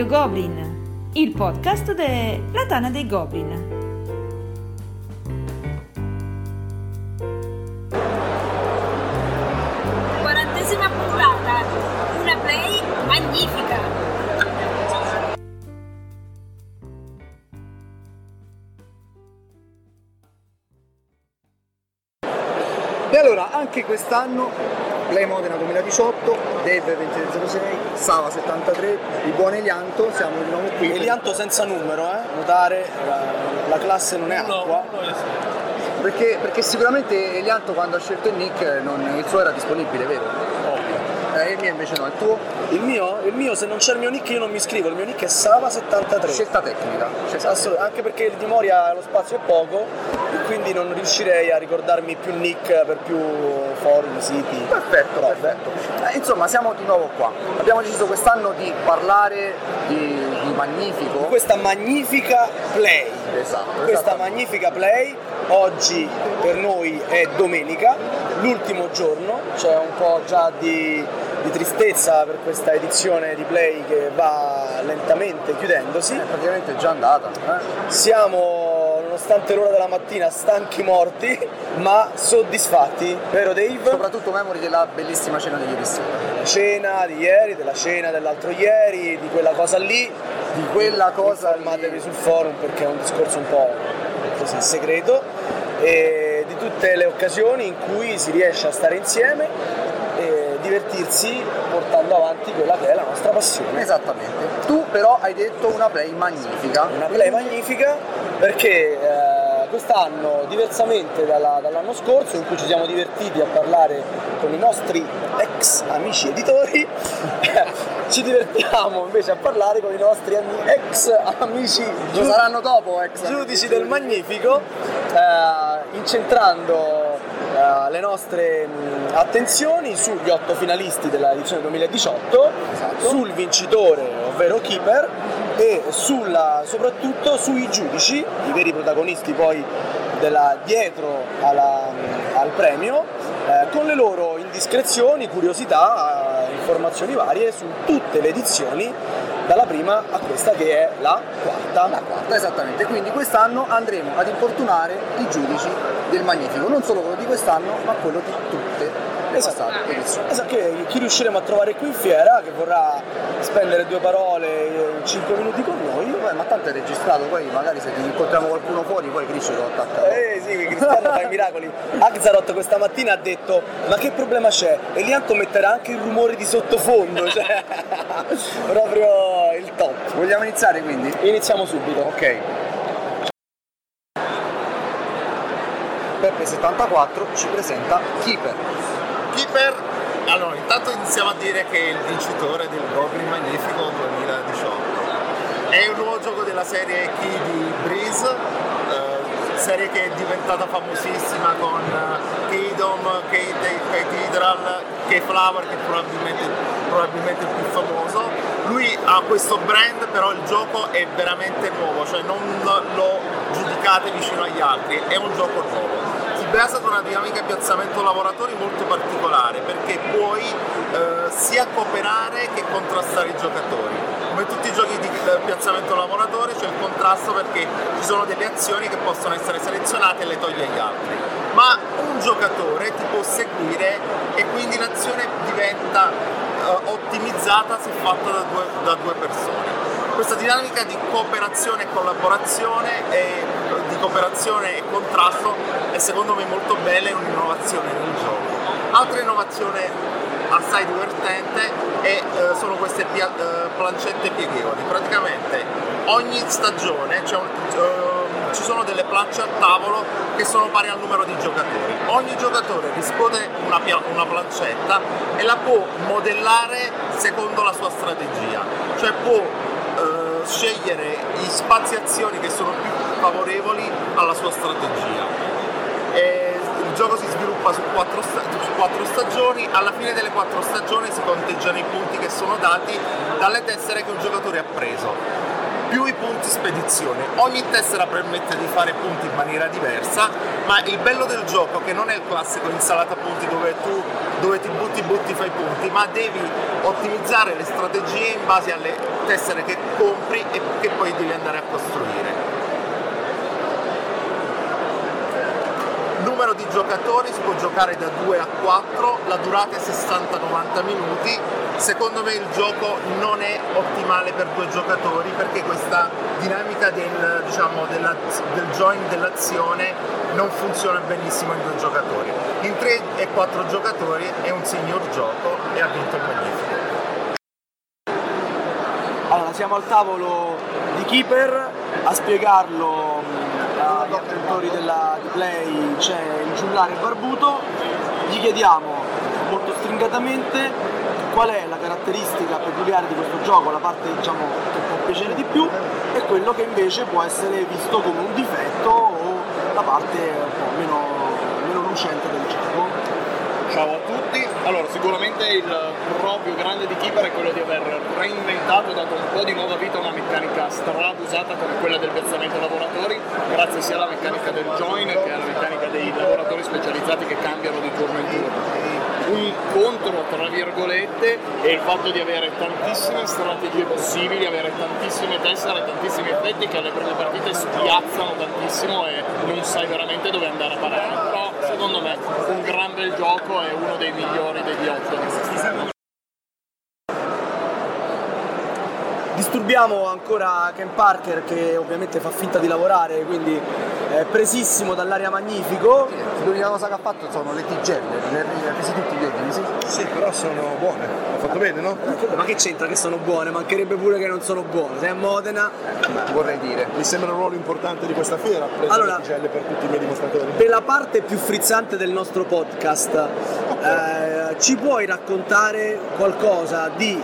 Radio Goblin, il podcast della Tana dei Goblin. Quarantesima puntata, una play magnifica. E allora, anche quest'anno, Play Modena 2018, Dave 2306, Sava 73, il buon Elianto, siamo di nuovo qui. Elianto senza numero, eh? Notare, la, la classe non è acqua. Perché, perché sicuramente Elianto quando ha scelto il nick non- il suo era disponibile, vero? Eh, il mio invece no, il tuo? Il mio, il mio, se non c'è il mio nick io non mi iscrivo, il mio nick è Sava73. Scelta tecnica. Scelta- Assolut- anche perché il di Moria lo spazio è poco quindi non riuscirei a ricordarmi più nick per più forum, siti. Perfetto, Robe. perfetto. Eh, insomma, siamo di nuovo qua. Abbiamo deciso quest'anno di parlare di, di Magnifico. Questa magnifica play. Esatto, Questa esattamente. magnifica play oggi per noi è domenica, l'ultimo giorno, c'è un po' già di, di tristezza per questa edizione di play che va lentamente chiudendosi. Eh, praticamente è già andata. eh. Siamo, nonostante l'ora della mattina, stanchi morti, ma soddisfatti, vero Dave? Soprattutto memori della bellissima cena di ieri sera. Cena di ieri, della cena dell'altro ieri, di quella cosa lì, Di quella cosa informatevi lì. sul forum perché è un discorso un po' così segreto, e di tutte le occasioni in cui si riesce a stare insieme divertirsi portando avanti quella che è la nostra passione. Esattamente. Tu però hai detto una play magnifica. Una play magnifica perché eh, quest'anno, diversamente dalla- dall'anno scorso, in cui ci siamo divertiti a parlare con i nostri ex amici editori, ci divertiamo invece a parlare con i nostri ami- ex amici Lo giu- saranno dopo, ex giudici del Magnifico, eh, incentrando le nostre mh, attenzioni sugli otto finalisti dell'edizione 2018, Esatto. sul vincitore, ovvero Keeper, e sulla- soprattutto sui giudici, i veri protagonisti poi della- dietro alla- al premio, eh, con le loro indiscrezioni, curiosità, eh, informazioni varie su tutte le edizioni, dalla prima a questa che è la quarta. La quarta, esattamente. Quindi quest'anno andremo ad importunare i giudici del Magnifico, non solo quello di quest'anno, ma quello di tutte Esatto. Esatto, che chi riusciremo a trovare qui in fiera, che vorrà spendere due parole, 5 minuti con noi. Beh, ma tanto è registrato, poi magari se ti incontriamo qualcuno fuori, poi Crisce lo attacca. Eh sì, Cristiano fa i miracoli. Axarot questa mattina ha detto ma che problema c'è? Elianto metterà anche il rumore di sottofondo, cioè proprio il top. Vogliamo iniziare quindi? Iniziamo subito. Ok. Peppe74 ci presenta Keeper. Keeper, allora intanto iniziamo a dire che è il vincitore del Goblin Magnifico 2018. È un nuovo gioco della serie Key di Breeze, eh, serie che è diventata famosissima con eh, Kingdom, Kate, Cathedral, Keyflower che è probabilmente, probabilmente il più famoso. Lui ha questo brand, però il gioco è veramente nuovo, cioè non lo giudicate vicino agli altri, è un gioco nuovo basa su una dinamica piazzamento lavoratori molto particolare perché puoi eh, sia cooperare che contrastare i giocatori. Come tutti i giochi di eh, piazzamento lavoratore c'è il contrasto perché ci sono delle azioni che possono essere selezionate e le togli agli altri. Ma un giocatore ti può seguire e quindi l'azione diventa eh, ottimizzata se fatta da due, da due persone. Questa dinamica di cooperazione e collaborazione e di cooperazione e contrasto è secondo me molto bella e un'innovazione nel gioco. Altra innovazione assai divertente è, eh, sono queste pia- eh, plancette pieghevoli. Praticamente ogni stagione un- eh, ci sono delle planche a tavolo che sono pari al numero di giocatori. Ogni giocatore riscuote una, pia- una plancetta e la può modellare secondo la sua strategia. Cioè può eh, scegliere gli spazi azioni che sono più favorevoli alla sua strategia. E il gioco si sviluppa su quattro, sta- su quattro stagioni, alla fine delle quattro stagioni si conteggiano i punti che sono dati dalle tessere che un giocatore ha preso. più i punti spedizione. Ogni tessera permette di fare punti in maniera diversa, ma il bello del gioco che non è il classico insalata punti dove tu dove ti butti butti fai punti, ma devi ottimizzare le strategie in base alle tessere che compri e che poi devi andare a costruire. Numero di giocatori si può giocare da 2 a 4, la durata è 60-90 minuti. Secondo me il gioco non è ottimale per due giocatori perché questa dinamica del, diciamo, della, del join dell'azione non funziona benissimo in due giocatori. In 3 e 4 giocatori è un signor gioco e ha vinto il magnifico. Allora, siamo al tavolo di Keeper a spiegarlo agli avventori della, di Play c'è il giullare barbuto, gli chiediamo molto stringatamente qual è la caratteristica peculiare di questo gioco, la parte diciamo, che può piacere di più e quello che invece può essere visto come un difetto o la parte un po' meno, meno lucente del gioco. Ciao a tutti, allora sicuramente il proprio grande di Keeper è quello di aver reinventato, dato un po' di nuova vita a una meccanica strabusata come quella del piazzamento lavoratori, grazie sia alla meccanica del join che alla meccanica dei lavoratori specializzati che cambiano di turno in turno. Un contro, tra virgolette, è il fatto di avere tantissime strategie possibili, avere tantissime tessere, tantissimi effetti che alle prime partite spiazzano tantissimo e non sai veramente dove andare a parare. Però secondo me un gran bel gioco è uno dei migliori degli otto. Disturbiamo ancora Ken Parker che ovviamente fa finta di lavorare, quindi è presissimo dall'aria magnifico. L'unica cosa che ha fatto sono le tigelle, le ha presi tutti gli ordini, sì. Sì, però sono buone. Ho fatto bene, no? Ma che c'entra che sono buone? Mancherebbe pure che non sono buone. Sei a Modena. Vorrei dire. Mi sembra un ruolo importante di questa fiera, prendere Allora- le tigelle per tutti i miei dimostratori. Per la parte più frizzante del nostro podcast, eh, ci puoi raccontare qualcosa di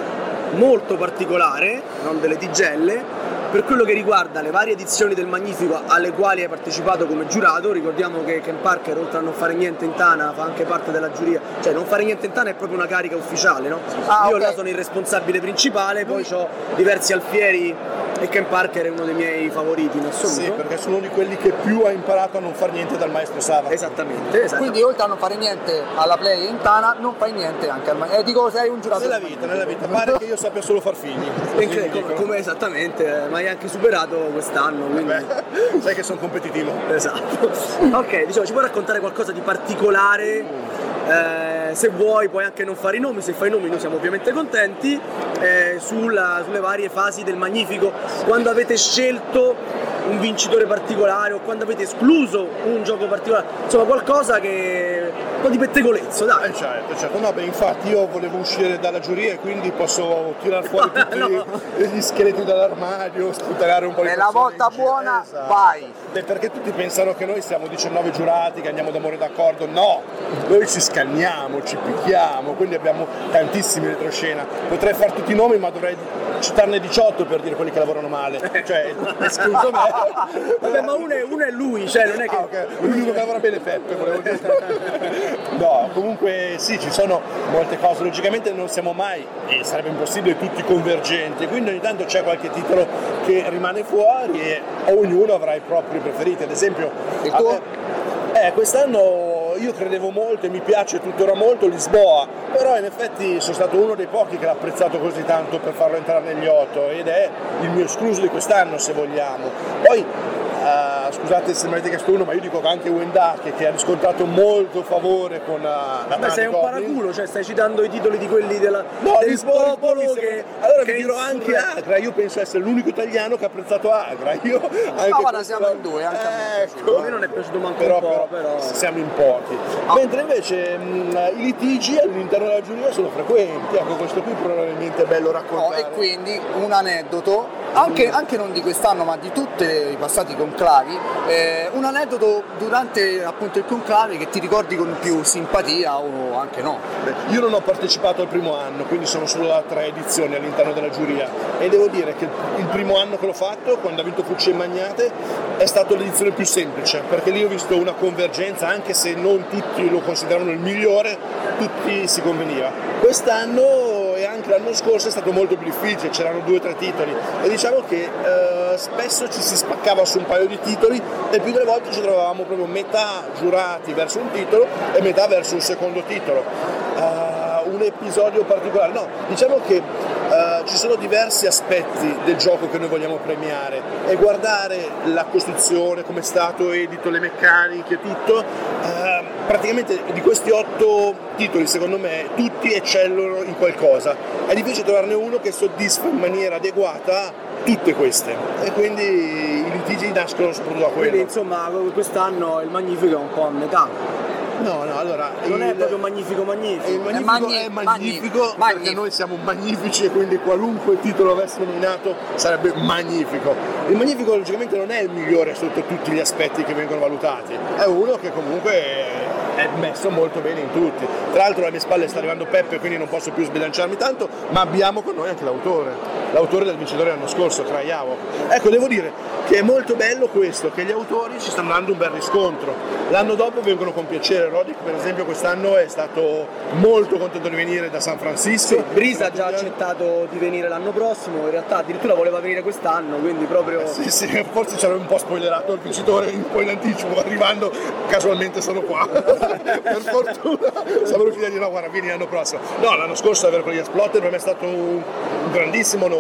molto particolare, non delle tigelle, per quello che riguarda le varie edizioni del Magnifico alle quali hai partecipato come giurato, ricordiamo che Ken Parker oltre a non fare niente in Tana fa anche parte della giuria, cioè non fare niente in Tana è proprio una carica ufficiale, no? Ah, Io ok. là sono il responsabile principale, poi ho diversi alfieri e Ken Parker è uno dei miei favoriti in assoluto. Sì, perché sono uno di quelli che più ha imparato a non fare niente dal maestro Sava. Esattamente, esatto. Quindi oltre a non fare niente alla play in Tana, non fai niente anche al Eh, dico sei un giurato. Nella vita, nella vita. Pare che io sappia solo far figli. Come, esattamente, eh, ma hai anche superato quest'anno, quindi... Beh, sai che sono competitivo. Esatto. Ok, diciamo, ci puoi raccontare qualcosa di particolare? Eh, se vuoi puoi anche non fare i nomi, se fai i nomi noi siamo ovviamente contenti, eh, sulla- sulle varie fasi del Magnifico, quando avete scelto un vincitore particolare o quando avete escluso un gioco particolare, insomma qualcosa che... un po' di pettegolezzo, dai. Eh certo, certo. No, beh, infatti io volevo uscire dalla giuria e quindi posso tirare fuori tutti No. gli scheletri dall'armadio, sputare un po' di È la volta buona, Esatto. vai. Beh, perché tutti pensano che noi siamo 19 giurati, che andiamo d'amore d'accordo. No, noi ci scanniamo, ci picchiamo, quindi abbiamo tantissimi retroscena. Potrei fare tutti i nomi, ma dovrei citarne 18 per dire quelli che lavorano male. Cioè, escluso me. Vabbè, ma uno è, uno è lui, cioè non è che... Ah, ok. L'unico che lavora bene Peppe, volevo dire. No, comunque sì, ci sono molte cose, logicamente non siamo mai, e sarebbe impossibile, tutti convergenti, quindi ogni tanto c'è qualche titolo che rimane fuori e ognuno avrà i propri preferiti. Ad esempio, Il tuo? me- eh, quest'anno io credevo molto e mi piace tuttora molto Lisboa, però in effetti sono stato uno dei pochi che l'ha apprezzato così tanto per farlo entrare negli otto ed è il mio escluso di quest'anno se vogliamo. Poi eh, scusate se mi che sto uno, ma io dico che anche Wendake che ha riscontrato molto favore con eh, la Beh, sei un paraculo, cioè stai citando i titoli di quelli della, No, del popolo che... sembra- Allora che vi dirò anche Agra, io penso essere l'unico italiano che ha apprezzato Agra. Io anche Ah, guarda, siamo in due, anche a me è Ecco. A me non è piaciuto manco però, un po', però però... siamo in pochi. Mentre invece mh, i litigi all'interno della giuria sono frequenti, ecco questo qui probabilmente è bello No, raccontare. e quindi un aneddoto, anche, anche non di quest'anno ma di tutti i passati conclavi, eh, un aneddoto durante appunto il conclave che ti ricordi con più simpatia o anche no. Beh, Io non ho partecipato al primo anno, quindi sono solo a tre edizioni all'interno della giuria e devo dire che il primo anno che l'ho fatto, quando ha vinto Fucci e Magnate, è stata l'edizione più semplice, perché lì ho visto una convergenza, anche se non tutti lo consideravano il migliore, tutti si conveniva. Quest'anno e anche l'anno scorso è stato molto più difficile, c'erano due o tre titoli e diciamo che eh, spesso ci si spaccava su un paio di titoli e più delle volte ci trovavamo proprio metà giurati verso un titolo e metà verso un secondo titolo. Uh, un episodio particolare, no, diciamo che uh, ci sono diversi aspetti del gioco che noi vogliamo premiare e guardare la costruzione, come è stato edito, le meccaniche, tutto, uh, praticamente di questi otto titoli secondo me tutti eccellono in qualcosa, è difficile trovarne uno che soddisfa in maniera adeguata tutte queste. E quindi i litigi nascono soprattutto da quello. Quindi insomma quest'anno il Magnifico è un po' a metà No, no, allora. Non il, è proprio magnifico magnifico. Il magnifico è, magni- è magnifico magni- perché noi siamo magnifici e quindi qualunque titolo avesse nominato sarebbe magnifico. Il magnifico logicamente non è il migliore sotto tutti gli aspetti che vengono valutati, è uno che comunque è messo molto bene in tutti. Tra l'altro alle mie spalle sta arrivando Peppe, quindi non posso più sbilanciarmi tanto, ma abbiamo con noi anche l'autore, l'autore del vincitore l'anno scorso, Krajavo. Ecco, devo dire che è molto bello questo, che gli autori ci stanno dando un bel riscontro. L'anno dopo vengono con piacere, Rodic per esempio quest'anno è stato molto contento di venire da San Francisco. Sì, Brisa ha già accettato di venire l'anno prossimo, in realtà addirittura voleva venire quest'anno, quindi proprio... Eh sì, sì, forse ci aveva un po' spoilerato il vincitore un po' in anticipo, arrivando casualmente sono qua. per fortuna siamo riusciti a dire no guarda vieni l'anno prossimo no l'anno scorso aver con gli Exploiter per me è stato un, un grandissimo onore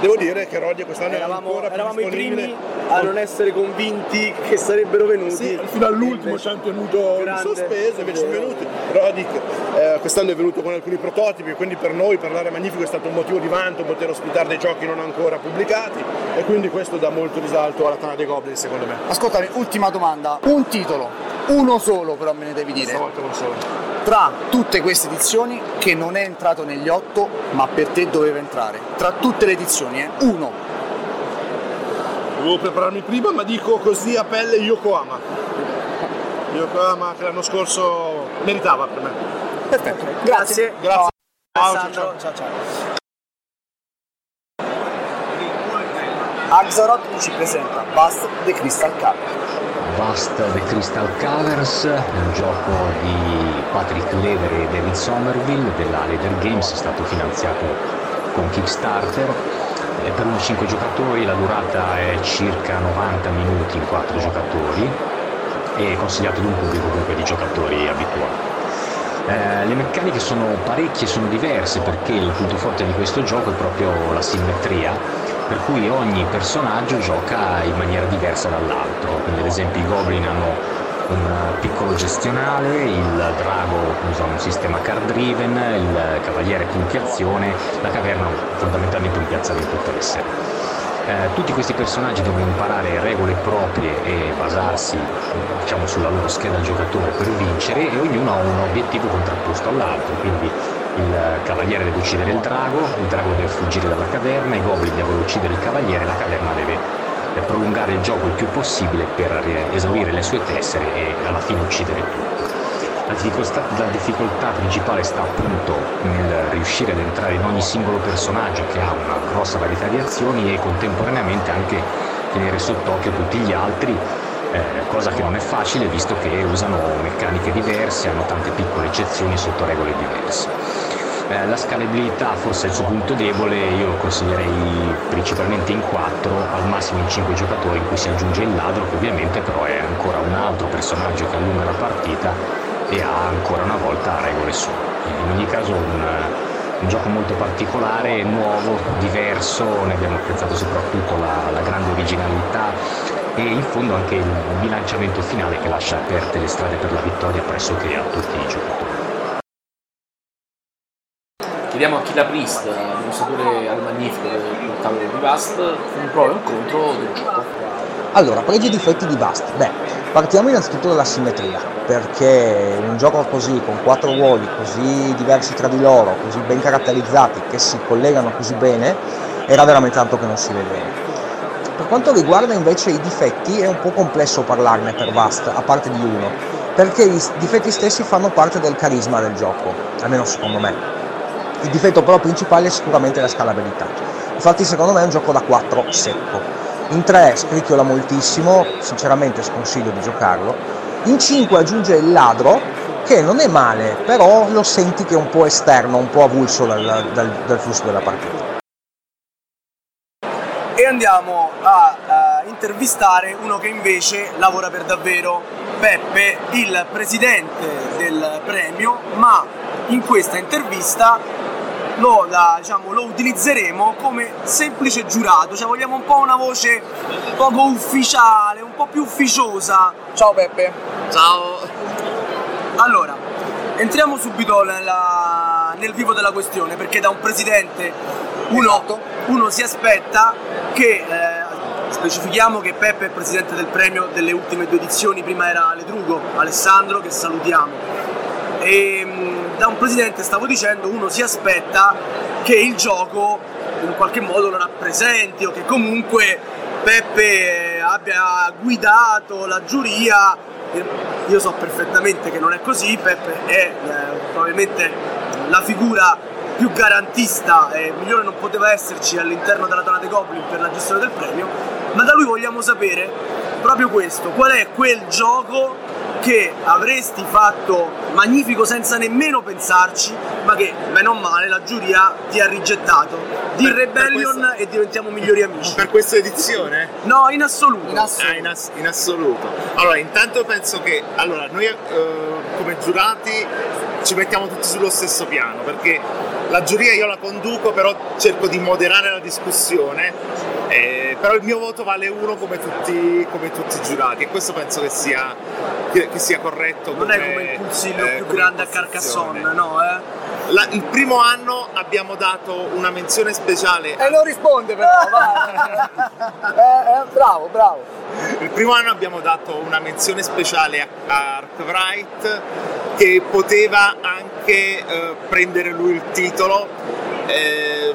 devo dire che Rodia quest'anno eravamo, è ancora eravamo i primi a non essere convinti che sarebbero venuti. Sì, fino all'ultimo ci hanno tenuto in sospeso invece sono venuti. Rodic eh, quest'anno è venuto con alcuni prototipi quindi per noi per l'area Magnifico è stato un motivo di vanto poter ospitare dei giochi non ancora pubblicati e quindi questo dà molto risalto alla Tana dei Goblin secondo me. Ascoltami ultima domanda. Un titolo uno solo però me ne devi dire. Stavolta uno solo. Tra tutte queste edizioni che non è entrato negli otto, ma per te doveva entrare. Tra tutte le edizioni, eh? Uno. Dovevo prepararmi prima, ma dico così a pelle Yokohama. Yokohama che l'anno scorso meritava per me. Perfetto, grazie. Grazie. Ciao, ciao, ciao. ciao, ciao. Axaroth ci presenta Bust the Crystal Cup. Vast The Crystal Covers, un gioco di Patrick Lever e David Somerville della Leader Games, è stato finanziato con Kickstarter. E per uno 5 giocatori la durata è circa 90 minuti in 4 giocatori e consigliato ad un pubblico comunque di giocatori abituati. Eh, le meccaniche sono parecchie, sono diverse perché il punto forte di questo gioco è proprio la simmetria per cui ogni personaggio gioca in maniera diversa dall'altro, quindi ad esempio i goblin hanno un piccolo gestionale, il drago usa un sistema card driven, il cavaliere puntiazione, la caverna fondamentalmente un piazzamento tessere. Eh, tutti questi personaggi devono imparare regole proprie e basarsi diciamo, sulla loro scheda giocatore per vincere e ognuno ha un obiettivo contrapposto all'altro, quindi il cavaliere deve uccidere il drago, il drago deve fuggire dalla caverna, i goblin devono uccidere il cavaliere, la caverna deve eh, prolungare il gioco il più possibile per esaurire le sue tessere e alla fine uccidere tutto. La difficoltà, la difficoltà, principale sta appunto nel riuscire ad entrare in ogni singolo personaggio che ha una grossa varietà di azioni e contemporaneamente anche tenere sott'occhio tutti gli altri eh, cosa che non è facile visto che usano meccaniche diverse, hanno tante piccole eccezioni sotto regole diverse. Eh, la scalabilità forse è il suo punto debole, io lo consiglierei principalmente in 4, al massimo in 5 giocatori in cui si aggiunge il ladro che ovviamente però è ancora un altro personaggio che allunga la partita e ha ancora una volta regole sue. In ogni caso un, un gioco molto particolare, nuovo, diverso, ne abbiamo apprezzato soprattutto la, la grande originalità e in fondo anche il bilanciamento finale che lascia aperte le strade per la vittoria pressoché a tutti i giocatori. Chiediamo a Killa Priest, l'amministratore al Magnifico del portale di Vast, un pro e un contro del gioco. Allora, pregi e difetti di Vast. Beh, partiamo innanzitutto dalla simmetria, perché un gioco così, con quattro ruoli così diversi tra di loro, così ben caratterizzati, che si collegano così bene, era veramente tanto che non si vedeva. Per quanto riguarda invece i difetti è un po' complesso parlarne per Vast, a parte di uno, perché i difetti stessi fanno parte del carisma del gioco, almeno secondo me. Il difetto però principale è sicuramente la scalabilità. Infatti secondo me è un gioco da 4 secco. In 3 scricchiola moltissimo, sinceramente sconsiglio di giocarlo. In 5 aggiunge il ladro, che non è male, però lo senti che è un po' esterno, un po' avulso dal, dal, dal flusso della partita. E andiamo a, a intervistare uno che invece lavora per davvero, Peppe, il presidente del premio, ma in questa intervista lo, la, diciamo, lo utilizzeremo come semplice giurato, cioè vogliamo un po' una voce poco ufficiale, un po' più ufficiosa. Ciao Peppe. Ciao. Allora, entriamo subito nella- nel vivo della questione, perché da un presidente uno, Esatto. uno si aspetta che, eh, specifichiamo che Peppe è presidente del premio delle ultime due edizioni, prima era Ledrugo, Alessandro che salutiamo. E mh, da un presidente, stavo dicendo, uno si aspetta che il gioco in qualche modo lo rappresenti o che comunque Peppe abbia guidato la giuria. Io so perfettamente che non è così, Peppe è eh, probabilmente la figura più garantista e migliore non poteva esserci all'interno della Tonate Goblin per la gestione del premio, ma da lui vogliamo sapere proprio questo, qual è quel gioco che avresti fatto magnifico senza nemmeno pensarci, ma che bene o male la giuria ti ha rigettato. Di Per- per Rebellion questo- e diventiamo migliori amici. Per questa edizione? No, in assoluto. In assoluto. Ah, in, ass- in assoluto. Allora, intanto penso che allora, noi eh, come giurati ci mettiamo tutti sullo stesso piano perché la giuria io la conduco, però cerco di moderare la discussione. Eh, però il mio voto vale uno come tutti, come tutti i giurati e questo penso che sia, che, che sia corretto. Non è come il pulsillo eh, più grande a. Carcassonne, no, eh? La- il primo anno abbiamo dato una menzione speciale E non risponde però, vai. Eh, eh, bravo, bravo. Il primo anno abbiamo dato una menzione speciale a a Arkwright che poteva anche eh, prendere lui il titolo, eh,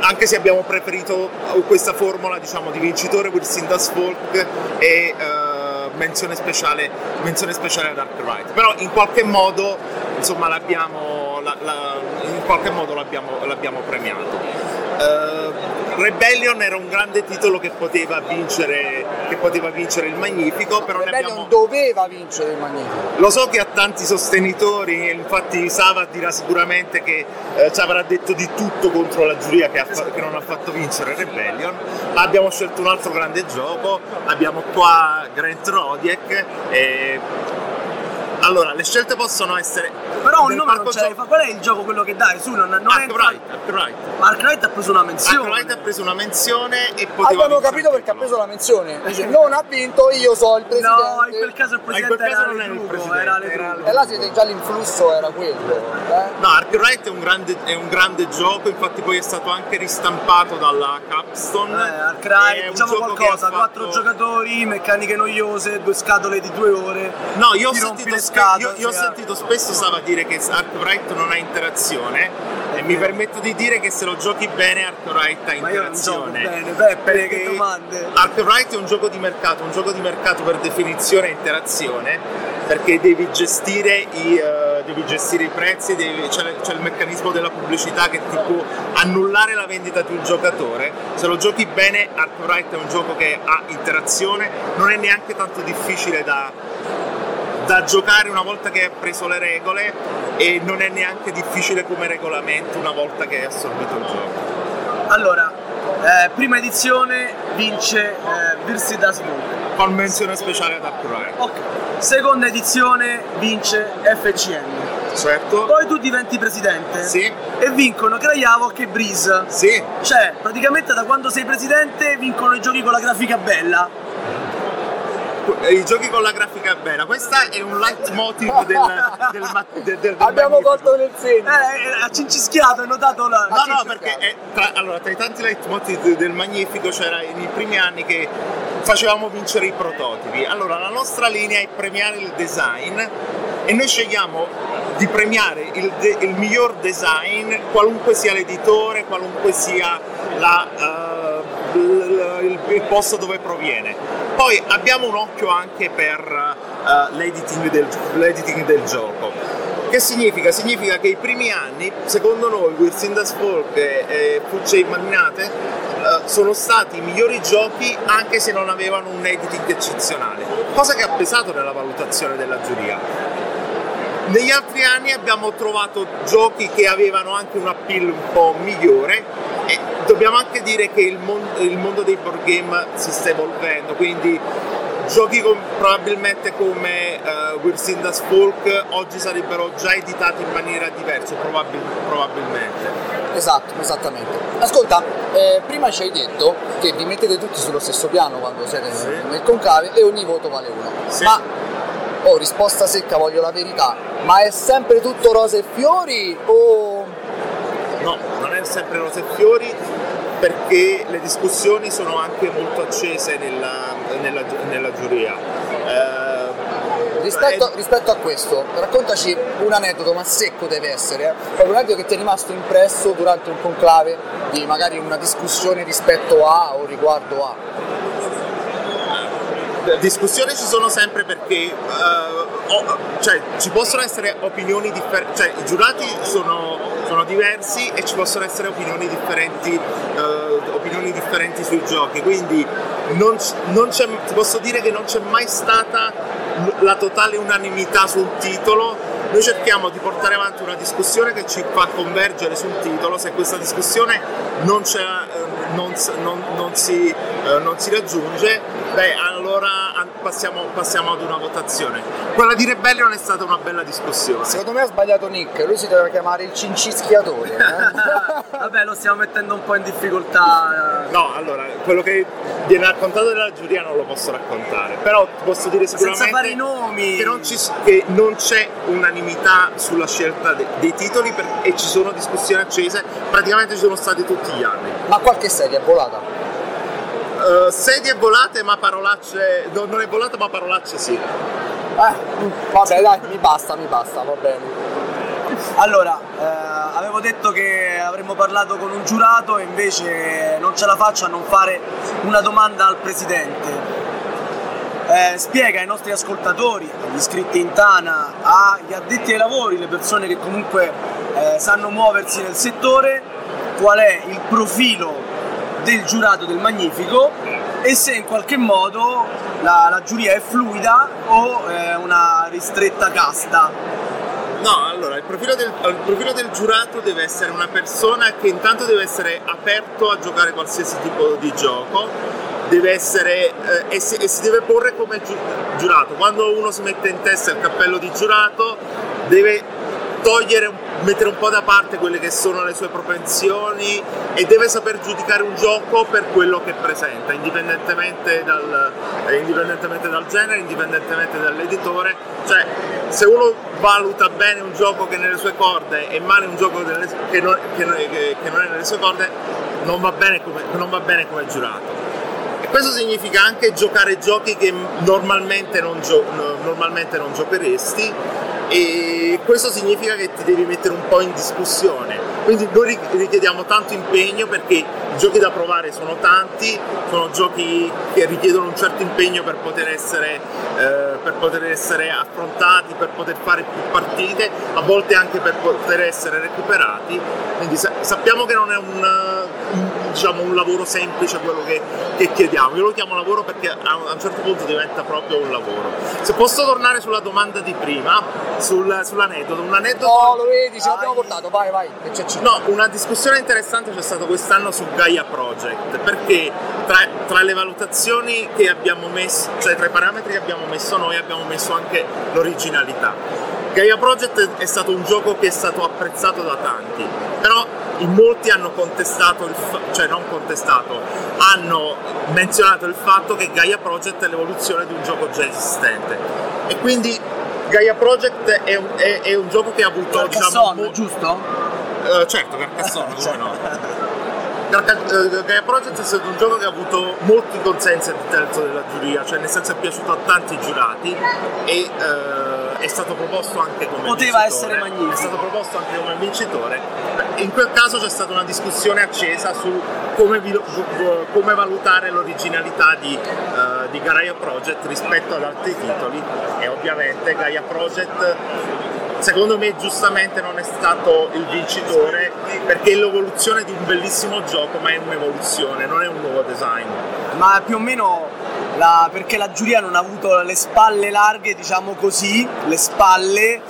anche se abbiamo preferito questa formula diciamo, di vincitore Wilson Das Folk e eh, menzione, speciale, menzione speciale ad Arkwright. Però in qualche modo, insomma, l'abbiamo, la- la- in qualche modo l'abbiamo, l'abbiamo premiato. Eh, Rebellion era un grande titolo che poteva vincere, che poteva vincere il Magnifico, però Rebellion abbiamo... doveva vincere il Magnifico. Lo so che ha tanti sostenitori, infatti Sava dirà sicuramente che eh, ci avrà detto di tutto contro la giuria che, fa- che non ha fatto vincere Rebellion, ma abbiamo scelto un altro grande gioco, abbiamo qua Grant Rodiek e... Allora, le scelte possono essere... Però un nome non ce l'hai Qual è il gioco quello che dai? Su, non, non è Arkwright, Arkwright. Mark Wright ha preso una menzione. Arkwright ha preso una menzione e poteva Abbiamo vincere capito perché ha preso la menzione. Dice, non ha vinto, io so il presidente. No, in quel caso il Ma presidente quel caso era non era il presidente, era era. E là siete già l'influsso era quello. Eh? No, Arkwright è un, grande, è un grande gioco, infatti poi è stato anche ristampato dalla Capstone. Eh, È Arkwright, un diciamo qualcosa, quattro fatto- giocatori, meccaniche noiose, due scatole di due ore. No, io ho, sentito, scatole. io- io ho sentito spesso Sava dire che Arkwright non ha interazione e mi permetto di dire che se lo giochi bene Arkwright ha Ma interazione. bene, Peppe, che domande. Arkwright è un gioco di mercato, un gioco di mercato per definizione e interazione, perché devi gestire i, eh, devi gestire i prezzi, devi- c'è, c'è il meccanismo della pubblicità che ti può annullare la vendita di un giocatore. Se lo giochi bene, Arkwright è un gioco che ha interazione, non è neanche tanto difficile da, da giocare una volta che hai preso le regole e non è neanche difficile come regolamento una volta che hai assorbito il gioco. Allora, eh, prima edizione vince eh, Virsi das Book. Con menzione speciale ad Arkwright. Ok. Seconda edizione vince FCM. Certo. Poi tu diventi presidente. Sì. E vincono Krajavok e Breeze. Sì, Cioè, praticamente da quando sei presidente vincono i giochi con la grafica bella. I giochi con la grafica bella, questa è un leitmotiv del, del, ma- del, del, del Abbiamo colto nel segno. Eh, eh, ha cincischiato, hai notato la... No, no, perché è tra, allora, tra i tanti leitmotiv del Magnifico c'era nei primi anni che facevamo vincere i prototipi. Allora, la nostra linea è premiare il design e noi scegliamo di premiare il, de- il miglior design, qualunque sia l'editore, qualunque sia la, eh, l- il, il posto dove proviene. Poi abbiamo un occhio anche per eh, l'editing, del, l'editing del gioco. Che significa? Significa che i primi anni, secondo noi, Wirsindas Folk e, Fucce Magnate eh, sono stati i migliori giochi anche se non avevano un editing eccezionale, cosa che ha pesato nella valutazione della giuria. Negli altri anni abbiamo trovato giochi che avevano anche un appeal un po' migliore e dobbiamo anche dire che il, mon- il mondo dei board game si sta evolvendo, quindi giochi con- probabilmente come uh, We're Seen Das Folk oggi sarebbero già editati in maniera diversa, probabil- probabilmente. Esatto, esattamente. Ascolta, eh, prima ci hai detto che vi mettete tutti sullo stesso piano quando siete Sì. nel conclave e ogni voto vale uno. Sì. Ma, oh, risposta secca, voglio la verità, ma è sempre tutto rose e fiori o... No, non è sempre rose e fiori perché le discussioni sono anche molto accese nella, nella, nella giuria. Eh, Rispetto, è- rispetto a questo, raccontaci un aneddoto, ma secco deve essere, eh? proprio un aneddoto che ti è rimasto impresso durante un conclave di magari una discussione rispetto a o riguardo a. discussioni ci sono sempre perché eh, o- cioè, ci possono essere opinioni differenti, cioè i giurati sono, sono diversi e ci possono essere opinioni differenti, eh, opinioni differenti sui giochi, quindi non, non ti posso dire che non c'è mai stata la totale unanimità sul titolo. Noi cerchiamo di portare avanti una discussione che ci fa convergere sul titolo, se questa discussione non, eh, non non- si, non si raggiunge, beh allora passiamo, passiamo ad una votazione. Quella di Rebellion è stata una bella discussione. Secondo me ha sbagliato Nick, lui si deve chiamare il cincischiatore. eh? Vabbè, lo stiamo mettendo un po' in difficoltà. No, allora, quello che viene raccontato dalla giuria non lo posso raccontare, però ti posso dire Senza sicuramente fare i nomi. Che, non ci- che non c'è unanimità sulla scelta de- dei titoli per- e ci sono discussioni accese, praticamente ci sono stati tutti gli anni. ma qualche sedia è volata. Eh, sedie volate ma parolacce, no, non è volata ma parolacce sì. Eh, vabbè dai, mi basta, mi basta, va bene. Allora, eh, avevo detto che avremmo parlato con un giurato e invece non ce la faccio a non fare una domanda al presidente. Eh, spiega ai nostri ascoltatori, agli iscritti in Tana, agli addetti ai lavori, le persone che comunque eh, sanno muoversi nel settore, qual è il profilo del giurato del Magnifico e se in qualche modo la, la giuria è fluida o è una ristretta casta. No, allora il profilo, del, il profilo del giurato deve essere una persona che intanto deve essere aperto a giocare qualsiasi tipo di gioco, deve essere eh, e, si, e si deve porre come giu- giurato. Quando uno si mette in testa il cappello di giurato deve togliere, un- mettere un po' da parte quelle che sono le sue propensioni e deve saper giudicare un gioco per quello che presenta, indipendentemente dal, eh, indipendentemente dal genere, indipendentemente dall'editore. Cioè, se uno valuta bene un gioco che è nelle sue corde e male un gioco che, non, è nelle sue corde, non va bene come, non va bene come giurato. E questo significa anche giocare giochi che normalmente non, gio- no- normalmente non giocheresti e questo significa che ti devi mettere un po' in discussione. Quindi noi ri- richiediamo tanto impegno perché i giochi da provare sono tanti, sono giochi che richiedono un certo impegno per poter essere, eh, per poter essere affrontati, per poter fare più partite, a volte anche per poter essere recuperati. Quindi sa- sappiamo che non è un, un- diciamo, un lavoro semplice quello che, che chiediamo. Io lo chiamo lavoro perché a un, certo punto diventa proprio un lavoro. Se posso tornare sulla domanda di prima, sul- sull'aneddoto, un aneddoto Oh, lo vedi, ce l'abbiamo portato, vai, vai, che c'è. No, una discussione interessante c'è stata quest'anno su Gaia Project, perché tra, tra le valutazioni che abbiamo messo, cioè tra i parametri che abbiamo messo noi, abbiamo messo anche l'originalità. Gaia Project è stato un gioco che è stato apprezzato da tanti, però in molti hanno contestato, il fa- cioè non contestato, hanno menzionato il fatto che Gaia Project è l'evoluzione di un gioco già esistente. E quindi Gaia Project è un, è- è un gioco che ha avuto diciamo, Carcassonne, mo- giusto? Eh, certo, Carcassonne, come no? Carca- eh, Gaia Project è stato un gioco che ha avuto molti consensi all'interno della giuria, cioè nel senso è piaciuto a tanti giurati e eh, è stato proposto anche come Poteva vincitore. essere magnifico. È stato proposto anche come vincitore. In quel caso c'è stata una discussione accesa su come, vi- come valutare l'originalità di, eh, di Gaia Project rispetto ad altri titoli e ovviamente Gaia Project secondo me giustamente non è stato il vincitore perché è l'evoluzione di un bellissimo gioco ma è un'evoluzione, non è un nuovo design. Ma più o meno la- perché la giuria non ha avuto le spalle larghe, diciamo così, le spalle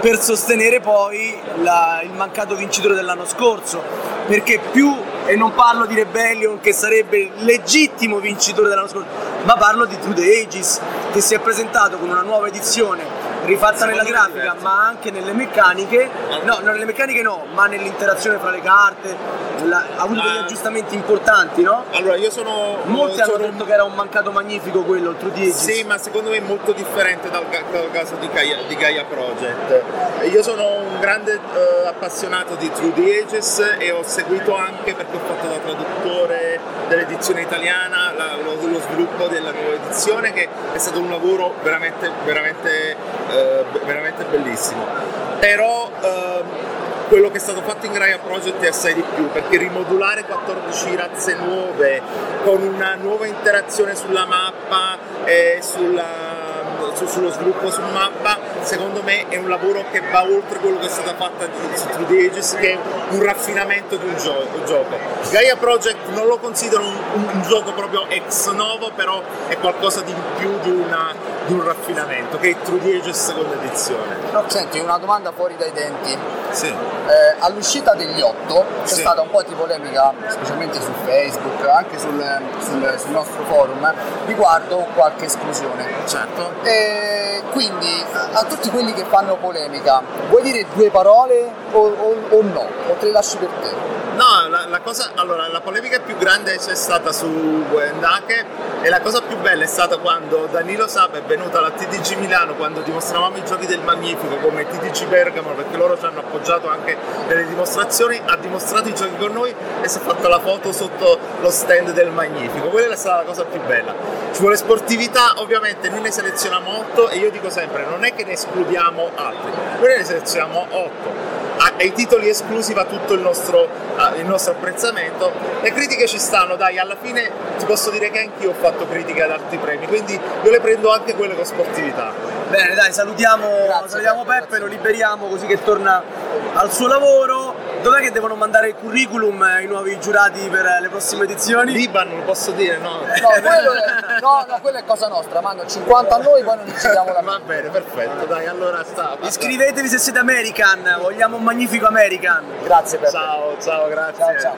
per sostenere poi la- il mancato vincitore dell'anno scorso. Perché più, e non parlo di Rebellion che sarebbe il legittimo vincitore dell'anno scorso, ma parlo di True the Ages che si è presentato con una nuova edizione rifatta nella grafica ma anche nelle meccaniche, no, non nelle meccaniche no, ma nell'interazione fra le carte, la- ha avuto degli Ah. aggiustamenti importanti, no? Allora, io sono. Molti hanno sono detto che era un mancato magnifico quello, il True Ages. Sì, ma secondo me è molto differente dal, dal caso di Gaia, di Gaia Project. Io sono un grande eh, appassionato di True the Ages e ho seguito anche perché ho fatto da traduttore dell'edizione italiana la- lo, lo sviluppo della nuova edizione che è stato un lavoro veramente, veramente, eh, veramente bellissimo. Però ehm, quello che è stato fatto in Gaia Project è assai di più perché rimodulare 14 razze nuove con una nuova interazione sulla mappa e sulla- su- sullo sviluppo su mappa secondo me è un lavoro che va oltre quello che è stato fatto su True the Ages che è un raffinamento di un gio- un gioco Gaia Project non lo considero un, un- un gioco proprio ex novo però è qualcosa di più di, una- di un raffinamento che è True Ages seconda edizione No, senti, una domanda fuori dai denti. sì. Eh, all'uscita degli otto c'è Sì. stata un po' di polemica, specialmente su Facebook, anche sul, sul- sul nostro forum, riguardo qualche esclusione. certo E quindi a a tutti quelli che fanno polemica, vuoi dire due parole o, o- o no? O te le lasci per te? No, la, la cosa, allora, la polemica più grande c'è stata su Wendake e la cosa più bella è stata quando Danilo Sab è venuto alla TDG Milano quando dimostravamo i giochi del Magnifico come TDG Bergamo perché loro ci hanno appoggiato anche nelle dimostrazioni, ha dimostrato i giochi con noi e si è fatta la foto sotto lo stand del Magnifico. Quella è stata la cosa più bella. Ci vuole sportività, ovviamente noi ne selezioniamo 8 e io dico sempre non è che ne escludiamo altri, noi ne selezioniamo 8 a- ai titoli esclusi va tutto il nostro, ah, il nostro apprezzamento. Le critiche ci stanno, dai, alla fine ti posso dire che anch'io ho fatto critiche ad altri premi, quindi io le prendo anche quelle con sportività. Bene, dai, salutiamo, Grazie, salutiamo Peppe, Peppe, lo liberiamo così che torna al suo lavoro. Dov'è che devono mandare il curriculum eh, i nuovi giurati per eh, le prossime edizioni? Liban, lo posso dire, no? No, quello è, no, no, quella è cosa nostra, mando 50 a noi, poi non decidiamo la Va bene, perfetto, dai, allora sta. basta. Iscrivetevi se siete American, vogliamo un magnifico American. Grazie Peppe. Ciao, ciao, grazie. Ciao, ciao.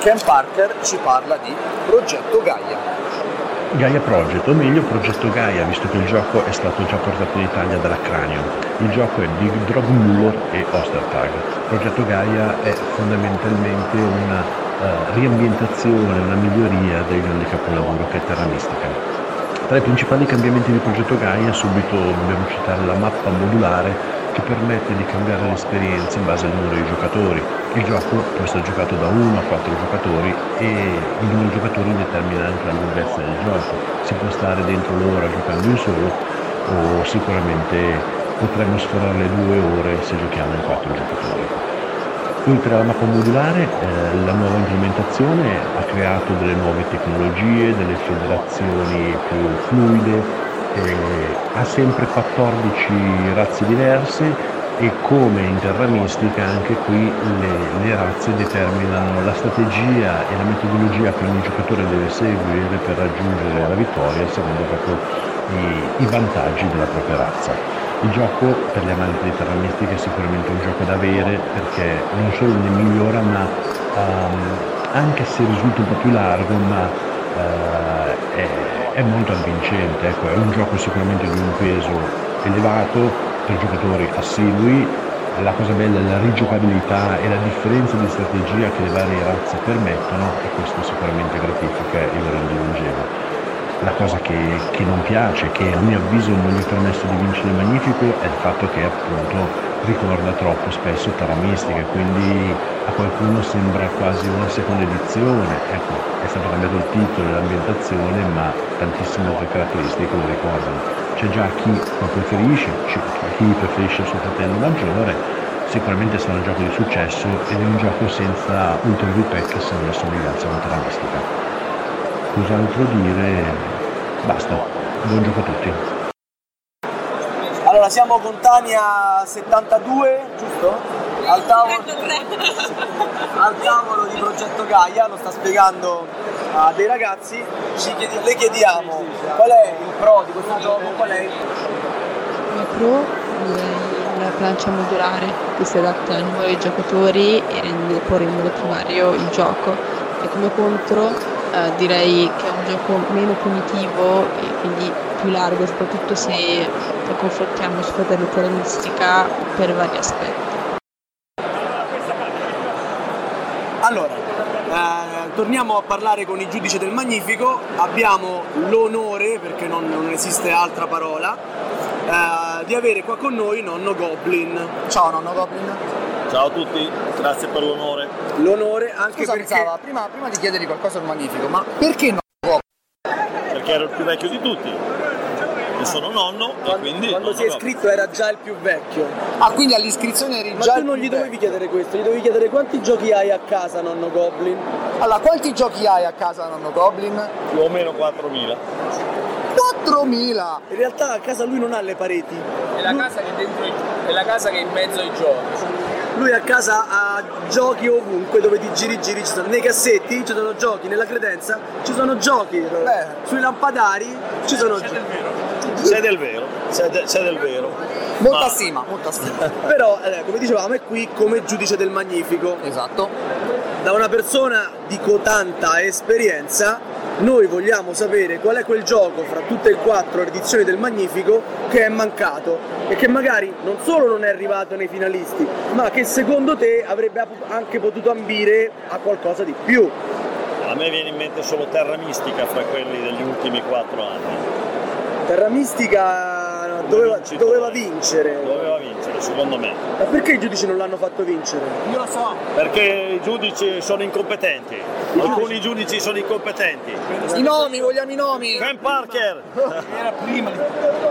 Ken Parker ci parla di Progetto Gaia. Gaia Project, o meglio Progetto Gaia, visto che il gioco è stato già portato in Italia dalla Cranio. Il gioco è Big Drog Muller e Ostertag. Progetto Gaia è fondamentalmente una eh, riambientazione, una miglioria del grande capolavoro che è Terra Mistica. Tra i principali cambiamenti di Progetto Gaia subito dobbiamo citare la mappa modulare che permette di cambiare l'esperienza in base al numero di giocatori. Il gioco può essere giocato da 1 a 4 giocatori e il numero di giocatori determina anche la lunghezza del gioco. Si può stare dentro l'ora giocando in solo o sicuramente potremmo sforare le due ore se giochiamo in 4 giocatori. Oltre alla mappa modulare, eh, la nuova implementazione ha creato delle nuove tecnologie, delle federazioni più fluide, eh, ha sempre 14 razze diverse e come in Terra Mistica anche qui le, le razze determinano la strategia e la metodologia che ogni giocatore deve seguire per raggiungere la vittoria secondo proprio i, i vantaggi della propria razza. Il gioco per gli amanti di Terra Mistica è sicuramente un gioco da avere perché non solo ne migliora ma ehm, anche se risulta un po' più largo ma eh, è, è molto avvincente, ecco, è un gioco sicuramente di un peso elevato per giocatori assidui, la cosa bella è la rigiocabilità e la differenza di strategia che le varie razze permettono e questo sicuramente gratifica lo rende longevo. La cosa che, che non piace, che a mio avviso non gli ha permesso di vincere il Magnifico, è il fatto che appunto ricorda troppo spesso Terra Mistica, quindi a qualcuno sembra quasi una seconda edizione. Ecco, è stato cambiato il titolo e l'ambientazione, ma tantissime altre caratteristiche lo ricordano. C'è già chi lo preferisce, c'è chi preferisce il suo fratello maggiore, sicuramente sarà un gioco di successo ed è un gioco senza ulteriori pecche se non la somiglianza Mistica. Cos'altro dire? Basta. Buon gioco a tutti. Allora siamo con Tania 72, giusto? al tavolo, al tavolo di Progetto Gaia, lo sta spiegando a dei ragazzi, ci chiedi- le chiediamo qual è il pro di questo gioco, qual è il pro la plancia modulare che si adatta ai nuovi giocatori e rende- rendere più vario il gioco. E come contro eh, direi che è un gioco meno punitivo e quindi più largo, soprattutto se lo confrontiamo su fratello terroristica per vari aspetti. Allora, eh, torniamo a parlare con i giudici del Magnifico. Abbiamo l'onore, perché non, non esiste altra parola, eh, di avere qua con noi nonno Goblin. Ciao nonno Goblin. Ciao a tutti, grazie per l'onore. L'onore anche Scusa, perché... Sava, prima, prima di chiedergli qualcosa al magnifico, ma perché nonno Goblin? Perché ero il più vecchio di tutti. Io sono nonno e quindi. Quando si è iscritto era già il più vecchio. Ah, quindi all'iscrizione eri Ma già tu il non gli dovevi vecchio. chiedere questo, gli dovevi chiedere quanti giochi hai a casa, nonno Goblin. Allora, quanti giochi hai a casa nonno Goblin? Più o meno 4.000. 4.000! In realtà a casa lui non ha le pareti. È la casa che è dentro è la casa che è in mezzo ai giochi. Lui a casa ha giochi ovunque dove ti giri giri, ci sono nei cassetti, ci sono giochi, nella credenza ci sono giochi, sui lampadari ci sono giochi. C'è del vero, c'è, de- c'è del vero. Molta Ma- stima, molta stima. Però, eh, come dicevamo, è qui come giudice del Magnifico. Esatto. Da una persona di cotanta esperienza, noi vogliamo sapere qual è quel gioco fra tutte e quattro le edizioni del Magnifico che è mancato e che magari non solo non è arrivato nei finalisti, ma che secondo te avrebbe anche potuto ambire a qualcosa di più. A me viene in mente solo Terra Mistica fra quelli degli ultimi 4 anni. Terra Mistica doveva, doveva vincere. Doveva vincere, secondo me. Ma perché i giudici non l'hanno fatto vincere? Io lo so. Perché i giudici sono incompetenti. Alcuni giudici sono incompetenti. I nomi, vogliamo i nomi! Ken Parker! Era prima,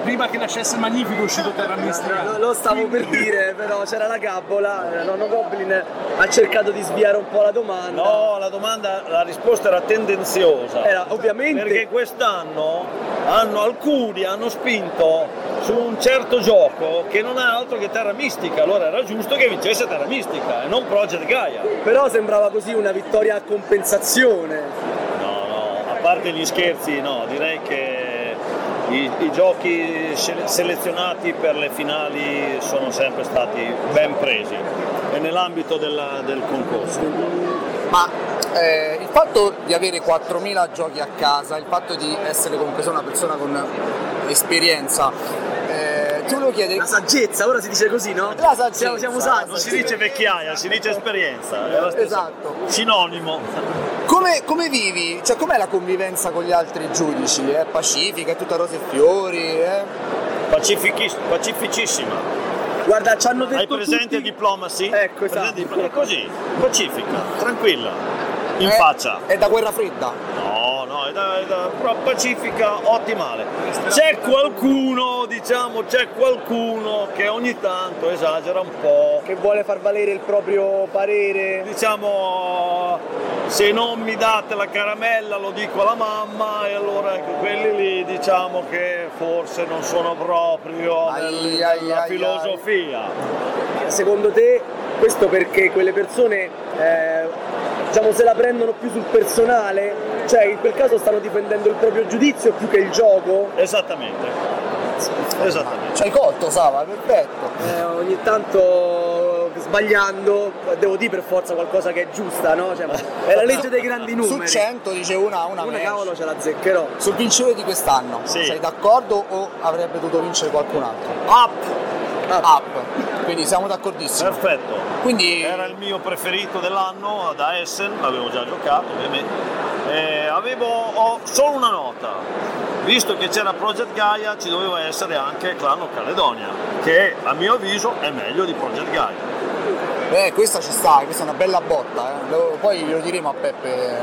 prima che nascesse il Magnifico è uscito Terra Mistica. Lo, lo stavo per dire, però c'era la gabbola, nonno Goblin ha cercato di sviare un po' la domanda. No, la domanda, la risposta era tendenziosa. Era ovviamente Perché quest'anno hanno, alcuni hanno spinto su un certo gioco che non ha altro che Terra Mistica, allora era giusto che vincesse Terra Mistica e non Project Gaia. Però sembrava così una vittoria a compensazione. No, no, a parte gli scherzi, no, direi che i, i giochi sele- selezionati per le finali sono sempre stati ben presi e nell'ambito della- del concorso. Ma eh, il fatto di avere 4.000 giochi a casa, il fatto di essere comunque una persona con esperienza, ti volevo chiedere... La saggezza, ora si dice così, no? La saggezza. Siamo, siamo saggi. Non si dice vecchiaia, si dice esperienza, lo Esatto. sinonimo. Come, come vivi? Cioè, com'è la convivenza con gli altri giudici? È pacifica, è tutta rose e fiori? Eh? Pacificissima. Guarda, ci hanno detto Hai presente tutti... il diplomacy? Ecco, Presente esatto. diplo- È così, pacifica, tranquilla, in È- faccia. È da guerra fredda? Pacifica, ottimale. C'è qualcuno, diciamo, c'è qualcuno che ogni tanto esagera un po'. Che vuole far valere il proprio parere. Diciamo, se non mi date la caramella lo dico alla mamma e allora ecco, quelli lì diciamo che forse non sono proprio Ai, ai, ai, filosofia. Secondo te questo perché quelle persone eh, diciamo se la prendono più sul personale? Cioè in quel caso stanno difendendo il proprio giudizio più che il gioco? Esattamente. Esattamente. Ci hai colto, Sava, perfetto. Eh, ogni tanto sbagliando devo dire per forza qualcosa che è giusta, no? Cioè, è la legge dei grandi numeri. Su 100 dice una, una, Una cavolo ce la zeccherò. Sul vincitore di quest'anno, Sì. sei d'accordo o avrebbe dovuto vincere qualcun altro? Up! Up. Quindi siamo d'accordissimo. Perfetto. Quindi Era il mio preferito dell'anno da Essen, l'avevo già giocato ovviamente. Eh, avevo ho solo una nota. Visto che c'era Project Gaia ci doveva essere anche Clano Caledonia, che a mio avviso è meglio di Project Gaia. eh, questa ci sta, questa è una bella botta, eh. Lo- poi glielo diremo a Peppe.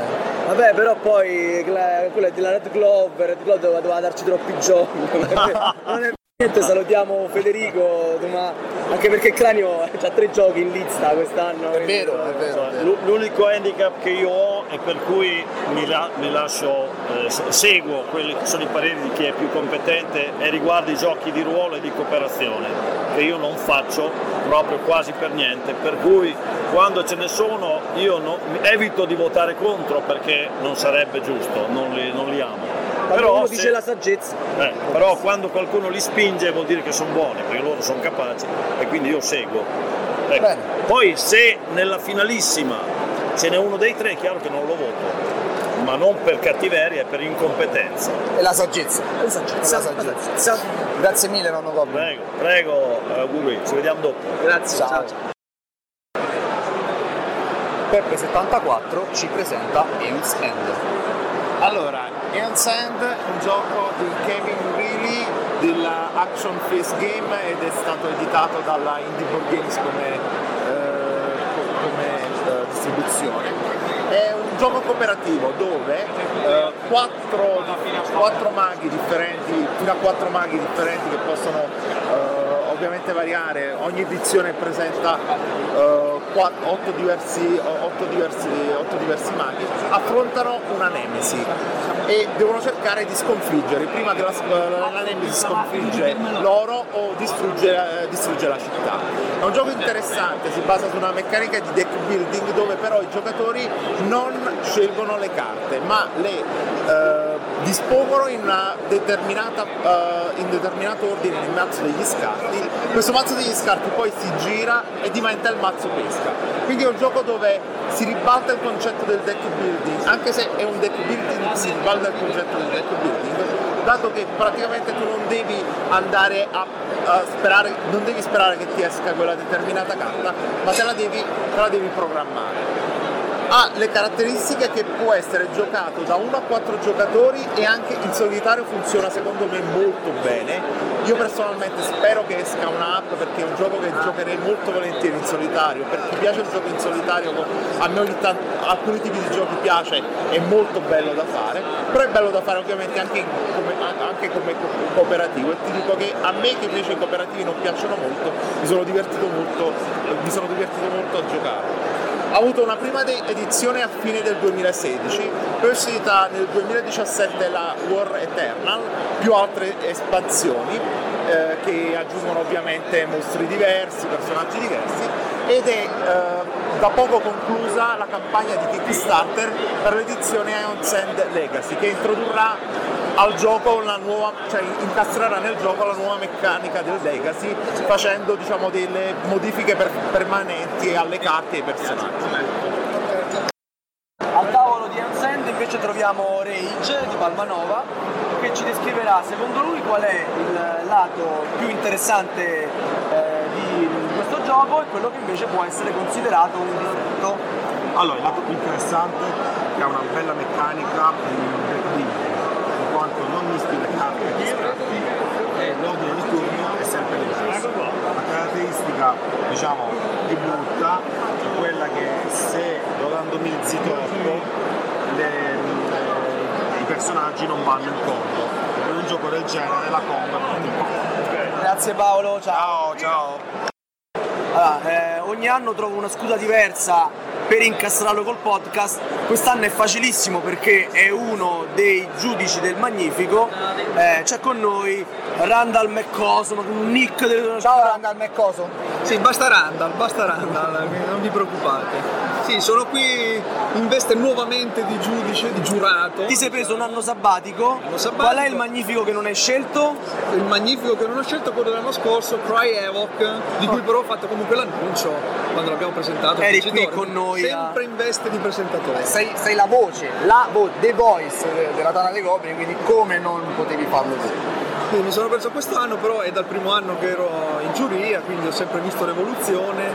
Vabbè, però poi quella è della Red Glove, Red Glove doveva, doveva darci troppi giochi. Non è salutiamo Federico, ma anche perché il cranio ha tre giochi in lista quest'anno. È vero, è vero. è vero. L'u- L'unico handicap che io ho e per cui mi, la- mi lascio, eh, seguo quelli che sono i pareri di chi è più competente e riguarda i giochi di ruolo e di cooperazione, che io non faccio proprio quasi per niente, per cui quando ce ne sono io no- evito di votare contro perché non sarebbe giusto, non li, non li amo. Uno se- dice la saggezza. eh, però quando qualcuno li spinge vuol dire che sono buoni, perché loro sono capaci e quindi io seguo. Ecco. Poi se nella finalissima ce n'è uno dei tre, è chiaro che non lo voto, ma non per cattiveria, è per incompetenza. E la saggezza. La saggezza. La saggezza. Grazie mille nonno Goblin. Prego, prego, eh, auguri, ci vediamo dopo. Grazie, ciao. Peppe74 ci presenta Eons End. Allora, Eons End è un gioco di Kevin Reilly della Action Face Game ed è stato editato dalla Indie Board Games come, eh, co- come, eh, distribuzione. È un gioco cooperativo dove eh, quattro, quattro maghi differenti, fino a quattro maghi differenti che possono eh, ovviamente variare, ogni edizione presenta eh, qua- otto, diversi, otto diversi- otto diversi maghi, affrontano una nemesi e devono cercare di sconfiggere, prima che la, la- la nemesi sconfigge loro o distrugge, eh, distrugge la città. È un gioco interessante, si basa su una meccanica di deck building dove però i giocatori non scelgono le carte, ma le eh, dispongono in, eh, in determinato ordine nel mazzo degli scarti. Questo mazzo degli scarti poi si gira e diventa il mazzo pesca. Quindi è un gioco dove si ribalta il concetto del deck building, anche se è un deck building si ribalta il concetto del deck building, dato che praticamente tu non devi andare a, a sperare, non devi sperare che ti esca quella determinata carta, ma te la devi, te la devi programmare ha le caratteristiche che può essere giocato da 1 a 4 giocatori e anche in solitario funziona secondo me molto bene. Io personalmente spero che esca un'app perché è un gioco che giocherei molto volentieri in solitario, per chi piace il gioco in solitario, a me ogni tanto alcuni tipi di giochi piace, è molto bello da fare, però è bello da fare ovviamente anche come, anche come co- cooperativo. E ti dico che a me che invece i cooperativi non piacciono molto, mi sono divertito molto, mi sono divertito molto a giocare ha avuto una prima de- edizione a fine del 2016, poi è uscita nel 2017 la War Eternal, più altre espansioni eh, che aggiungono ovviamente mostri diversi, personaggi diversi ed è eh, da poco conclusa la campagna di Kickstarter per l'edizione Ions End Legacy che introdurrà al gioco una nuova, cioè incastrerà nel gioco la nuova meccanica del Legacy facendo diciamo delle modifiche per- permanenti alle carte e ai personaggi. Al tavolo di Ansend invece troviamo Rage di Palmanova che ci descriverà secondo lui qual è il lato più interessante eh, di questo gioco e quello che invece può essere considerato un difetto. Allora, il lato più interessante è che ha una bella meccanica di deck building, in mischi le carte di e l'ordine di turno è sempre stesso. La caratteristica, diciamo, più brutta è quella che se lo randomizzi troppo le- i personaggi non vanno in combo. Per un gioco del genere la combo è molto importante. Grazie Paolo, ciao. Ciao, ciao. Allora, eh, ogni anno trovo una scusa diversa per incastrarlo col podcast. Quest'anno è facilissimo perché è uno dei giudici del Magnifico. Eh, c'è con noi Randall McCoso, ma con un nick del... Ciao Randall McCoso. Sì, basta Randall, basta Randall, non vi preoccupate. Sì, sono qui in veste nuovamente di giudice, di giurato. Ti sei preso un anno sabbatico. sabbatico. Qual è il magnifico che non hai scelto? Il magnifico che non ho scelto è quello dell'anno scorso, Cry Evoc, di cui però ho fatto comunque l'annuncio quando l'abbiamo presentato. Eri qui con noi a- Sempre in veste di presentatore. Sei, sei la voce, la vo- The Voice de- della Tana dei Goblin, quindi come non potevi farlo tu? Quindi mi sono preso quest'anno, però è dal primo anno che ero in giuria, quindi ho sempre visto l'evoluzione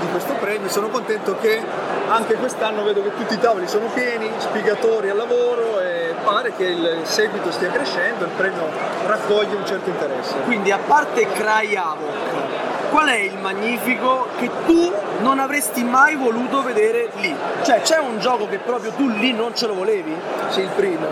di questo premio. Sono contento che anche quest'anno vedo che tutti i tavoli sono pieni, spiegatori al lavoro e pare che il seguito stia crescendo, il premio raccoglie un certo interesse. Quindi a parte Cry Havoc, qual è il magnifico che tu non avresti mai voluto vedere lì? Cioè c'è un gioco che proprio tu lì non ce lo volevi? Sì, il primo.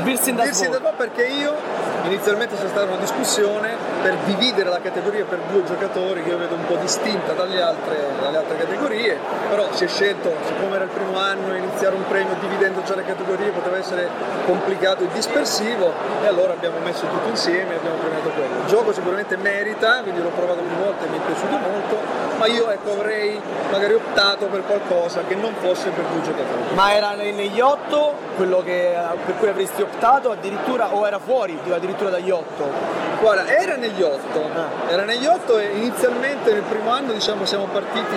Birsin das Birsin Boot perché io inizialmente c'è stata una discussione per dividere la categoria per due giocatori che io vedo un po' distinta dalle altre, dalle altre categorie, però si è scelto, siccome era il primo anno, iniziare un premio dividendo già le categorie poteva essere complicato e dispersivo e allora abbiamo messo tutto insieme e abbiamo premiato quello. Il gioco sicuramente merita, quindi l'ho provato più volte e mi è piaciuto molto, ma io ecco, avrei magari optato per qualcosa che non fosse per due giocatori. Ma era ne- negli otto quello che- per cui avresti optato addirittura o era fuori addirittura dagli otto? Guarda, era negli otto, era negli otto e inizialmente nel primo anno diciamo siamo partiti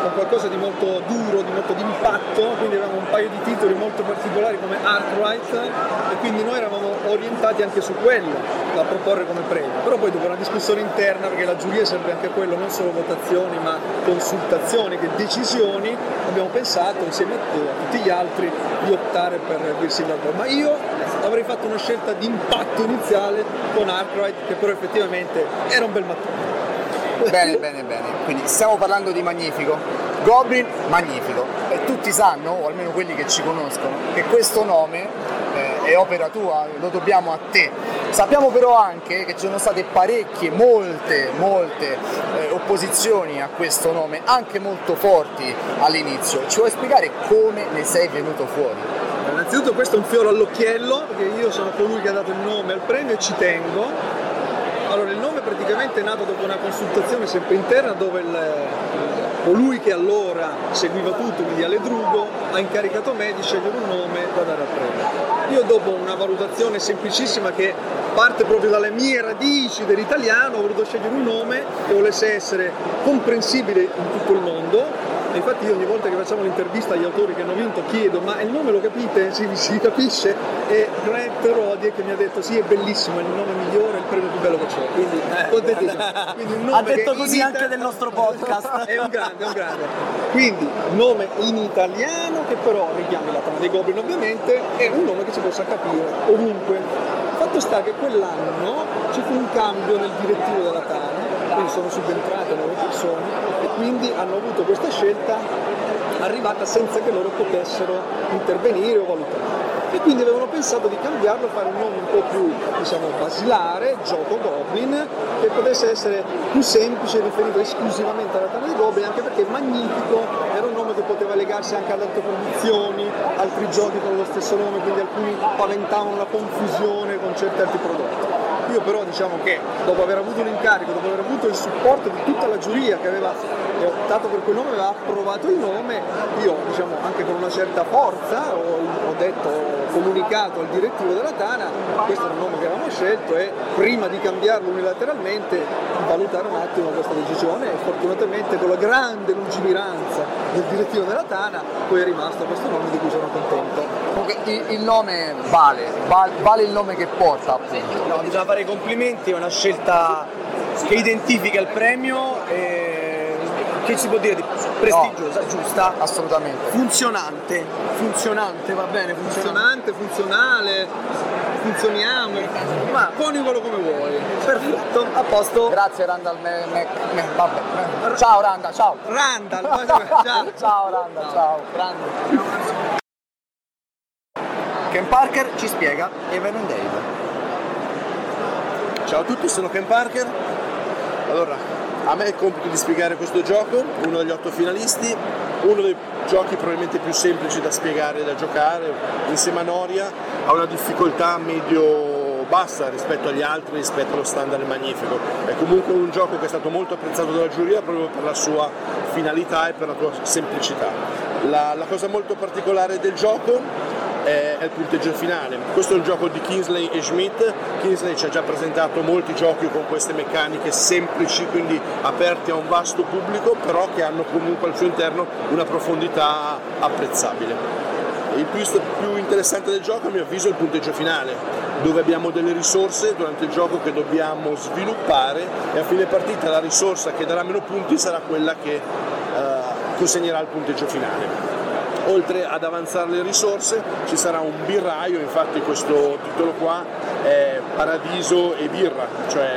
con qualcosa di molto duro, di molto d'impatto, quindi avevamo un paio di titoli molto particolari come Arkwright e quindi noi eravamo orientati anche su quello da proporre come premio. Però poi dopo una discussione interna, perché la giuria serve anche a quello, non solo votazioni ma consultazioni, che decisioni, abbiamo pensato insieme a te a tutti gli altri di optare per Bill Silverberg. Ma io avrei fatto una scelta di impatto iniziale con Arkwright che però effettivamente era un bel mattone. Bene, bene, bene. Quindi stiamo parlando di Magnifico. Goblin, Magnifico. E tutti sanno, o almeno quelli che ci conoscono, che questo nome eh, è opera tua, lo dobbiamo a te. Sappiamo però anche che ci sono state parecchie, molte, molte eh, opposizioni a questo nome, anche molto forti all'inizio. Ci vuoi spiegare come ne sei venuto fuori? Innanzitutto questo è un fiore all'occhiello, perché io sono colui che ha dato il nome al premio e ci tengo. Allora, il nome praticamente è nato dopo una consultazione sempre interna dove il, colui che allora seguiva tutto, quindi Aledrugo, ha incaricato me di scegliere un nome da dare al premio. Io dopo una valutazione semplicissima che parte proprio dalle mie radici dell'italiano, ho voluto scegliere un nome che volesse essere comprensibile in tutto il mondo e infatti io ogni volta che facciamo l'intervista agli autori che hanno vinto chiedo ma il nome lo capite? Si, si capisce? E Grant Rodie che mi ha detto sì è bellissimo, è il nome migliore, è il premio più bello che c'è. Quindi, contentissimo. Quindi un nome ha detto così in anche ita- del nostro podcast. è un grande, è un grande. Quindi nome in italiano che però richiami la trama dei Goblin ovviamente e un nome che si possa capire ovunque. Fatto sta che quell'anno ci fu un cambio nel direttivo della Tana, quindi sono subentrate nuove persone quindi hanno avuto questa scelta arrivata senza che loro potessero intervenire o valutare. E quindi avevano pensato di cambiarlo, fare un nome un po' più diciamo, basilare, gioco Goblin, che potesse essere più semplice, riferito esclusivamente alla Tana dei Goblin, anche perché Magnifico era un nome che poteva legarsi anche ad altre produzioni, altri giochi con lo stesso nome, quindi alcuni paventavano la confusione con certi altri prodotti. Io però diciamo che dopo aver avuto un incarico, dopo aver avuto il supporto di tutta la giuria che aveva e optato per quel nome, aveva approvato il nome, io diciamo anche con una certa forza ho, ho detto, ho comunicato al direttivo della Tana, questo era il nome che avevamo scelto e prima di cambiarlo unilateralmente valutare un attimo questa decisione e fortunatamente con la grande lungimiranza del direttivo della Tana poi è rimasto questo nome di cui sono contento. Comunque il, il nome vale, val- vale il nome che porta appunto. No, bisogna fare i complimenti, è una scelta che identifica il premio e che si può dire di prestigiosa, giusta, assolutamente. Funzionante, funzionante, va bene, funzionante, funzionale, funzioniamo, ma coniugalo come vuoi. Perfetto, a posto. Grazie Randall Me- Me- Me- vabbè. Ciao Randa, ciao. Randall, ciao. ciao Randa, ciao. Grande. Ken Parker ci spiega Evan and Dave. Ciao a tutti, sono Ken Parker. Allora, a me è il compito di spiegare questo gioco, uno degli otto finalisti, uno dei giochi probabilmente più semplici da spiegare e da giocare, insieme a Noria ha una difficoltà medio bassa rispetto agli altri, rispetto allo standard magnifico. È comunque un gioco che è stato molto apprezzato dalla giuria proprio per la sua finalità e per la sua semplicità. La, la cosa molto particolare del gioco è il punteggio finale. Questo è un gioco di Kingsley e Schmidt. Kingsley ci ha già presentato molti giochi con queste meccaniche semplici, quindi aperti a un vasto pubblico, però che hanno comunque al suo interno una profondità apprezzabile. Il twist più interessante del gioco a mio avviso è il punteggio finale, dove abbiamo delle risorse durante il gioco che dobbiamo sviluppare e a fine partita la risorsa che darà meno punti sarà quella che eh, consegnerà il punteggio finale oltre ad avanzare le risorse ci sarà un birraio, infatti questo titolo qua è paradiso e birra, cioè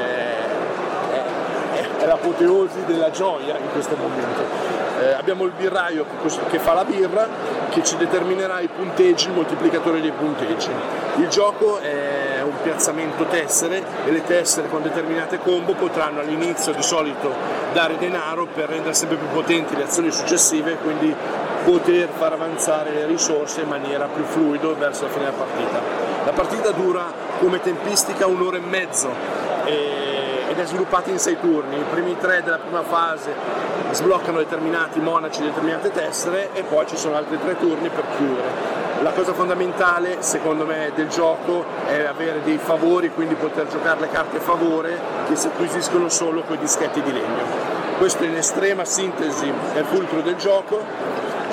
è, è l'apoteosi della gioia in questo momento. Eh, abbiamo il birraio che, fa la birra che ci determinerà i punteggi, il moltiplicatore dei punteggi. Il gioco è un piazzamento tessere e le tessere con determinate combo potranno all'inizio di solito dare denaro per rendere sempre più potenti le azioni successive quindi poter far avanzare le risorse in maniera più fluido verso la fine della partita. La partita dura come tempistica un'ora e mezzo e- ed è sviluppata in sei turni. I primi tre della prima fase sbloccano determinati monaci, determinate tessere e poi ci sono altri tre turni per chiudere. La cosa fondamentale secondo me del gioco è avere dei favori, quindi poter giocare le carte a favore che si acquisiscono solo con i dischetti di legno. Questo in estrema sintesi è il fulcro del gioco.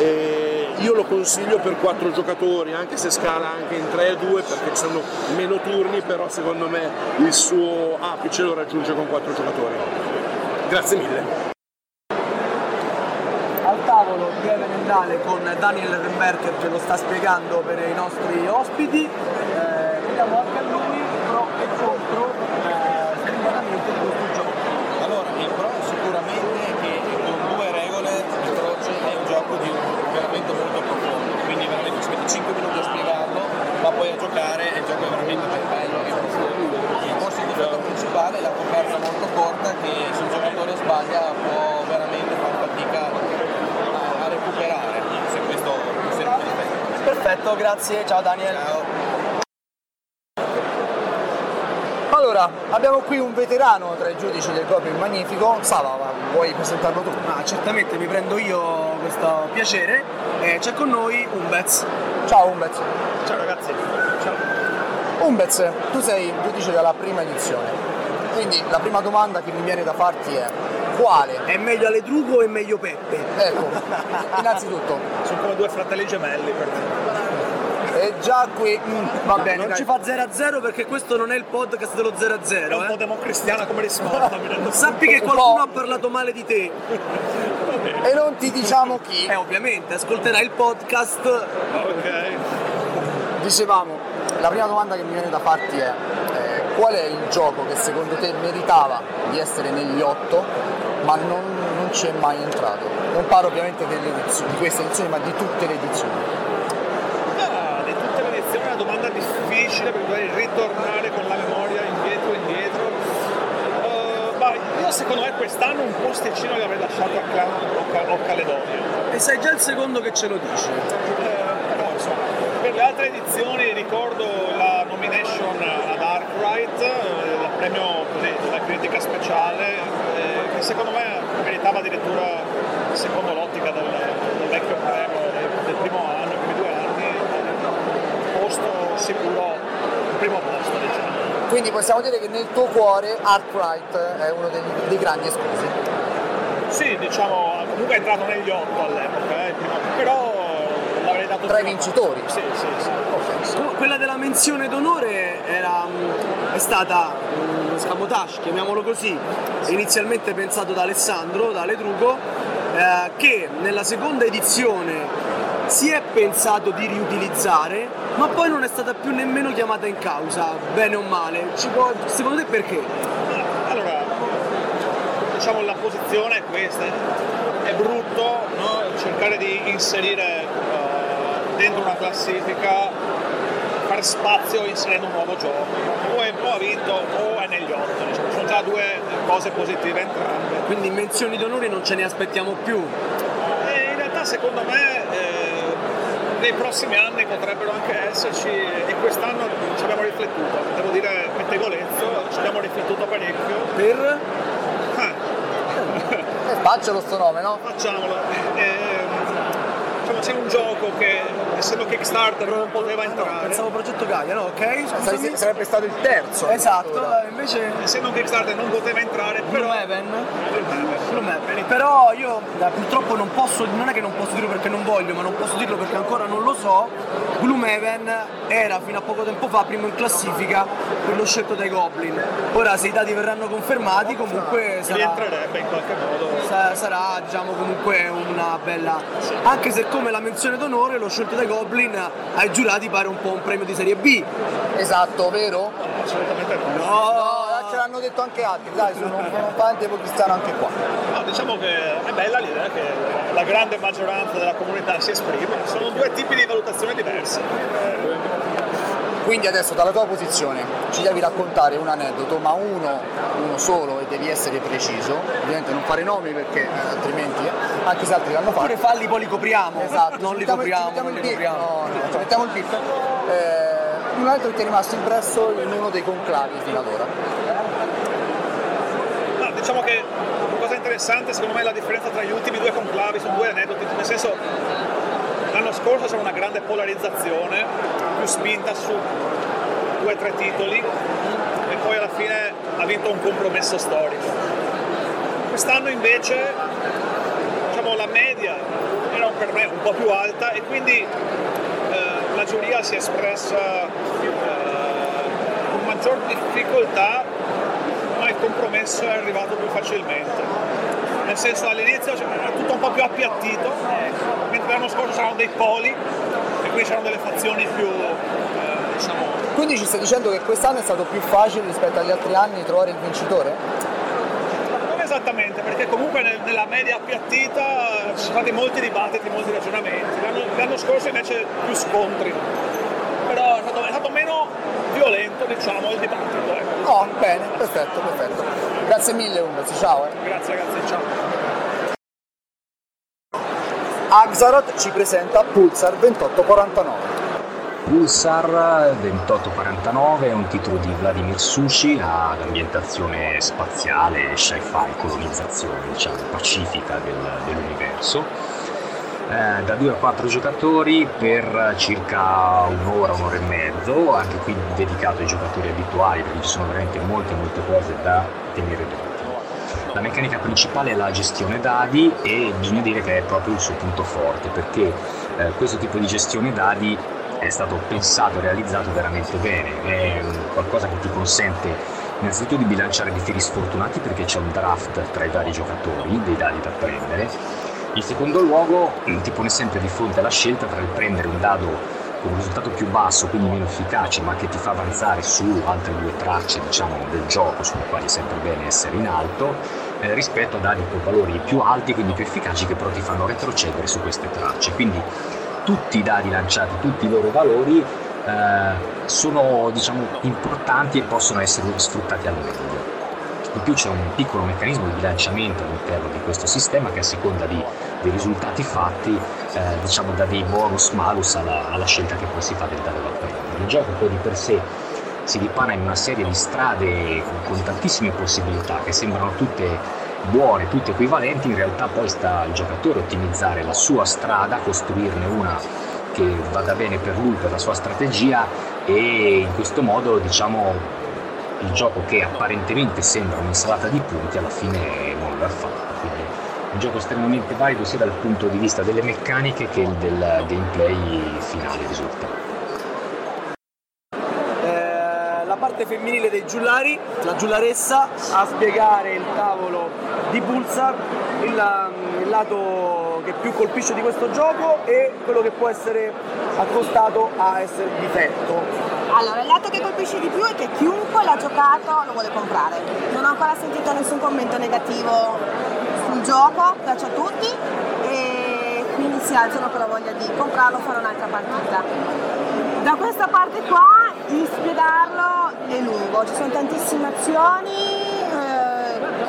E io lo consiglio per quattro giocatori, anche se scala anche in 3 e 2 perché sono meno turni, però secondo me il suo apice lo raggiunge con quattro giocatori. Grazie mille. al tavolo di Even Endale con Daniel Remberger che lo sta spiegando per i nostri ospiti. Eh, vediamo anche a lui pro e contro eh, spontaneamente di questo gioco. Allora, il pro sicuramente è che con due regole il croce è un gioco di veramente molto profondo, quindi veramente ci metti 5 minuti a spiegarlo, ma poi a giocare è il gioco è veramente più bello e profondo. Forse il difetto principale è la coperta molto corta che se un giocatore sbaglia può veramente far fatica a, a recuperare, se questo è il difetto. Perfetto, grazie, ciao Daniel. Allora, abbiamo qui un veterano tra i giudici del Goblin Magnifico. Sava, va, vuoi presentarlo tu? Ah, certamente mi prendo io questo piacere. Eh, c'è con noi Umbez. Ciao Umbez. Ciao ragazzi. Umbez, tu sei giudice della prima edizione. Quindi la prima domanda che mi viene da farti è quale? È meglio Aledrugo o è meglio Peppe? Ecco, innanzitutto. Sono come due fratelli gemelli per me. E già qui mm, va bene. non dai. ci fa 0 a 0 perché questo non è il podcast dello 0 a 0. È un po' democristiana come risposta. Sappi che qualcuno ha parlato male di te. E non ti diciamo chi. Eh, ovviamente, ascolterai il podcast. Ok. Dicevamo, la prima domanda che mi viene da farti è eh, qual è il gioco che secondo te meritava di essere negli otto ma non, non ci è mai entrato? Non parlo ovviamente delle edizioni- di queste edizioni ma di tutte le edizioni. Ah, di tutte le edizioni è una domanda difficile perché dovrei ritornare con la memoria indietro indietro. Eh, ma io secondo me quest'anno un posticino l'avrei lasciato a, Ca- o Ca- o Caledonia. E sei già il secondo che ce lo dice. Eh, no, insomma, per le altre edizioni ricordo la nomination ad Arkwright, eh, il premio così, della critica speciale, eh, che secondo me meritava addirittura, secondo l'ottica del, del vecchio premio del, del primo anno, i primi due anni, posto sicuro, il primo posto diciamo. Quindi possiamo dire che nel tuo cuore Arkwright è uno dei, dei grandi esclusi. Sì, diciamo, comunque è entrato negli otto all'epoca, eh, però l'avrei dato Tra i vincitori? Sì, sì, sì. Que- Quella della menzione d'onore era, mm, è stata un scamotage, chiamiamolo così, inizialmente pensato da Alessandro, da Ledrugo, eh, che nella seconda edizione si è pensato di riutilizzare, ma poi non è stata più nemmeno chiamata in causa, bene o male. Ci può- secondo te perché? Allora, diciamo la posizione è questa, è brutto no? cercare di inserire eh, dentro una classifica, fare spazio inserendo un nuovo gioco. O, è, o ha vinto o è negli otto, diciamo. sono già due cose positive entrambe. Quindi menzioni d'onore non ce ne aspettiamo più. E in realtà secondo me eh, nei prossimi anni potrebbero anche esserci e quest'anno ci abbiamo riflettuto, devo dire pettegolezzo, ci abbiamo riflettuto parecchio. Per? E faccelo sto nome, no? Facciamolo. Ehm, diciamo, c'è un gioco che essendo Kickstarter non poteva entrare. Pensavo progetto Gaia, no? Ok? Scusami. Sarebbe stato il terzo. Esatto, eh, invece Essendo un Kickstarter non poteva entrare, però. Gloomhaven. Gloomhaven. Però io purtroppo non posso, non è che non posso dirlo perché non voglio, ma non posso dirlo perché ancora non lo so. Gloomhaven era fino a poco tempo fa primo in classifica per lo scelto dai Goblin. Ora se i dati verranno confermati comunque sarà, rientrerebbe in qualche modo. sa- sarà diciamo comunque una bella. Anche se come la menzione d'onore lo scelto dai Goblin ai giurati pare un po' un premio di serie B. Esatto, vero? Assolutamente no. No, ce l'hanno detto anche altri, dai, sono, sono fan democristiano anche qua. No, diciamo che è bella l'idea che la grande maggioranza della comunità si esprime. Sono due tipi di valutazioni diverse. Quindi adesso dalla tua posizione ci devi raccontare un aneddoto, ma uno, uno solo e devi essere preciso, ovviamente non fare nomi perché eh, altrimenti, anche se altri l'hanno fatto. Oppure falli poi li copriamo. Esatto, Non li copriamo, non il li copriamo. no, no, ci mettiamo il bip. Eh, un altro che ti è rimasto impresso in uno dei conclavi fino ad ora. No, diciamo che una cosa interessante secondo me è la differenza tra gli ultimi due conclavi, sono due aneddoti, nel senso l'anno scorso c'era una grande polarizzazione, più spinta su due o tre titoli e poi alla fine ha vinto un compromesso storico. Quest'anno invece diciamo, la media era per me un po' più alta e quindi eh, la giuria si è espressa eh, con maggior difficoltà ma il compromesso è arrivato più facilmente. Nel senso all'inizio cioè, era tutto un po' più appiattito, mentre l'anno scorso c'erano dei poli e quindi c'erano delle fazioni più, eh, diciamo, Quindi ci stai dicendo che quest'anno è stato più facile rispetto agli altri anni trovare il vincitore? non esattamente, perché comunque nel- nella media appiattita ci sono stati molti dibattiti, molti ragionamenti. L'anno, l'anno scorso invece più scontri. Però è stato, è stato meno violento, diciamo, il dibattito. ecco. Oh, bene, perfetto, perfetto. Grazie mille Umbras, ciao. Eh. Grazie ragazzi, ciao. Axaroth ci presenta Pulsar 2849. Pulsar 2849 è un titolo di Vladimir Sushi ad ambientazione spaziale, sci-fi, colonizzazione, diciamo, pacifica del- dell'universo. Eh, da 2 a 4 giocatori per circa un'ora, un'ora e mezzo, anche qui dedicato ai giocatori abituali perché ci sono veramente molte molte cose da tenere d'occhio. La meccanica principale è la gestione dadi e bisogna dire che è proprio il suo punto forte perché eh, questo tipo di gestione dadi è stato pensato e realizzato veramente bene, è un qualcosa che ti consente innanzitutto di bilanciare dei tiri sfortunati perché c'è un draft tra i vari giocatori, dei dadi da prendere. In secondo luogo mm, ti pone sempre di fronte alla scelta tra il prendere un dado un risultato più basso, quindi meno efficace, ma che ti fa avanzare su altre due tracce diciamo, del gioco, sulle quali è sempre bene essere in alto, eh, rispetto a dadi con valori più alti, quindi più efficaci, che però ti fanno retrocedere su queste tracce. Quindi tutti i dadi lanciati, tutti i loro valori eh, sono diciamo, importanti e possono essere sfruttati al meglio. In più c'è un piccolo meccanismo di bilanciamento all'interno di questo sistema che a seconda di- dei risultati fatti eh, diciamo dà dei bonus malus alla, alla scelta che poi si fa del dado da. Il gioco poi di per sé si dipana in una serie di strade con, con tantissime possibilità che sembrano tutte buone, tutte equivalenti, in realtà poi sta al giocatore ottimizzare la sua strada, costruirne una che vada bene per lui, per la sua strategia e in questo modo diciamo il gioco che apparentemente sembra un'insalata di punti alla fine non lo è affatto. Quindi un gioco estremamente valido sia dal punto di vista delle meccaniche che del gameplay finale risultato. Eh, femminile dei giullari, la giullaressa, a spiegare il tavolo di Pulsar, il, il lato che più colpisce di questo gioco e quello che può essere accostato a essere difetto. Allora, il lato che colpisce di più è che chiunque l'ha giocato lo vuole comprare. Non ho ancora sentito nessun commento negativo sul gioco, piace a tutti e quindi si alzano con la voglia di comprarlo e fare un'altra partita. Da questa parte qua spiegarlo è lungo, ci sono tantissime azioni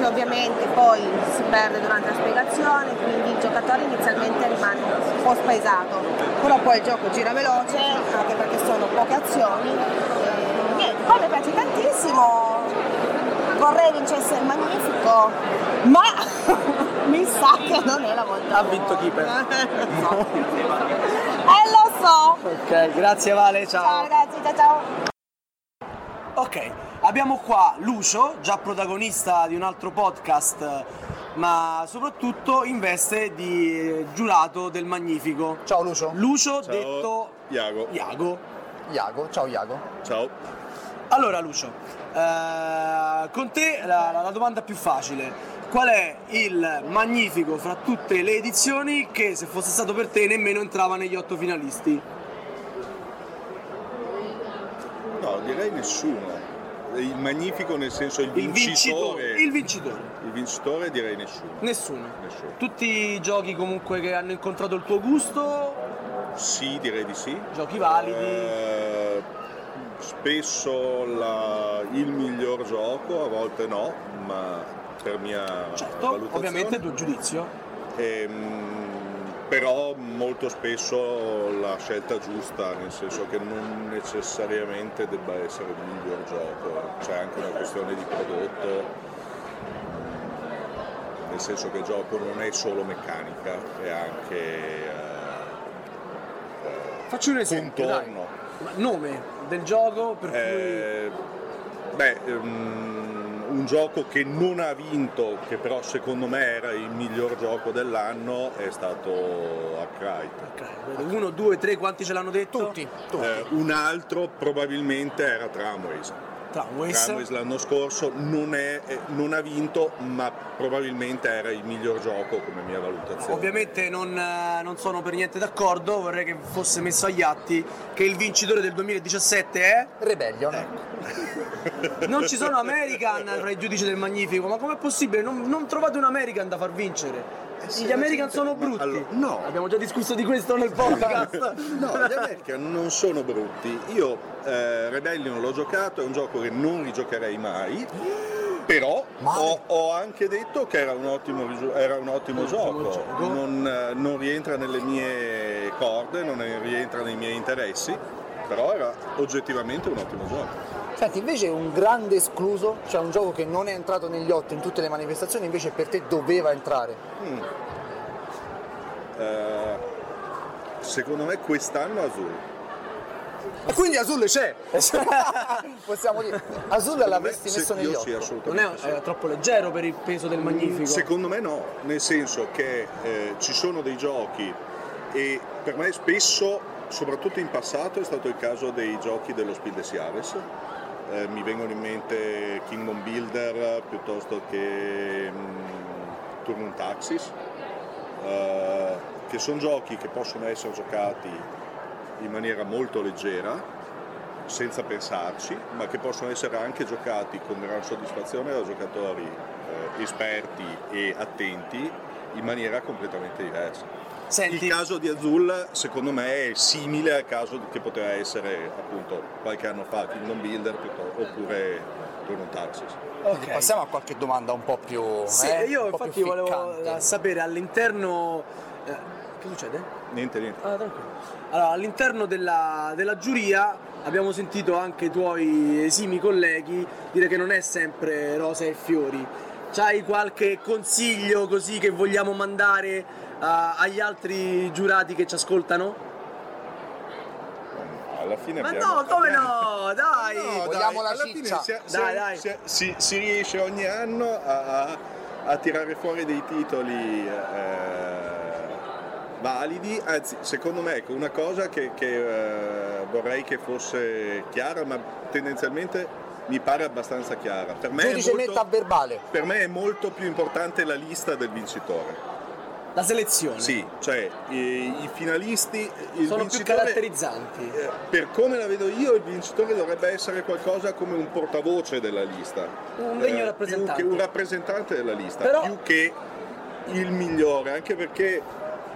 che ovviamente poi si perde durante la spiegazione, quindi il giocatore inizialmente rimane un po' spaesato, però poi il gioco gira veloce anche perché sono poche azioni. E niente, poi mi piace tantissimo, vorrei vincesse il magnifico, ma mi sa che non è la volta. Ha vinto Keeper. Eh lo so! Ok, grazie Vale, ciao. Ciao ragazzi, ciao ciao! Ok, abbiamo qua Lucio, già protagonista di un altro podcast, ma soprattutto in veste di giurato del Magnifico. Ciao Lucio. Lucio Ciao. detto Iago. Iago. Iago, ciao Iago. Ciao. Allora Lucio, eh, con te la, la- la domanda più facile. Qual è il magnifico fra tutte le edizioni che se fosse stato per te nemmeno entrava negli otto finalisti? No, direi nessuno. Il magnifico nel senso il Il vincitore. vincitore. Il vincitore. Il vincitore direi nessuno. Nessuno. Nessuno. Tutti i giochi comunque che hanno incontrato il tuo gusto, Sì, direi di sì. giochi validi. Eh, spesso la- il miglior gioco, a volte no, ma per mia Certo, valutazione. ovviamente tuo giudizio. Ehm, però molto spesso la scelta giusta, nel senso che non necessariamente debba essere il miglior gioco, c'è anche una questione di prodotto, mm, nel senso che il gioco non è solo meccanica, è anche eh, Faccio un esempio. dai. contorno. Ma Nome del gioco per Eh, beh, ehm, un gioco che non ha vinto, che però secondo me era il miglior gioco dell'anno, è stato Arkwright. cui uno, due, tre, quanti ce l'hanno detto? Tutti. Eh, un altro probabilmente era Tramways. Tramways. Tramways l'anno scorso non, è- eh, non ha vinto, ma probabilmente era il miglior gioco come mia valutazione. Ovviamente non, eh, non sono per niente d'accordo, vorrei che fosse messo agli atti che il vincitore del 2017 è... Rebellion. Non ci sono American tra i giudici del Magnifico, ma com'è possibile? Non, non trovate un American da far vincere? Gli American sono brutti. no. Abbiamo già discusso di questo nel podcast. No, gli American non sono brutti. Io eh, Rebellion l'ho giocato, è un gioco che non rigiocherei mai. Però ho, ho anche detto che era un ottimo, era un ottimo gioco, Non, eh, non rientra nelle mie corde, non rientra nei miei interessi, però era oggettivamente un ottimo gioco. Senti, invece un grande escluso, cioè un gioco che non è entrato negli otto in tutte le manifestazioni, invece per te doveva entrare. Mm. Eh, secondo me quest'anno Azul. E quindi Azul c'è! Possiamo dire. Azul l'avresti Se- messo negli io otto. sì, assolutamente Non è, è troppo leggero per il peso del Magnifico. Secondo me no, nel senso che eh, ci sono dei giochi e per me spesso, soprattutto in passato, è stato il caso dei giochi dello Speed de Siares. Eh, mi vengono in mente Kingdom Builder piuttosto che mm, Turn Taxis, eh, che sono giochi che possono essere giocati in maniera molto leggera, senza pensarci, ma che possono essere anche giocati con gran soddisfazione da giocatori eh, esperti e attenti in maniera completamente diversa. Il caso di Azul secondo me è simile al caso che poteva essere appunto qualche anno fa Kingdom Builder piuttosto- oppure Turn Taxis. Quindi Passiamo a qualche domanda un po' più. Sì, eh, io infatti volevo ficcante. eh, sapere all'interno... eh, che succede? Niente, niente. Ah, tranquillo. Allora, all'interno della, della giuria abbiamo sentito anche i tuoi esimi colleghi dire che non è sempre rosa e fiori. C'hai qualche consiglio così che vogliamo mandare agli altri giurati che ci ascoltano? Alla fine Ma abbiamo- no, come no? Dai! No, Vogliamo dai, la alla fine ciccia. si, si- Dai, dai. si- si- si riesce ogni anno a, a- tirare fuori dei titoli eh, validi, anzi secondo me ecco, una cosa che, che, eh, vorrei che fosse chiara, ma tendenzialmente mi pare abbastanza chiara. Per me, molto, metta a verbale. per me è molto più importante la lista del vincitore. La selezione. Sì, cioè i, i finalisti, Sono più caratterizzanti. eh, per come la vedo io, il vincitore dovrebbe essere qualcosa come un portavoce della lista. Un degno Eh, rappresentante. Un rappresentante della lista, Però- più che il migliore, anche perché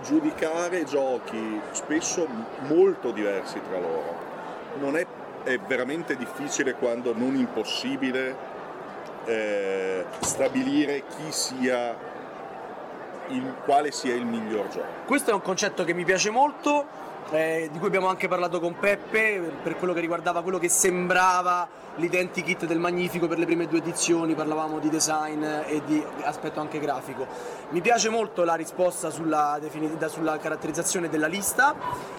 giudicare giochi spesso molto diversi tra loro non è, è veramente difficile quando non impossibile eh, stabilire chi sia il, quale sia il miglior gioco. Questo è un concetto che mi piace molto, eh, di cui abbiamo anche parlato con Peppe, per quello che riguardava quello che sembrava l'identikit del Magnifico per le prime due edizioni, parlavamo di design e di aspetto anche grafico. Mi piace molto la risposta sulla, defini- da- sulla caratterizzazione della lista,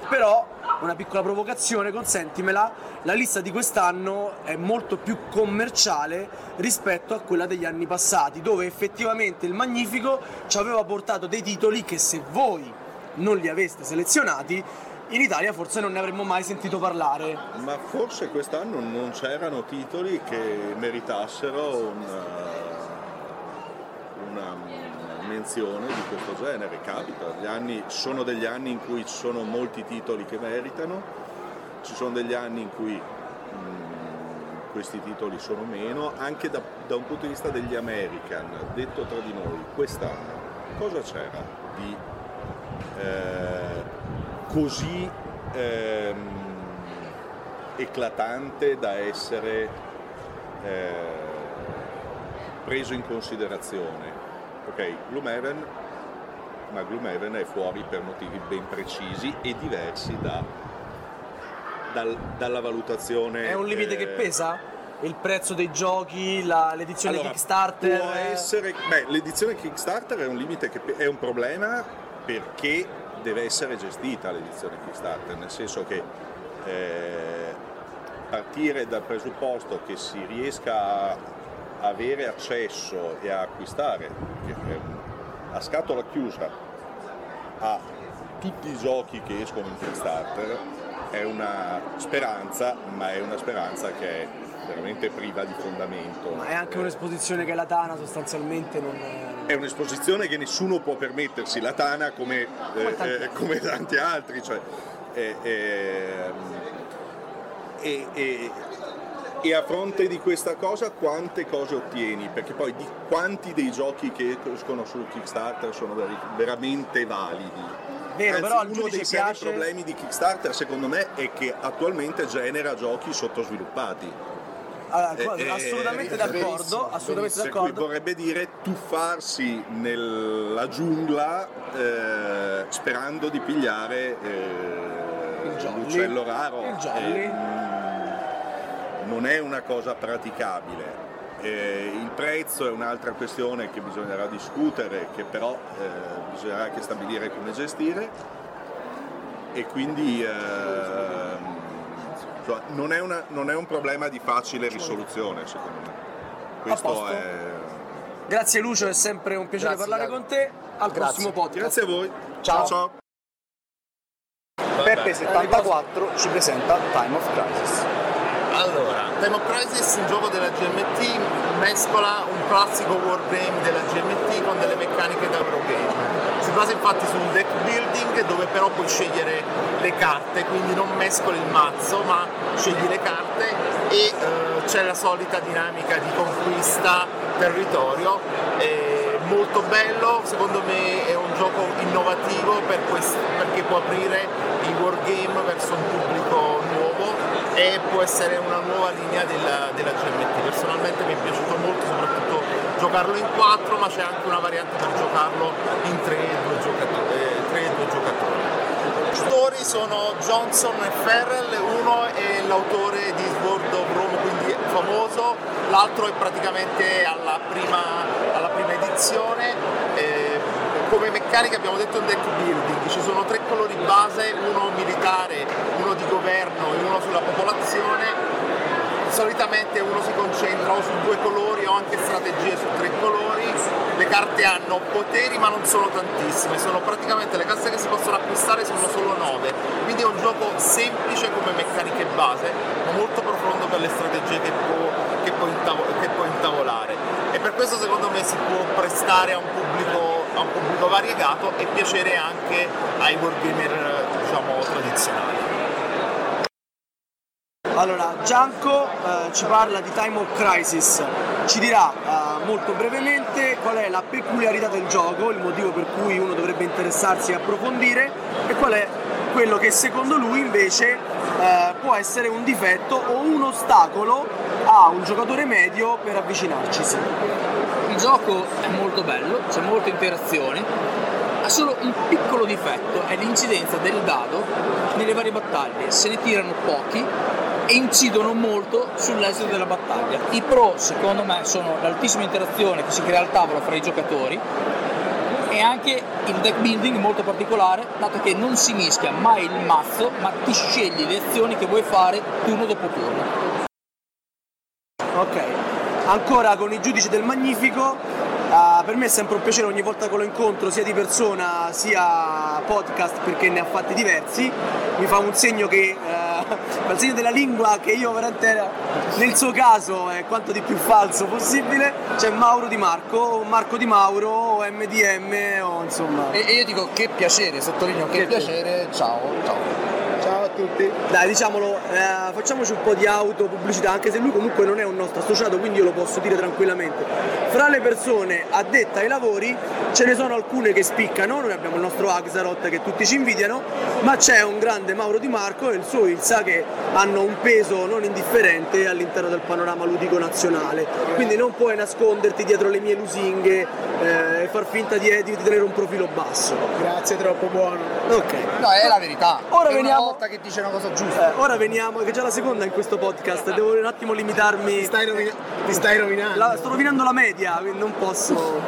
però una piccola provocazione, consentimela, la lista di quest'anno è molto più commerciale rispetto a quella degli anni passati, dove effettivamente il Magnifico ci aveva portato dei titoli che se voi non li aveste selezionati, in Italia forse non ne avremmo mai sentito parlare. Ma forse quest'anno non c'erano titoli che meritassero una, una menzione di questo genere, capita. Gli anni, sono degli anni in cui ci sono molti titoli che meritano, ci sono degli anni in cui mm, questi titoli sono meno, anche da, da un punto di vista degli American, detto tra di noi, quest'anno cosa c'era di eh, così ehm, eclatante da essere eh, preso in considerazione. Ok, Gloomhaven, ma Gloomhaven è fuori per motivi ben precisi e diversi da- dal- dalla valutazione. È un limite che eh, pesa? Il prezzo dei giochi, la- l'edizione allora, Kickstarter? Può essere, beh, l'edizione Kickstarter è un limite che è un problema perché deve essere gestita l'edizione Kickstarter, nel senso che eh, partire dal presupposto che si riesca a avere accesso e a acquistare a scatola chiusa a tutti i giochi che escono in Kickstarter è una speranza, ma è una speranza che è veramente priva di fondamento. Ma è anche un'esposizione che la Tana sostanzialmente non... È un'esposizione che nessuno può permettersi, la Tana come, eh, tanti eh, come tanti altri. Cioè, eh, ehm, e, a fronte di questa cosa quante cose ottieni? Perché poi di quanti dei giochi che escono sul Kickstarter sono veramente validi? Vero, Anzi, però uno dei seri piace- problemi di Kickstarter secondo me è che attualmente genera giochi sottosviluppati. Allora, Eh, eh, assolutamente eh, d'accordo, assolutamente cui d'accordo. vorrebbe dire tuffarsi nella giungla eh, sperando di pigliare eh, l'uccello raro. Il jolly. Eh, mm, non è una cosa praticabile. Il prezzo è un'altra questione che bisognerà discutere, che però bisognerà anche stabilire come gestire e quindi ehm, insomma, non, è una- non è un problema di facile risoluzione secondo me. Questo è... Grazie Lucio, è sempre un piacere Grazie, parlare Gabi. con te. Al Grazie. prossimo podcast. Grazie a voi. Ciao. ciao. Peppe74 ci presenta Time of Crisis. Allora, Time of Crisis, un gioco della GMT, mescola un classico wargame della GMT con delle meccaniche da Eurogame. Si basa infatti su un deck building dove però puoi scegliere le carte, quindi non mescoli il mazzo ma scegli le carte e eh, c'è la solita dinamica di conquista territorio. È molto bello, secondo me è un gioco innovativo per quest- perché può aprire i wargame verso un pubblico e può essere una nuova linea della, della GMT. Personalmente mi è piaciuto molto, soprattutto giocarlo in 4, ma c'è anche una variante per giocarlo in 3 e 2 giocatori. eh, giocatori. Gli autori sono Johnson e Ferrell, uno è l'autore di Sword of Rome, quindi famoso, l'altro è praticamente alla prima, alla prima edizione. eh, come meccanica abbiamo detto un deck building, ci sono tre colori base, uno militare, uno di governo e uno sulla popolazione. Solitamente uno si concentra o su due colori o anche strategie su tre colori. Le carte hanno poteri ma non sono tantissime, sono praticamente le casse che si possono acquistare sono solo 9. Quindi è un gioco semplice come meccaniche base, ma molto profondo per le strategie che può, che può intavo- che può intavolare. E per questo secondo me si può prestare a un pubblico, a un pubblico variegato e piacere anche ai wargamer diciamo, tradizionali. Allora, Gianco eh, ci parla di Time of Crisis, ci dirà eh, molto brevemente qual è la peculiarità del gioco, il motivo per cui uno dovrebbe interessarsi e approfondire e qual è quello che secondo lui invece eh, può essere un difetto o un ostacolo a un giocatore medio per avvicinarcisi. Il gioco è molto bello, c'è molta interazione, ha solo un piccolo difetto, è l'incidenza del dado nelle varie battaglie, se ne tirano pochi e incidono molto sull'esito della battaglia. I pro secondo me sono l'altissima interazione che si crea al tavolo fra i giocatori e anche il deck building molto particolare, dato che non si mischia mai il mazzo, ma ti scegli le azioni che vuoi fare turno dopo turno. Ok, ancora con i giudici del Magnifico, eh, per me è sempre un piacere ogni volta che lo incontro, sia di persona sia podcast perché ne ha fatti diversi. Mi fa un segno che, eh, fa il segno della lingua che io veramente nel suo caso è quanto di più falso possibile. C'è Mauro Di Marco, Marco Di Mauro, o MDM o insomma. E, e io dico che piacere, sottolineo che, Che piacere, ciao, ciao. Tutti. Dai, diciamolo, eh, facciamoci un po' di autopubblicità, anche se lui comunque non è un nostro associato, quindi io lo posso dire tranquillamente. Fra le persone addette ai lavori ce ne sono alcune che spiccano, noi abbiamo il nostro Axarot che tutti ci invidiano, ma c'è un grande Mauro Di Marco e il suo Ilsa che hanno un peso non indifferente all'interno del panorama ludico nazionale. Quindi non puoi nasconderti dietro le mie lusinghe eh, e far finta di, di tenere un profilo basso. Grazie, troppo buono. Ok. No, è la verità. Ora È una veniamo- volta che dice una cosa giusta. Eh, ora veniamo, che è già la seconda in questo podcast, devo un attimo limitarmi. Ti stai, rovinando. La- sto rovinando la media, quindi non posso.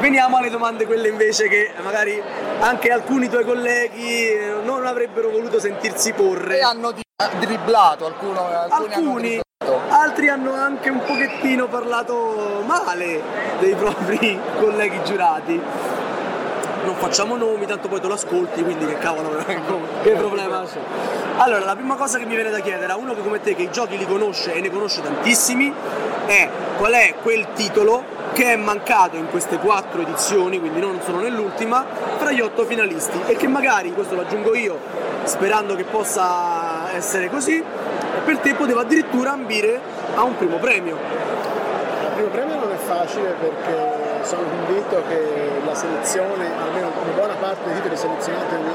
Veniamo alle domande quelle invece che magari anche alcuni tuoi colleghi eh, non avrebbero voluto sentirsi porre. E hanno di- dribblato alcuno, alcuni, hanno Alcuni, dribblato. altri hanno anche un pochettino parlato male dei propri colleghi giurati. Non facciamo nomi, tanto poi te lo ascolti, quindi che cavolo, che problema c'è? Allora, la prima cosa che mi viene da chiedere a uno che come te che i giochi li conosce e ne conosce tantissimi è qual è quel titolo che è mancato in queste quattro edizioni, quindi non solo nell'ultima, fra gli otto finalisti e che magari, questo lo aggiungo io, sperando che possa essere così, per te poteva addirittura ambire a un primo premio. Il primo premio non è facile perché sono convinto che la selezione, almeno una buona parte dei titoli selezionati ogni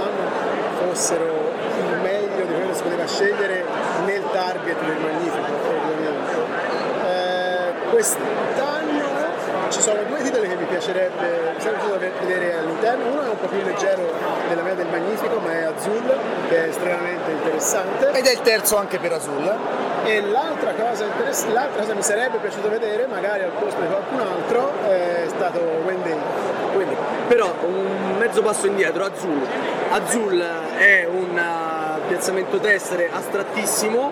fossero il meglio di quello che si poteva scegliere nel target del Magnifico, ovviamente. Eh, quest'anno ci sono due titoli che mi piacerebbe, piaciuto vedere all'interno, uno è un po' più leggero della mia del Magnifico, ma è Azul, che è estremamente interessante. Ed è il terzo anche per Azul. E l'altra cosa, l'altra cosa che mi sarebbe piaciuto vedere, magari al posto di qualcun altro, è stato Wendy. Quindi, però un mezzo passo indietro, Azul. Azul è un eh, piazzamento tessere astrattissimo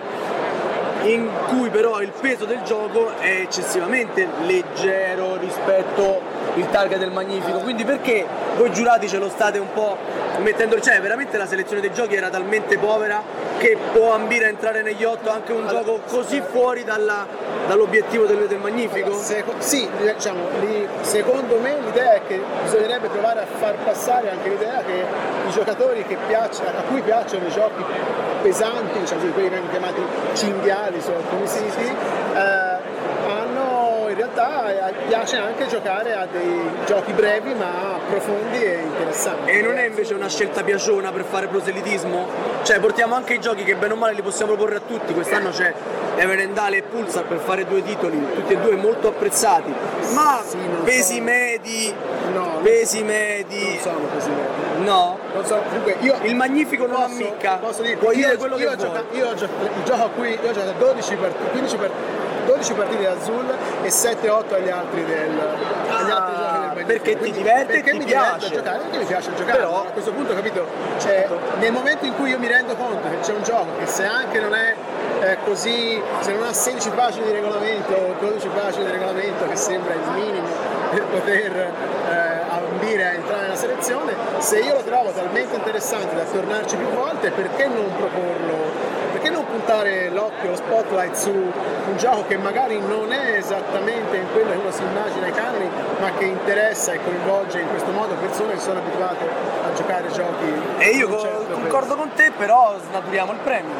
in cui però il peso del gioco è eccessivamente leggero rispetto il target del Magnifico. Quindi perché voi giurati ce lo state un po' mettendo, cioè veramente la selezione dei giochi era talmente povera che può ambire a entrare negli otto anche un gioco così fuori dalla- dall'obiettivo del, del Magnifico? Seco- sì, diciamo, lì, secondo me l'idea è che bisognerebbe provare a far passare anche l'idea che i giocatori che piace- a cui piacciono i giochi pesanti, diciamo quelli che vengono chiamati cinghiali su alcuni siti, eh, realtà eh, piace anche giocare a dei giochi brevi ma profondi e interessanti. E non è invece una scelta piaciona per fare proselitismo? Cioè portiamo anche i giochi che bene o male li possiamo proporre a tutti, quest'anno c'è Everendale e Pulsar per fare due titoli, tutti e due molto apprezzati, ma pesi medi, pesi medi... Non sono pesi medi. No? Non so, comunque io Il Magnifico non posso, ammicca, posso dirti, puoi io, dire quello io che ho gioca- vuoi. io gioco a cui io ho giocato 12 partite, 15 partite 12 partite Azul e 7-8 agli altri del agli altri giochi del Magnifico. Ah, perché ti Quindi- diverte e perché ti mi diverte piace. a giocare, perché mi piace giocare. Però- a questo punto capito? Cioè, nel momento in cui io mi rendo conto che c'è un gioco che se anche non è eh, così, se non ha 16 pagine di regolamento o 12 pagine di regolamento che sembra il minimo per poter eh, ambire a entrare nella selezione, se io lo trovo talmente interessante da tornarci più volte, perché non proporlo? Puntare l'occhio, lo spotlight su un gioco che magari non è esattamente in quello che uno si immagina ai canoni, ma che interessa e coinvolge in questo modo persone che sono abituate a giocare giochi. E io certo concordo con te, però snaturiamo il premio.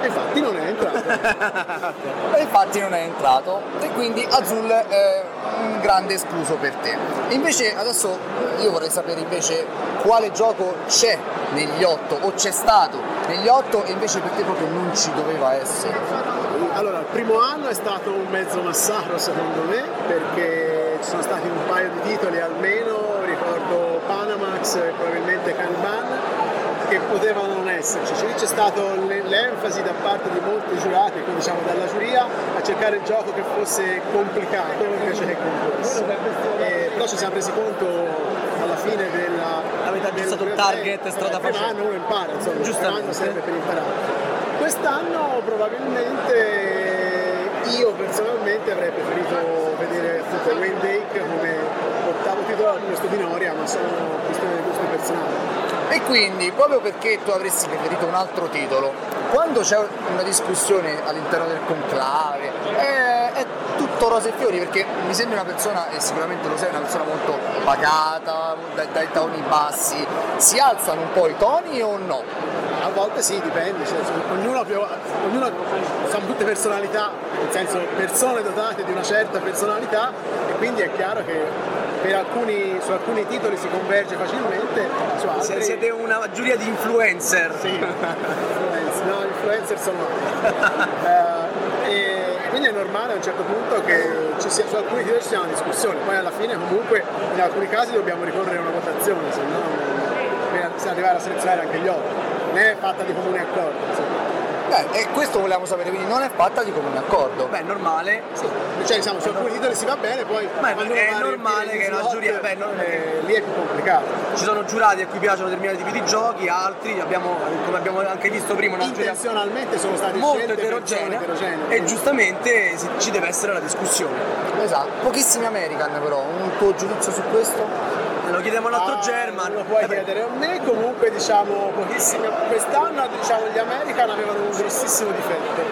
E infatti non è entrato. E infatti non è entrato e quindi Azul è un grande escluso per te. Invece adesso io vorrei sapere invece quale gioco c'è negli otto o c'è stato negli otto e invece per te proprio non ci doveva essere. Allora, il primo anno è stato un mezzo massacro secondo me, perché ci sono stati un paio di titoli almeno, ricordo Panamax e probabilmente Kanban, che potevano non esserci. Cioè, c'è stata l'enfasi da parte di molti giurati, quindi diciamo dalla giuria, a cercare il gioco che fosse complicato invece che complesso. E, però ci siamo resi conto alla fine della... Avete aggiustato il del- target, strada facendo. anno uno impara, insomma, Giustamente. serve per imparare. Quest'anno probabilmente io personalmente avrei preferito vedere appunto Wayne Dake come ottavo titolo al posto di Noria, ma sono questioni di gusti personali. E quindi, proprio perché tu avresti preferito un altro titolo, quando c'è una discussione all'interno del conclave, è, è tutto rose e fiori, perché mi sembri una persona, e sicuramente lo sei, una persona molto pacata, dai, dai toni bassi, si alzano un po' i toni o no? a volte sì, dipende, cioè, ognuno, ognuno sono tutte personalità, nel senso persone dotate di una certa personalità e quindi è chiaro che alcuni, su alcuni titoli si converge facilmente, su altri... Siete una giuria di influencer. Sì, influencer, no, influencer sono Eh, e quindi è normale a un certo punto che ci sia, su alcuni titoli ci sia una discussione, poi alla fine comunque in alcuni casi dobbiamo ricorrere a una votazione, se no per arrivare a selezionare anche gli otto. Non è fatta di comune accordo. insomma. Beh, e questo volevamo sapere, quindi non è fatta di comune accordo. Beh, è normale. Cioè, diciamo, su alcuni titoli si va bene, poi Ma è- normale che una giuria- beh, non- eh, lì è più complicato. Ci sono giurati a cui piacciono determinati tipi di giochi, altri abbiamo, come abbiamo anche visto prima, una giuria sono state molto eterogenee. e giustamente ci deve essere la discussione. Esatto, pochissimi American però, un tuo giudizio su questo? Lo chiediamo all'altro Ah, German. Lo puoi chiedere a me, comunque diciamo pochissimi. Quest'anno diciamo, gli American avevano un grossissimo difetto,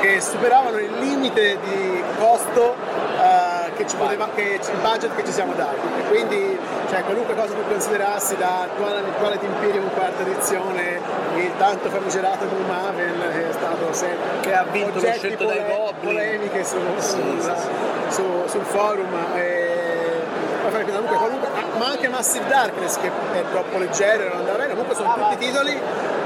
che superavano il limite di costo eh, che ci poteva, che il budget che ci siamo dati. E quindi cioè, qualunque cosa tu considerassi da Twilight Twilight Imperium quarta edizione, il tanto famigerato Blue Maven che è stato sempre Che ha vinto lo oggetti scelto dai pole- Goblin. polemiche su- Sì, sul, sì, sì. su- sul forum. E, poi fare comunque, qualunque- ma anche Massive Darkness che è troppo leggero e non andava bene, comunque sono tutti titoli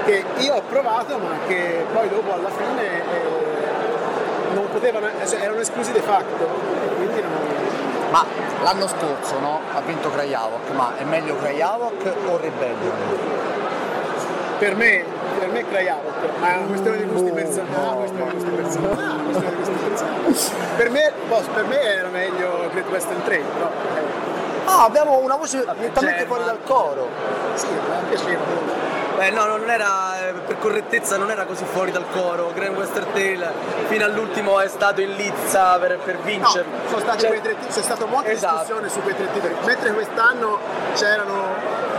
che io ho provato ma che poi dopo alla fine eh, non potevano, cioè, erano esclusi de facto, quindi non, Ma l'anno scorso no, ha vinto Krajavok, ma è meglio Krajavok o Rebellion? per me, per me Krajavok, ma è una questione di gusti personali, gusti personali, una questione di gusti personali. Per me, boh, per me era meglio Great Western Trail, però eh, Ah, abbiamo una voce nettamente German. fuori dal coro. sì, piaceva molto. Beh, no, non era, eh, per correttezza non era così fuori dal coro. Grand Western Tale fino all'ultimo è stato in lizza per, per vincere. No, sono stati Cioè, quei tre c'è stata molta Esatto. discussione su quei tre titoli, mentre quest'anno c'erano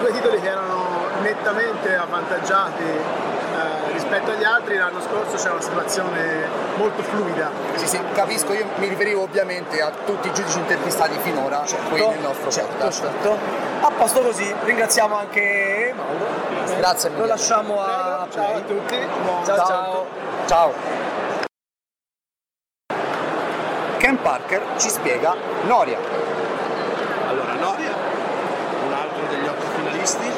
due titoli che erano nettamente avvantaggiati eh, rispetto agli altri, l'anno scorso c'era una situazione molto fluida. Sì, sì, capisco, io mi riferivo ovviamente a tutti i giudici intervistati finora, qui nel nostro certo, podcast. certo. A posto così, ringraziamo anche Mauro. Grazie Lo mille. lasciamo a Ciao a tutti. Ciao Ciao. ciao. Ciao. Ken Parker ci spiega Noria. Allora, Noria, un altro degli otto finalisti.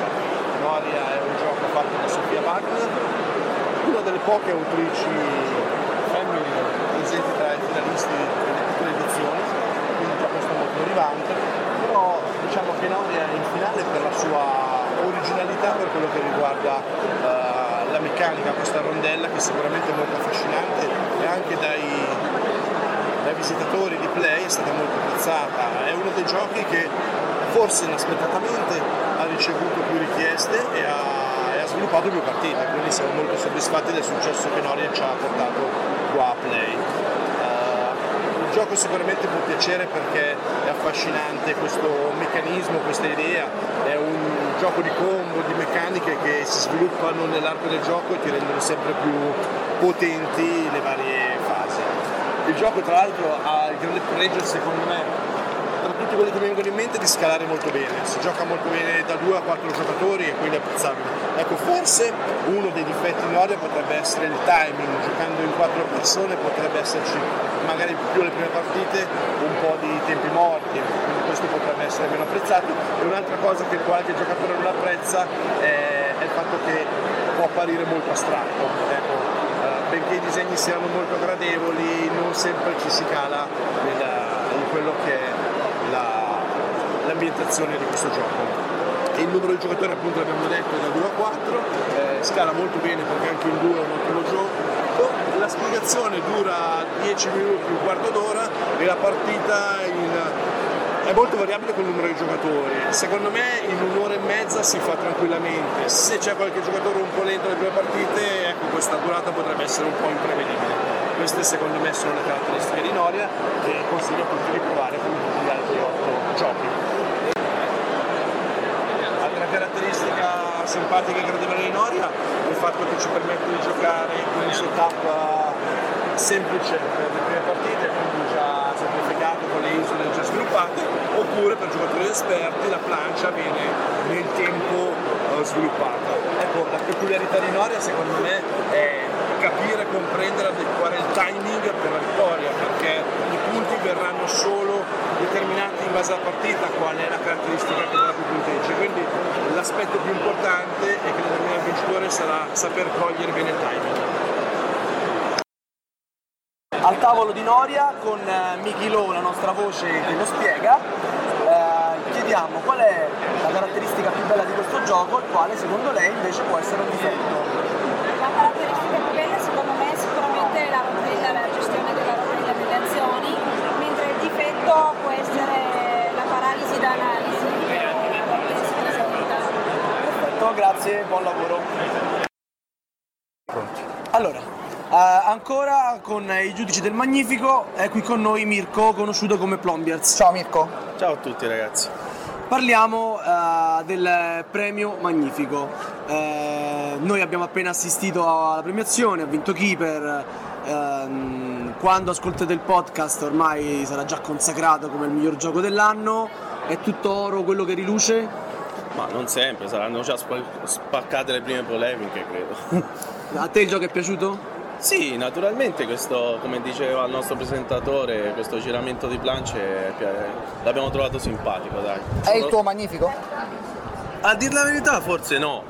Noria è un gioco fatto da Sofia Wagner, delle poche autrici femmine presenti tra i finalisti delle tutte le edizioni, quindi già questo è molto rilevante, però diciamo che Noria è in finale per la sua originalità per quello che riguarda eh, la meccanica, questa rondella che sicuramente è molto affascinante e anche dai, dai visitatori di Play è stata molto apprezzata. È uno dei giochi che forse inaspettatamente ha ricevuto più richieste e ha, ha sviluppato più partite, quindi siamo molto soddisfatti del successo che Noria ci ha portato qua a Play. Eh, il gioco sicuramente può piacere perché è affascinante questo meccanismo, questa idea, è un gioco di combo, di meccaniche che si sviluppano nell'arco del gioco e ti rendono sempre più potenti le varie fasi. Il gioco tra l'altro ha il grande pregio secondo me tutti quelli che mi vengono in mente di scalare molto bene, si gioca molto bene da 2 a 4 giocatori e quindi è apprezzabile. Ecco, forse uno dei difetti in Noria potrebbe essere il timing, giocando in 4 persone potrebbe esserci magari più le prime partite un po' di tempi morti, quindi questo potrebbe essere meno apprezzato. E un'altra cosa che qualche giocatore non apprezza è, è il fatto che può apparire molto astratto. Ecco, eh, benché i disegni siano molto gradevoli, non sempre ci si cala nella- in quello che è la- l'ambientazione di questo gioco. Il numero di giocatori appunto l'abbiamo detto è da 2 a 4, eh, scala molto bene perché anche il 2 è un ottimo gioco. La spiegazione dura 10 minuti, un quarto d'ora e la partita in- è molto variabile con il numero di giocatori. Secondo me in un'ora e mezza si fa tranquillamente. Se c'è qualche giocatore un po' lento nelle prime partite, ecco questa durata potrebbe essere un po' imprevedibile. Queste secondo me sono le caratteristiche di Noria che consiglio a tutti di provare come tutti gli altri otto giochi. Caratteristica simpatica e gradevole di Noria è il fatto che ci permette di giocare con un setup eh, semplice per le prime partite, quindi già semplificato con le isole già sviluppate, oppure per giocatori esperti la plancia viene nel tempo eh, sviluppata. Ecco, la peculiarità di Noria secondo me è capire, comprendere, adeguare il timing per la vittoria, perché i punti verranno solo determinati in base alla partita, qual è la caratteristica che darà più punteggi. Quindi l'aspetto più importante è che determinare il vincitore sarà saper cogliere bene il timing. Al tavolo di Noria con eh, Miki Low, la nostra voce che lo spiega, eh, chiediamo qual è la caratteristica più bella di questo gioco, il quale secondo lei invece può essere un difetto. La caratteristica più bella secondo me è sicuramente la rotella, la gestione della rotella delle azioni, mentre il difetto può essere la paralisi d'analisi che a volte si presenta. Perfetto, grazie, buon lavoro. Allora, eh, ancora con i giudici del Magnifico, è qui con noi Mirko, conosciuto come Plombiers. Ciao Mirko. Ciao a tutti ragazzi. Parliamo eh, del premio Magnifico. Eh, noi abbiamo appena assistito alla premiazione, ha vinto Keeper. ehm, quando ascoltate il podcast ormai sarà già consacrato come il miglior gioco dell'anno. È tutto oro quello che riluce? Ma non sempre, saranno già spa- spaccate le prime polemiche, credo. A te il gioco è piaciuto? Sì, naturalmente questo, come diceva il nostro presentatore, questo giramento di planche pi- l'abbiamo trovato simpatico, dai. È il tuo magnifico? A dir la verità forse no,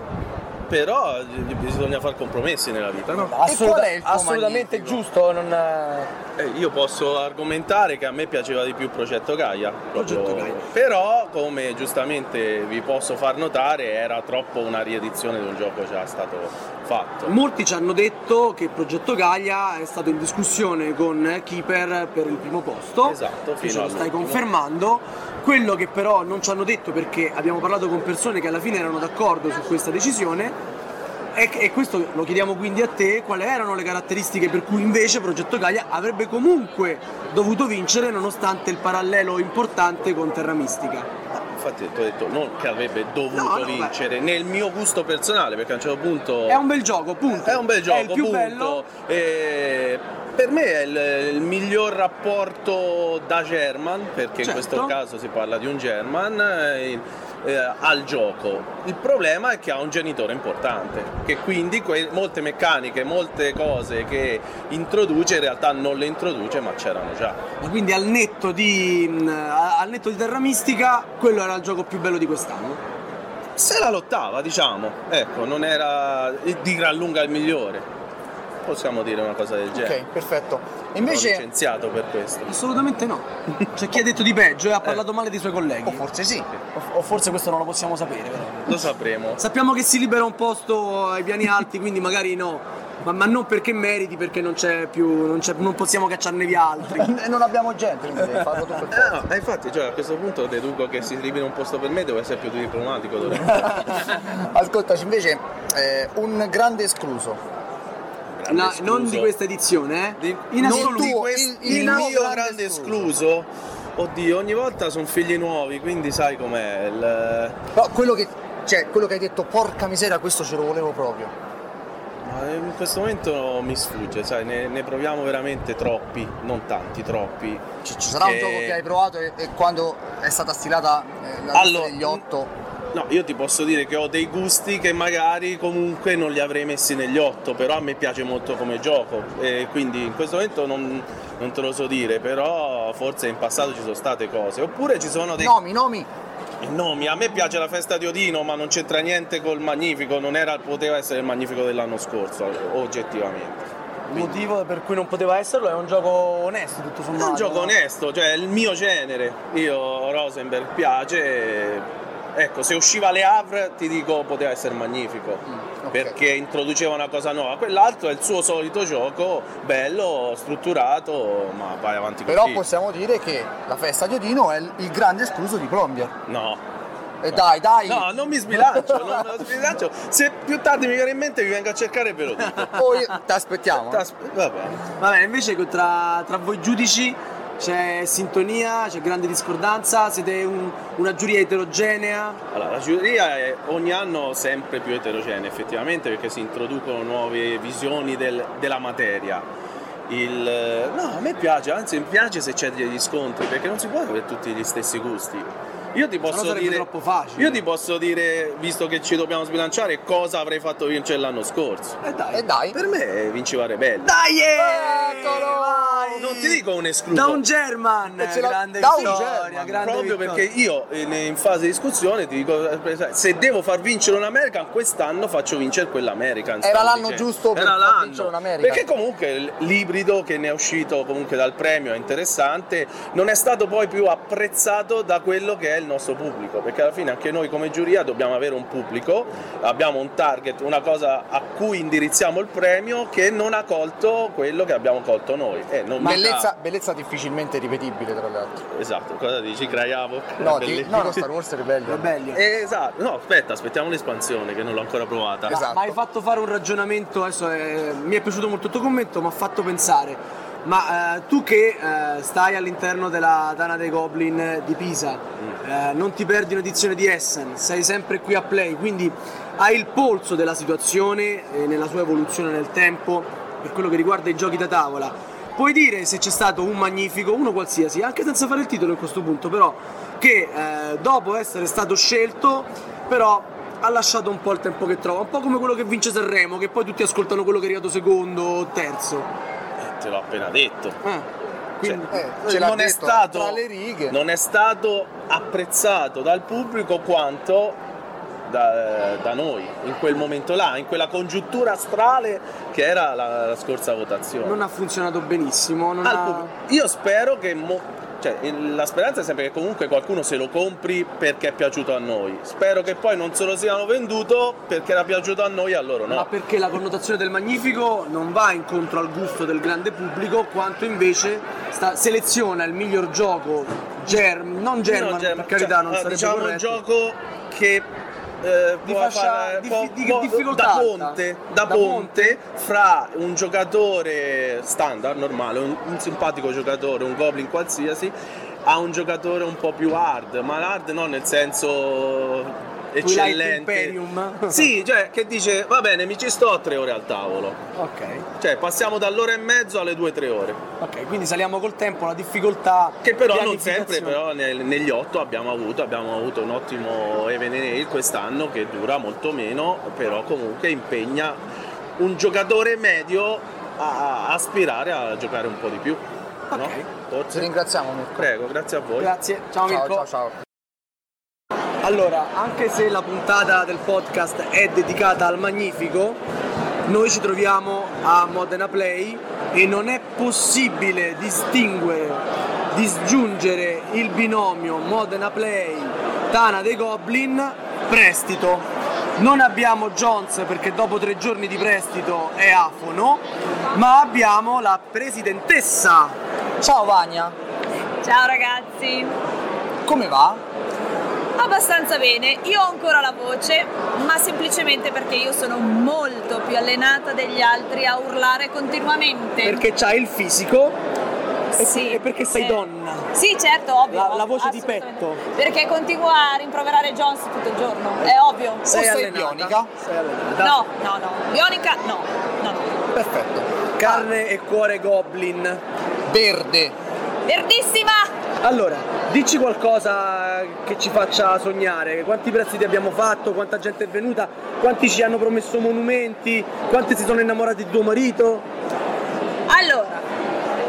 però eh, bisogna fare compromessi nella vita, no? Assoluta- assolutamente giusto. Non, Eh, io posso argomentare che a me piaceva di più Progetto Gaia, proprio- Progetto Gaia. però come giustamente vi posso far notare era troppo una riedizione di un gioco già stato fatto. Molti ci hanno detto che il progetto Gaia è stato in discussione con Keeper per il primo posto. Esatto, fino ce lo stai confermando. Quello che però non ci hanno detto perché abbiamo parlato con persone che alla fine erano d'accordo su questa decisione e, e questo lo chiediamo quindi a te, quali erano le caratteristiche per cui invece Progetto Gaia avrebbe comunque dovuto vincere nonostante il parallelo importante con Terra Mistica. Infatti ti ho detto non che avrebbe dovuto No, no, vincere, nel mio gusto personale, perché a un certo punto... È un bel gioco, punto. È un bel gioco, punto. bello. E per me è il, il miglior rapporto da German, perché Certo. in questo caso si parla di un German, eh, al gioco. Il problema è che ha un genitore importante, che quindi que- molte meccaniche, molte cose che introduce in realtà non le introduce, ma c'erano già. E quindi al netto di, a- al netto di Terra Mistica, quello era il gioco più bello di quest'anno. Se la lottava, diciamo, ecco, non era di gran lunga il migliore. Possiamo dire una cosa del genere. Ok, perfetto. L'ho Invece licenziato per questo. Assolutamente no. C'è chi ha detto di peggio e ha parlato male dei suoi colleghi. O forse sì. O, forse questo non lo possiamo sapere, però. Lo sapremo. Sappiamo che si libera un posto ai piani alti, quindi magari no. Ma, ma non perché meriti, perché non c'è più. non, c'è- non possiamo cacciarne via altri. E non abbiamo gente, quindi devi farlo tutto il Eh, no, eh, infatti, cioè, a questo punto deduco che si liberi un posto per me, devo essere più diplomatico. Ascoltaci, invece, eh, un grande escluso. Grande No, escluso. non di questa edizione, eh? In non assoluto. di quest- il- il, il mio mio grande, escluso. Oddio, ogni volta sono figli nuovi, quindi sai com'è. Il... Però quello che, cioè, quello che hai detto, porca miseria, questo ce lo volevo proprio. Ma in questo momento mi sfugge, sai, ne, ne proviamo veramente troppi, non tanti, troppi. Ci, ci sarà un gioco che hai provato e, e quando è stata stilata eh, la lista Allora, degli otto. No, io ti posso dire che ho dei gusti che magari comunque non li avrei messi negli otto, però a me piace molto come gioco e quindi in questo momento non, non te lo so dire, però forse in passato ci sono state cose. Oppure ci sono dei... Nomi, nomi. I nomi, a me piace la festa di Odino, ma non c'entra niente col Magnifico, non era, poteva essere il Magnifico dell'anno scorso, oggettivamente. Il motivo per cui non poteva esserlo è un gioco onesto, tutto È sommato. un gioco no? onesto, cioè è il mio genere. Io Rosenberg piace. Ecco, se usciva Le Havre ti dico poteva essere magnifico. Perché introduceva una cosa nuova. Quell'altro è il suo solito gioco, bello, strutturato, ma vai avanti così. Però possiamo dire che la festa di Odino è il, grande escluso di Plombier. No. E dai, dai. No, non mi sbilancio, non lo sbilancio. Se più tardi mi viene in mente vi vengo a cercare e ve lo dico. Poi ti aspettiamo. Vabbè. Va bene, invece tra, tra voi giudici c'è sintonia, c'è grande discordanza, siete un- una giuria eterogenea. Allora, la giuria è ogni anno sempre più eterogenea effettivamente perché si introducono nuove visioni del- della materia. Il- no, a me piace, anzi mi piace se c'è degli scontri perché non si può avere tutti gli stessi gusti. Io ti posso dire troppo facile. Io ti posso dire, visto che ci dobbiamo sbilanciare, cosa avrei fatto vincere l'anno scorso. E dai. E dai. Per me vinceva Rebelli. Dai! Eccolo! Non ti dico un escluso. Da un German, E l'ha- grande da un vittoria, German. grande Proprio vittoria. perché io in, in fase di discussione ti dico, eh, se devo far vincere un American, quest'anno faccio vincere quell'American. Era l'anno dicendo. giusto per Era far l'anno. vincere un American. Perché comunque l'ibrido che ne è uscito comunque dal premio è interessante, non è stato poi più apprezzato da quello che è il nostro pubblico, perché alla fine anche noi come giuria dobbiamo avere un pubblico, abbiamo un target, una cosa a cui indirizziamo il premio che non ha colto quello che abbiamo colto noi. Eh, non mi Bellezza, bellezza difficilmente ripetibile, tra l'altro. Esatto, cosa dici? Craiavo? No, di, no, no, Star Wars Rebellion. Rebellion. Esatto, no, aspetta, aspettiamo l'espansione che non l'ho ancora provata. Esatto. Ma hai fatto fare un ragionamento, adesso eh, mi è piaciuto molto il tuo commento, mi ha fatto pensare. Ma eh, tu che eh, stai all'interno della Dana dei Goblin di Pisa, eh, non ti perdi un'edizione di Essen, sei sempre qui a play, quindi hai il polso della situazione eh, nella sua evoluzione nel tempo per quello che riguarda i giochi da tavola. Puoi dire se c'è stato un magnifico, uno qualsiasi, anche senza fare il titolo in questo punto, però, che eh, dopo essere stato scelto, però ha lasciato un po' il tempo che trova, un po' come quello che vince Sanremo, che poi tutti ascoltano quello che è arrivato secondo o terzo. Te l'ho appena detto. quindi- Cioè, Eh, l'ha non, è stato, tra le righe. non è stato apprezzato dal pubblico quanto da, da noi in quel momento là, in quella congiuntura astrale che era la, la scorsa votazione. Non ha funzionato benissimo, non ha... Io spero che. mo- cioè, la speranza è sempre che comunque qualcuno se lo compri perché è piaciuto a noi. Spero che poi non se lo siano venduto perché era piaciuto a noi, a loro no. Ma perché la connotazione del magnifico non va incontro al gusto del grande pubblico, quanto invece sta- seleziona il miglior gioco germ, non german, Non German, per carità, cioè, non eh, sarebbe diciamo un corretto. gioco che eh, Di fascia- fare- di- può- di- può- difficoltà da ponte, da Da ponte. fra un giocatore standard, normale, un, un simpatico giocatore, un goblin qualsiasi, a un giocatore un po' più hard, ma hard non nel senso eccellente. Imperium. Sì, cioè che dice va bene, mi ci sto tre ore al tavolo. Ok. Cioè passiamo dall'ora e mezzo alle due o tre ore. Ok, quindi saliamo col tempo, la difficoltà. Che però non sempre, però nel- negli otto abbiamo avuto, abbiamo avuto un ottimo Even Nail quest'anno che dura molto meno, però comunque impegna un giocatore medio a a aspirare a giocare un po' di più. No? Forse? Ti ringraziamo Mirko. Prego, grazie a voi. Grazie, ciao Ciao, Mirko. ciao, ciao. Allora, anche se la puntata del podcast è dedicata al Magnifico, noi ci troviamo a Modena Play e non è possibile distinguere, disgiungere il binomio Modena Play Tana dei Goblin prestito. Non abbiamo Jones perché dopo tre giorni di prestito è afono, ma abbiamo la presidentessa. Ciao Vania, Ciao ragazzi, come va? Abbastanza bene. Io ho ancora la voce, ma semplicemente perché io sono molto più allenata degli altri a urlare continuamente. Perché c'hai il fisico e, Sì, e perché sei sì. donna. Sì, certo, ovvio. La, la voce di petto. Perché continuo a rimproverare Jones tutto il giorno, è ovvio. O sei allenata? bionica? Sei allenata. No, no, no. Bionica no. No, no. Perfetto. Carne e cuore goblin. Verde. Verdissima! Allora, dici qualcosa che ci faccia sognare. Quanti prestiti abbiamo fatto? Quanta gente è venuta? Quanti ci hanno promesso monumenti? Quanti si sono innamorati di tuo marito? Allora,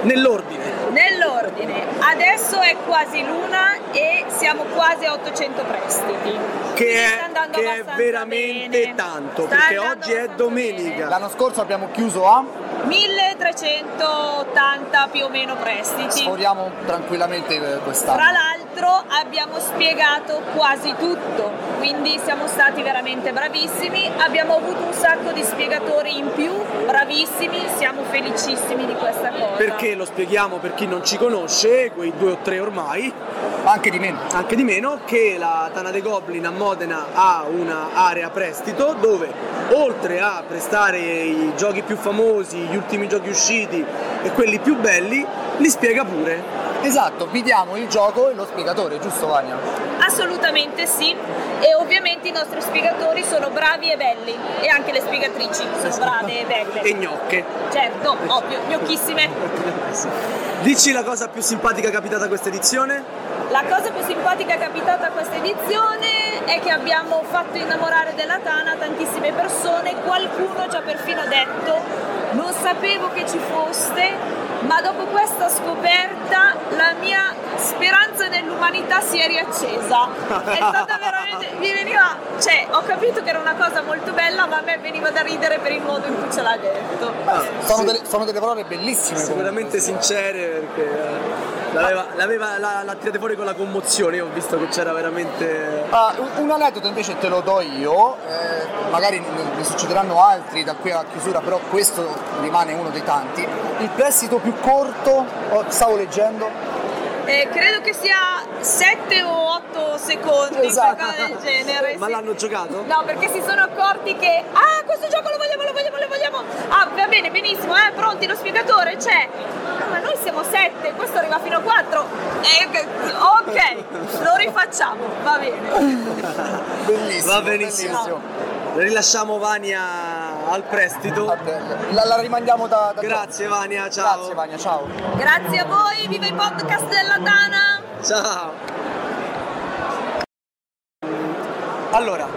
Nell'ordine. nell'ordine, adesso è quasi l'una e siamo quasi a 800 prestiti. Che è, andando che è veramente bene. tanto, Sta perché oggi è domenica. L'anno scorso abbiamo chiuso a 1380 più o meno prestiti. sforiamo tranquillamente eh, quest'anno. Tra l'altro abbiamo spiegato quasi tutto, quindi siamo stati veramente bravissimi, abbiamo avuto un sacco di spiegatori in più, bravissimi, siamo felicissimi di questa cosa. Perché lo spieghiamo per chi non ci conosce, quei due o tre ormai, Anche di meno. anche di meno, che la Tana dei Goblin a Modena ha una area prestito dove oltre a prestare i giochi più famosi, gli ultimi giochi usciti e quelli più belli, li spiega pure. Esatto, vi diamo il gioco e lo spiegatore, giusto Vania? Assolutamente sì, e ovviamente i nostri spiegatori sono bravi e belli, e anche le spiegatrici sono brave e belle. E gnocche. Certo, ovvio, gnocchissime. Dici la cosa più simpatica capitata questa edizione? La cosa più simpatica capitata a questa edizione è che abbiamo fatto innamorare della Tana tantissime persone, qualcuno ci ha perfino detto non sapevo che ci foste, ma dopo questa scoperta la si è riaccesa. È stata veramente. mi veniva. cioè, ho capito che era una cosa molto bella, ma a me veniva da ridere per il modo in cui ce l'ha detto. Sono delle, sono delle parole bellissime. Sicuramente sincere perché eh, l'aveva, l'aveva- l'ha, l'ha tirata fuori con la commozione, io ho visto che c'era veramente... Ah, un- un aneddoto invece te lo do io, eh, magari ne, ne succederanno altri da qui a chiusura, però questo rimane uno dei tanti. Il prestito più corto, oh, stavo leggendo, Eh, credo che sia 7 o 8 secondi, Esatto. qualcosa del genere. Ma sì. l'hanno giocato? No, perché si sono accorti che ah, questo gioco lo vogliamo, lo vogliamo, lo vogliamo. Ah, va bene, benissimo, eh, pronti, lo spiegatore c'è. No, ma noi siamo 7, questo arriva fino a 4. ok, lo rifacciamo, va bene. bellissimo. Va benissimo. Rilasciamo Vania al prestito. La, la rimandiamo da, da Grazie Vania, ciao. Grazie Vania, ciao. Grazie a voi, viva i podcast della Tana. Ciao. Allora,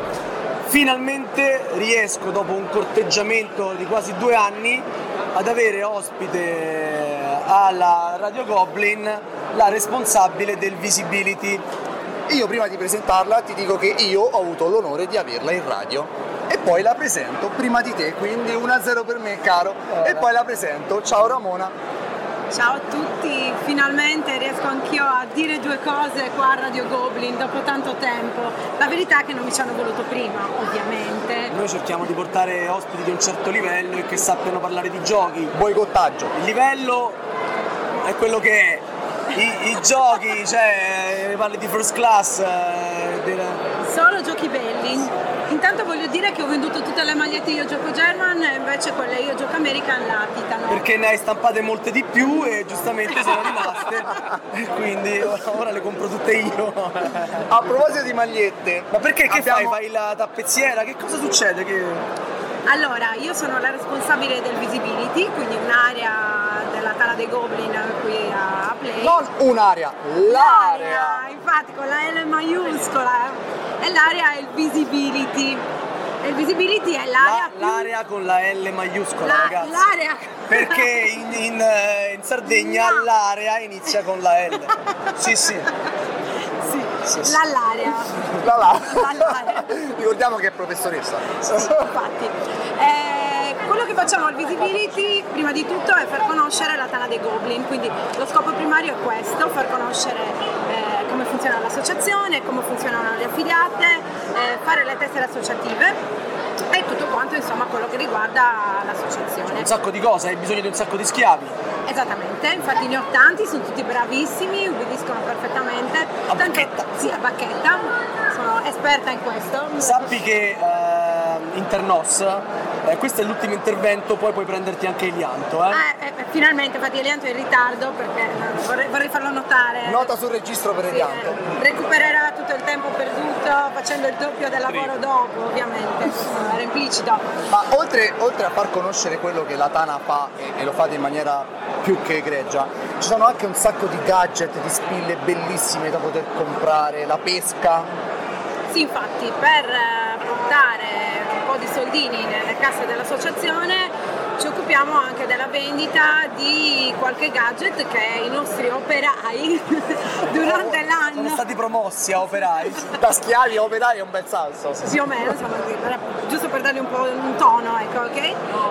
finalmente riesco dopo un corteggiamento di quasi due anni ad avere ospite alla Radio Goblin la responsabile del visibility. Io prima di presentarla ti dico che io ho avuto l'onore di averla in radio e poi la presento prima di te, quindi 1-0 per me caro e poi la presento. Ciao Ramona. Ciao a tutti, finalmente riesco anch'io a dire due cose qua a Radio Goblin dopo tanto tempo. La verità è che non mi ci hanno voluto prima, ovviamente. Noi cerchiamo di portare ospiti di un certo livello e che sappiano parlare di giochi. Boicottaggio. Il livello è quello che è. I, i giochi, cioè, parli di first class. eh, Solo giochi belli. Intanto voglio dire che ho venduto tutte le magliette Io gioco German e invece quelle Io gioco American latitano. perché ne hai stampate molte di più e giustamente sono rimaste. e quindi ora, le compro tutte io. A proposito di magliette, ma perché che abbiamo- fai? Fai la tappezziera? Che cosa succede? Che... Allora, io sono la responsabile del visibility, quindi un'area della Tana dei Goblin qui Play. Non un'area, l'area. Ah, infatti con la L maiuscola eh. e l'area è il visibility. E il visibility è l'area più- L'area con la L maiuscola, la- ragazzi. l'area Perché in, in, eh, in Sardegna l'area inizia con la L. Sì, sì. Sì, sì. l'all'area. La la. L'all'area. Ricordiamo che è professoressa. Sì, infatti. Eh, quello che facciamo al Visibility prima di tutto è far conoscere la Tana dei Goblin, quindi lo scopo primario è questo, far conoscere eh, come funziona l'associazione, come funzionano le affiliate, eh, fare le tessere associative e tutto quanto insomma quello che riguarda l'associazione. Un sacco di cose, hai bisogno di un sacco di schiavi. Esattamente, infatti ne ho tanti, sono tutti bravissimi, ubbidiscono perfettamente. A bacchetta? Sì, a bacchetta, sono esperta in questo. Sappi che eh, Internos, eh, questo è l'ultimo intervento, poi puoi prenderti anche il lianto. Eh? Eh, eh, finalmente, infatti Elianto è in ritardo perché eh, vorrei, vorrei farlo notare. Nota sul registro per Sì, Elianto. eh, recupererà tutto il tempo perduto facendo il doppio del lavoro dopo, ovviamente, era implicito. Ma oltre, oltre a far conoscere quello che la Tana fa e, e lo fate in maniera più che egregia, ci sono anche un sacco di gadget, di spille bellissime da poter comprare, la pesca. Sì, infatti, per eh, portare po' di soldini nelle casse dell'associazione occupiamo anche della vendita di qualche gadget che i nostri operai durante l'anno Sono stati promossi a operai. Da schiavi a operai è un bel salto. più o meno, insomma, giusto per dargli un po' un tono, ecco, ok?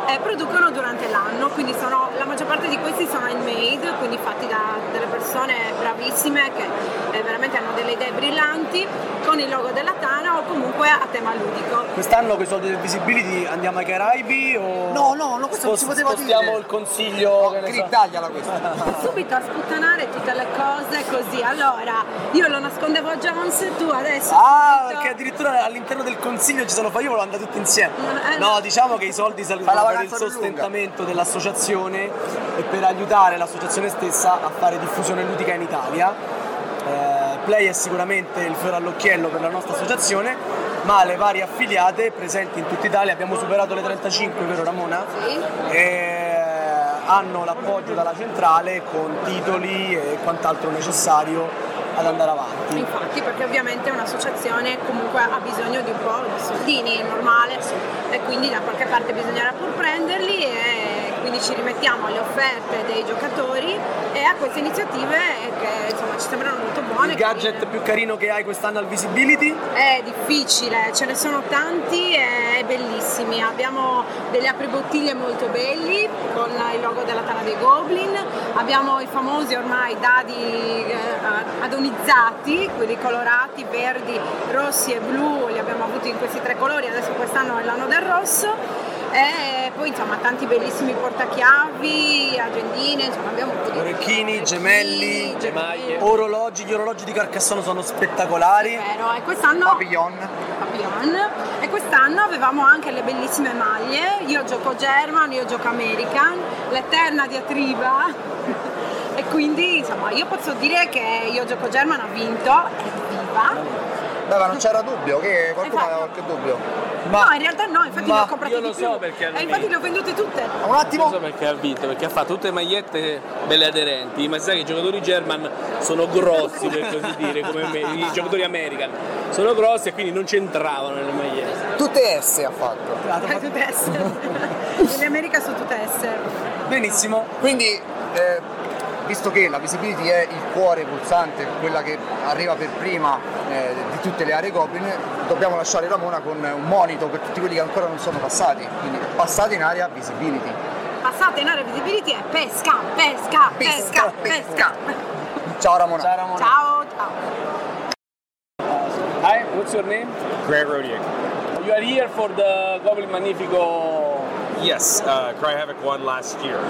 Eh, producono durante l'anno, quindi sono, la maggior parte di questi sono handmade, quindi fatti da delle persone bravissime che eh, veramente hanno delle idee brillanti, con il logo della Tana o comunque a tema ludico. Quest'anno con i soldi del Visibility andiamo ai Caraibi o... No, no, no, questo non si poteva spostiamo dire. il consiglio... che ne so. Questa. Subito a sputtanare tutte le cose così, allora io lo nascondevo a Jones, tu adesso... Ah, subito- perché addirittura all'interno del consiglio ci sono fa io, lo andare tutti insieme. Eh, No, no. diciamo che i soldi servono per il più lunga. sostentamento dell'associazione e per aiutare l'associazione stessa a fare diffusione ludica in Italia. Eh, Play è sicuramente il fiore all'occhiello per la nostra associazione, ma le varie affiliate presenti in tutta Italia, abbiamo superato le 35, vero Ramona? Sì. E hanno l'appoggio dalla centrale con titoli e quant'altro necessario ad andare avanti. Infatti, perché ovviamente un'associazione comunque ha bisogno di un po' di soldini, è normale, e quindi da qualche parte bisognerà pur prenderli e quindi ci rimettiamo alle offerte dei giocatori e a queste iniziative che insomma ci sembrano molto buone. Il gadget più carino che hai quest'anno al Visibility? È difficile, ce ne sono tanti e bellissimi. Abbiamo delle apribottiglie molto belli con il logo della Tana dei Goblin, abbiamo i famosi ormai dadi eh, adonizzati, quelli colorati, verdi, rossi e blu, li abbiamo avuti in questi tre colori, adesso quest'anno è l'anno del rosso. E poi insomma tanti bellissimi portachiavi, agendine, insomma abbiamo un po' di Orecchini, gemelli, orologi, gli orologi di Carcassonne sono spettacolari. Vero, e quest'anno Papillon. Papillon. E quest'anno avevamo anche le bellissime maglie, io gioco German, io gioco American, l'eterna diatriba. e quindi insomma io posso dire che io gioco German ha vinto, è viva. Beh, ma non c'era dubbio, che qualcuno aveva qualche dubbio. no, in realtà no, infatti ma le ho comprate io lo più. so perché hanno E infatti le ho vendute tutte. Un attimo. Non so perché ha vinto, perché ha fatto tutte magliette belle aderenti, ma sai che i giocatori German sono grossi per così dire, come me- i giocatori American. Sono grossi e quindi non c'entravano nelle magliette. Tutte S ha fatto. Eh, tutte S. In America sono tutte S. Benissimo. Quindi, eh, visto che la visibility è il cuore pulsante, quella che arriva per prima eh, di tutte le aree Goblin, dobbiamo lasciare Ramona con un monito per tutti quelli che ancora non sono passati. Quindi passate in area visibility. Passate in area visibility e pesca, pesca, pesca, pesca. Ciao Ramona. Ciao Ramona. Ciao, ciao. Hi, what's your name? Grant Rodiak. You are here for the Goblin Magnifico. Yes, uh, Cry Havoc won last year.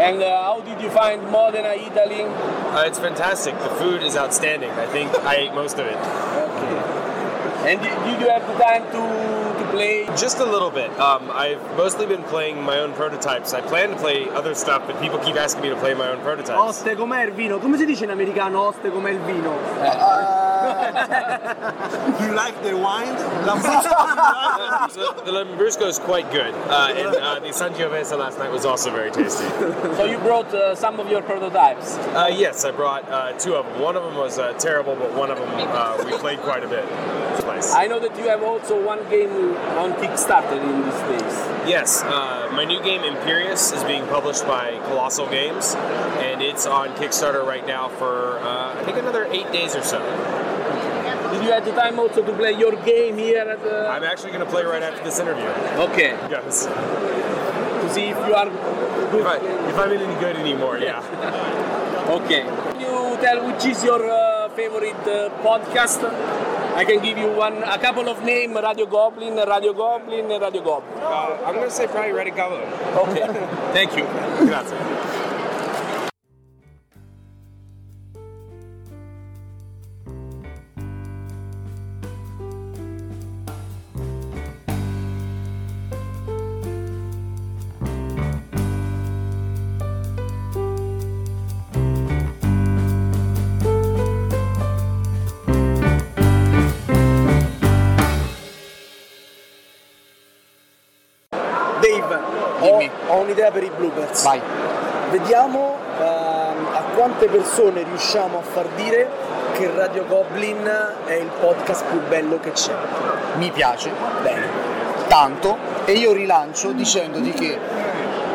And uh, how did you find Modena, Italy? Uh, it's fantastic. The food is outstanding. I think I ate most of it. Okay. And did, you have the time to play? Just a little bit. Um, I've mostly been playing my own prototypes. I plan to play other stuff, but people keep asking me to play my own prototypes. Oste com'è il vino? Come si dice in americano oste com'è il vino? you like the wine? the, the Lambrusco is quite good, uh, and uh, the Sangiovese last night was also very tasty. So you brought uh, some of your prototypes? Uh, yes, I brought uh, two of them. One of them was uh, terrible, but one of them uh, we played quite a bit. It's. I know that you have also one game on Kickstarter in these days. Yes, uh, my new game Imperius is being published by Colossal Games, and it's on Kickstarter right now for uh, I think another eight days or so. Did you have the time also to play your game here at the... I'm actually going to play right after this interview. Okay. Yes. To see if you are good. If, I, if I'm any good anymore, yeah. Okay. Can you tell which is your uh, favorite uh, podcast? I can give you one, a couple of names: Radio Goblin, Radio Goblin, Radio Goblin. Uh, I'm going to say probably Radio Goblin. Okay. Thank you. Grazie. Ho un'idea per i bloopers. Vai. Vediamo ehm, a quante persone riusciamo a far dire che Radio Goblin è il podcast più bello che c'è. Mi piace. Bene. Tanto. E io rilancio dicendoti che,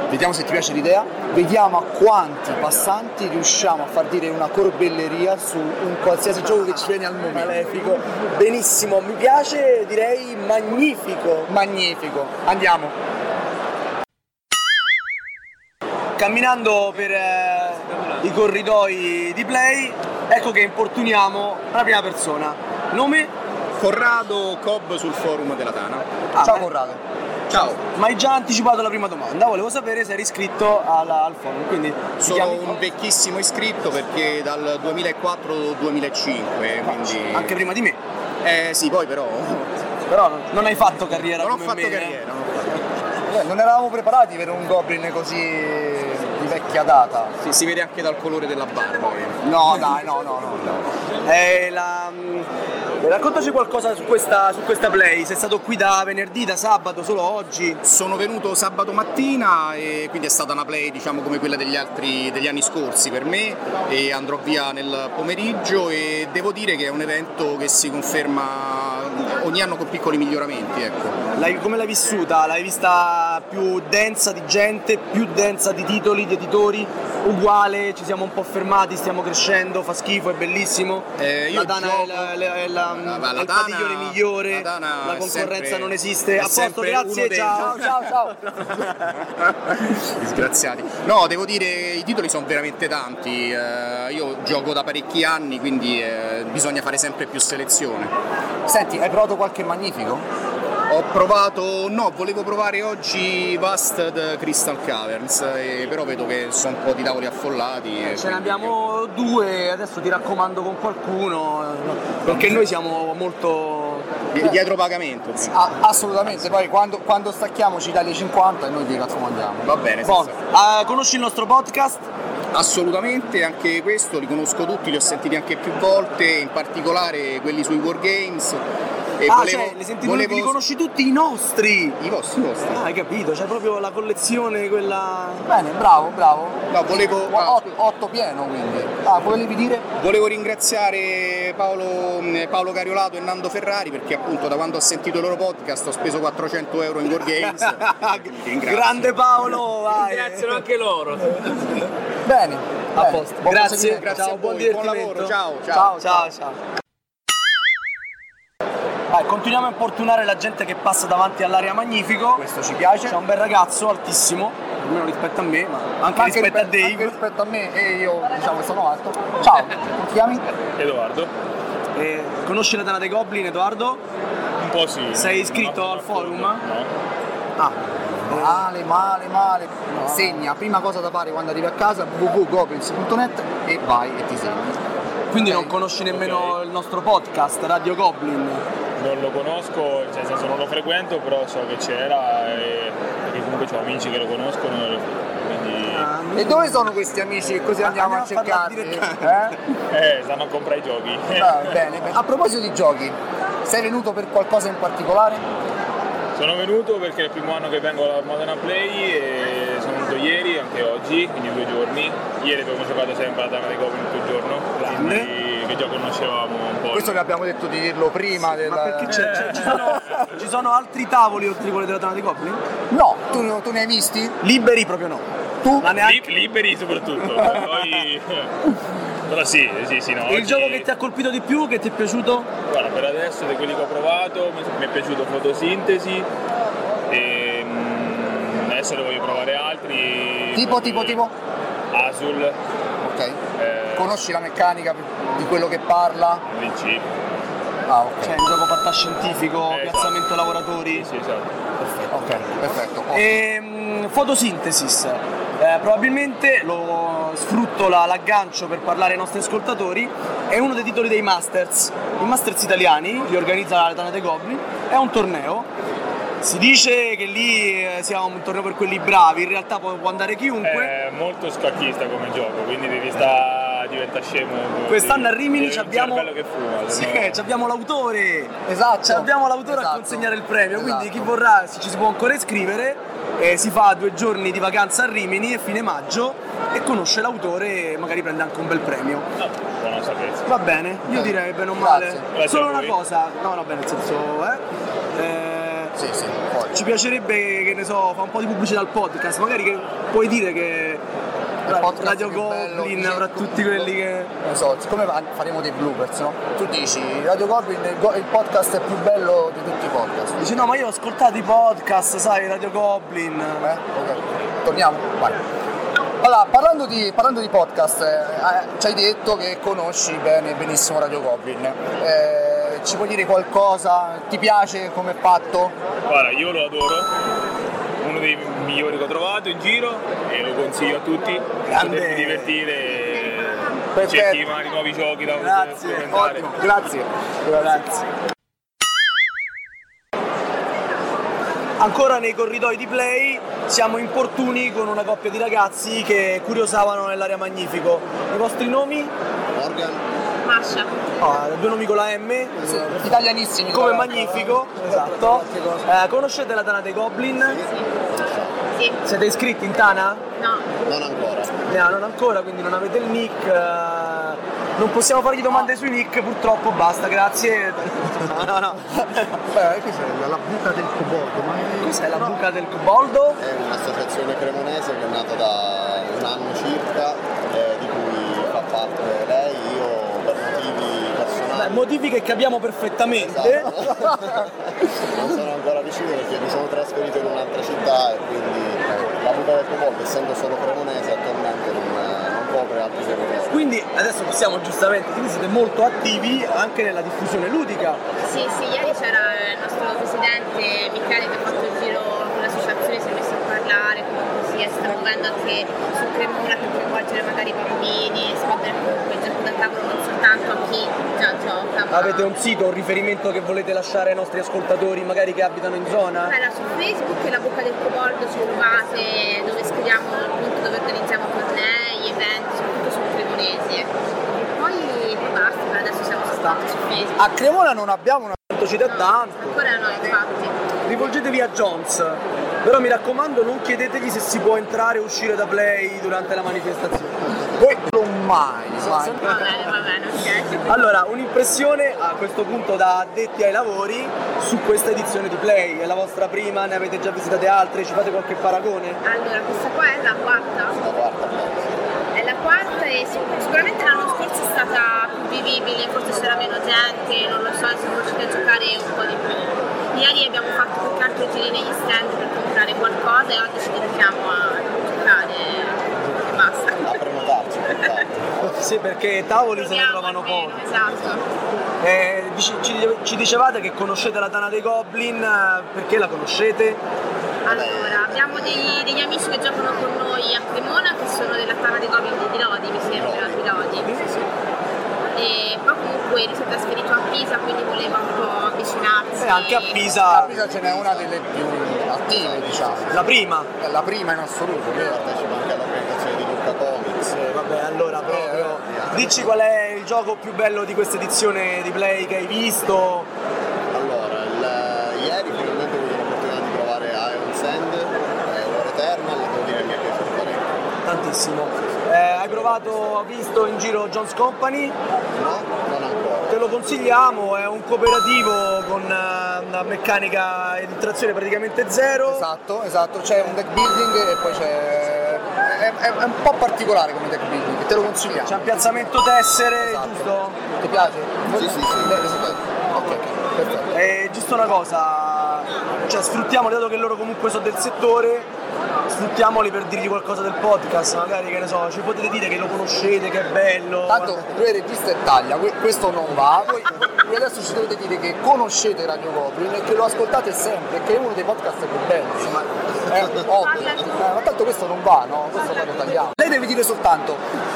vediamo se ti piace l'idea, vediamo a quanti passanti riusciamo a far dire una corbelleria su un qualsiasi gioco che ci viene al momento. Malefico. Benissimo, mi piace, direi magnifico. Magnifico. Andiamo. Camminando per eh, i corridoi di Play, ecco che importuniamo la prima persona. Nome? Corrado Cobb sul forum della Tana. Ciao Ah, Corrado. Ciao. Ma hai già anticipato la prima domanda, volevo sapere se eri iscritto alla- al forum, quindi Sono chiami- un vecchissimo iscritto perché dal 2004-2005, quindi... Anche prima di me. Eh sì, poi però... Però non- hai fatto carriera Non ho fatto me, eh? carriera, non ho fatto Eh, non eravamo preparati per un goblin così di vecchia data. Sì, si vede anche dal colore della barba. eh. No, dai, no, no, no. no. Eh, la- mm, raccontaci qualcosa su questa, su questa play, sei stato qui da venerdì, da sabato, solo oggi? Sono venuto sabato mattina e quindi è stata una play diciamo come quella degli altri degli anni scorsi per me e andrò via nel pomeriggio e devo dire che è un evento che si conferma ogni anno con piccoli miglioramenti. Ecco. L'hai- come l'hai vissuta? L'hai vista più densa di gente, più densa di titoli, di editori? Uguale, ci siamo un po' fermati, stiamo crescendo, fa schifo, è bellissimo. Eh, io la Dana gioco- è, la, è la- è la- la il Dana- padiglione migliore, la la concorrenza sempre- non esiste. A posto, grazie, ciao, ciao, ciao. Disgraziati. No, devo dire i titoli sono veramente tanti. eh, io gioco da parecchi anni, quindi eh, bisogna fare sempre più selezione. Senti, hai provato qualche magnifico? Ho provato, no, volevo provare oggi Vasted Crystal Caverns, eh, però vedo che sono un po' di tavoli affollati. e Ce ne abbiamo due, adesso ti raccomando con qualcuno, eh, perché noi siamo molto... Di- dietro pagamento. Ah, assolutamente, poi quando, quando stacchiamo ci dai le 50 e noi ti raccomandiamo. Va bene, senza- Ah, conosci il nostro podcast? Assolutamente, anche questo, li conosco tutti, li ho sentiti anche più volte, in particolare quelli sui Wargames. E ah, volevo, cioè, li, senti, volevo- li conosci tutti i nostri! I vostri, i vostri. Ah, hai capito, c'è proprio la collezione, quella... Bene, bravo, bravo. No, volevo, ah, 8 pieno quindi. Ah, volevi dire? Volevo ringraziare Paolo, eh, Paolo Cariolato e Nando Ferrari perché appunto da quando ho sentito il loro podcast ho speso 400 euro in Wargames. Ti ringrazio. Grande Paolo, vai! Ringraziano anche loro. Bene. A posto. Grazie, grazie ciao, a buon voi, buon divertimento. lavoro, ciao, ciao, ciao. ciao. Vai, continuiamo a importunare la gente che passa davanti all'area Magnifico. Questo ci piace. C'è un bel ragazzo altissimo, almeno rispetto a me, ma anche, Ma rispetto a rispe- Dave. anche rispetto a me e io diciamo che sono alto. Ciao, ti chiami? Edoardo. Eh, conosci la Dana dei Goblin, Edoardo? Un po' sì. Sei iscritto al forum? No. Ah. Male, male, male. Segna, prima cosa da fare quando arrivi a casa, www.goblins.net e vai e ti segni. Quindi non conosci nemmeno il nostro podcast, Radio Goblin? Non lo conosco, cioè, nel senso non lo frequento, però so che c'era e, e comunque ho amici che lo conoscono. Quindi... E dove sono questi amici che così andiamo, a cercarli? Eh? Eh, stanno a comprare i giochi. Va bene, bene. A proposito di giochi, sei venuto per qualcosa in particolare? Sono venuto perché è il primo anno che vengo alla Modena Play e venuto ieri, anche oggi, quindi due giorni. Ieri abbiamo giocato sempre alla Dama dei Goblin tutto il giorno, quindi che già conoscevamo un po'. Questo vi abbiamo detto di dirlo prima del... Ma perché c'è- c'è- ci, sono, ci sono altri tavoli oltre quelli della Dana dei Goblin? No, tu, tu ne hai visti? Liberi proprio no. Tu? Ma neanche... Li- liberi soprattutto, poi... Però sì, sì, sì, no. Il oggi- gioco che ti ha colpito di più, che ti è piaciuto? Guarda, per adesso di quelli che ho provato mi è piaciuto Fotosintesi adesso ne voglio provare altri. Tipo, tipo, tipo? Azul, Ok. eh, Conosci la meccanica di quello che parla? VC. Ah, ok. Cioè, un gioco fantascientifico, Eh, piazzamento lavoratori. Sì, esatto. Ok, perfetto. E, mm, Photosynthesis. Eh, probabilmente lo sfrutto la- l'aggancio per parlare ai nostri ascoltatori. È uno dei titoli dei Masters. I Masters italiani li organizza la Tanate Goblin. È un torneo. Si dice che lì eh, sia un torneo per quelli bravi, in realtà può, andare chiunque. È molto scacchista come gioco, quindi devi stare diventa scemo. Quest'anno a Rimini abbiamo, che fuma, Sì, se no- ci abbiamo l'autore. Esatto. Ci abbiamo l'autore a Esatto. consegnare il premio, quindi Esatto. chi vorrà si- ci si può ancora iscrivere. eh, si fa due giorni di vacanza a Rimini a fine maggio e conosce l'autore e magari prende anche un bel premio. Buona sapersi. Va bene, io direi bene o male. Grazie. Solo a una cosa, no, no, bene, nel senso, eh. Sì, sì, ci piacerebbe, che ne so, fa un po' di pubblicità al podcast, magari che puoi dire che Radio bello, Goblin dice- avrà tutti quelli che. Non so, siccome fa- faremo dei bloopers, no? Tu dici Radio Goblin è il podcast più bello di tutti i podcast. Dici no, ma io ho ascoltato i podcast, sai, Radio Goblin. Eh? Ok. Torniamo? Vai. Allora, parlando di, parlando di podcast, eh, eh, ci hai detto che conosci bene, benissimo Radio Goblin. Eh, ci puoi dire qualcosa? Ti piace come è fatto? Guarda, io lo adoro, uno dei migliori che ho trovato in giro e lo consiglio a tutti. Grande. Potervi divertire, Perfetto. cerchi magari nuovi giochi da Grazie, ottimo, grazie. Grazie. Ancora nei corridoi di play siamo importuni con una coppia di ragazzi che curiosavano nell'area Magnifico. I vostri nomi? Morgan. Masha. Ah, due nomi con la M. Italianissimi. Come l'altro. Magnifico, esatto. Eh, conoscete la Tana dei Goblin? Sì. Siete iscritti in Tana? No. Non ancora. No, non ancora, quindi non avete il nick. eh, Non possiamo fargli domande sui nick, purtroppo basta, grazie. No, no, no. Beh, cos'è la, buca del coboldo? Ma è... Cos'è la buca del coboldo? È un'associazione cremonese che è nata da un anno circa, eh, di cui fa parte lei, motivi che capiamo perfettamente. non sono ancora riuscito perché mi sono trasferito in un'altra città e quindi eh, la buca del coboldo, essendo solo cremonese, attualmente non, eh, non copre altri cremonesi. Quindi adesso possiamo giustamente, quindi siete molto attivi anche nella diffusione ludica. Sì, sì, ieri c'era il nostro presidente Michele che ha fatto il giro con l'associazione, si è messo a parlare, si sta muovendo anche su Cremona per coinvolgere magari i bambini, espandere comunque il gioco da tavolo non soltanto a chi già gioca, ma Avete un sito, un riferimento che volete lasciare ai nostri ascoltatori, magari che abitano in zona? Allora, su Facebook e la Bocca del Coboldo ci trovate dove scriviamo appunto dove organizziamo tornei, eventi, soprattutto sul cremonesi. E poi, basta, per adesso siamo soltanto su Facebook. A Cremona non abbiamo una Ci dà tanto. Ancora no, infatti. Rivolgetevi a Jones. Però mi raccomando non chiedetegli se si può entrare e uscire da Play durante la manifestazione. Voi non mai, mai. Va bene, va bene, ok. Allora, un'impressione a questo punto da addetti ai lavori su questa edizione di Play. È la vostra prima? Ne avete già visitate altre? Ci fate qualche paragone? Allora, questa qua è la quarta? La quarta È la quarta e sic- sicuramente l'anno scorso è stata più vivibile, forse c'era meno gente, non lo so, siamo riusciti a giocare un po' di più. Ieri abbiamo fatto più che altro giri negli stand per comprare qualcosa e oggi ci dedichiamo a giocare e basta. A prenotarci. Sì, perché tavoli se ne trovano pochi. Esatto. Eh, ci, ci dicevate che conoscete la Tana dei Goblin, eh, perché la conoscete? Allora, abbiamo degli, degli amici che giocano con noi a Cremona che sono della Tana dei Goblin di Lodi, mi sembra, di Lodi. E poi comunque lui si è trasferito a Pisa, quindi voleva un po' avvicinarsi. E anche a Pisa. A Pisa ce n'è una delle più attive, diciamo. La prima? È la prima in assoluto, vero? Partecipa anche all'organizzazione di Lucca Comics. Eh, vabbè, allora proprio. Dici qual è il gioco più bello di questa edizione di Play che hai visto? Allora, il- ieri finalmente ho avuto l'opportunità di provare Iron Sand, eh, War Eternal, devo dire che mi è piaciuto parecchio. Tantissimo. Eh, hai provato, visto in giro Jones Company? No, non ancora. Te lo consigliamo, è un cooperativo con eh, una meccanica di trazione praticamente zero. Esatto, esatto, c'è un deck building e poi c'è. È, è- è un po' particolare come deck building, te lo consigliamo. C'è un piazzamento tessere, giusto? Ti piace? Sì, sì, sì. Bene, sì. Ok, perfetto. E giusto una cosa, cioè sfruttiamoli, dato che loro comunque sono del settore, sfruttiamoli per dirgli qualcosa del podcast, magari che ne so, ci potete dire che lo conoscete, che è bello. Tanto lui è regista e taglia, que- questo non va. Voi, voi adesso ci dovete dire che conoscete Radio Goblin e che lo ascoltate sempre, che è uno dei podcast più belli. Insomma, è ovvio. Eh, ma tanto questo non va, no? Questo poi lo tagliamo. Lei deve dire soltanto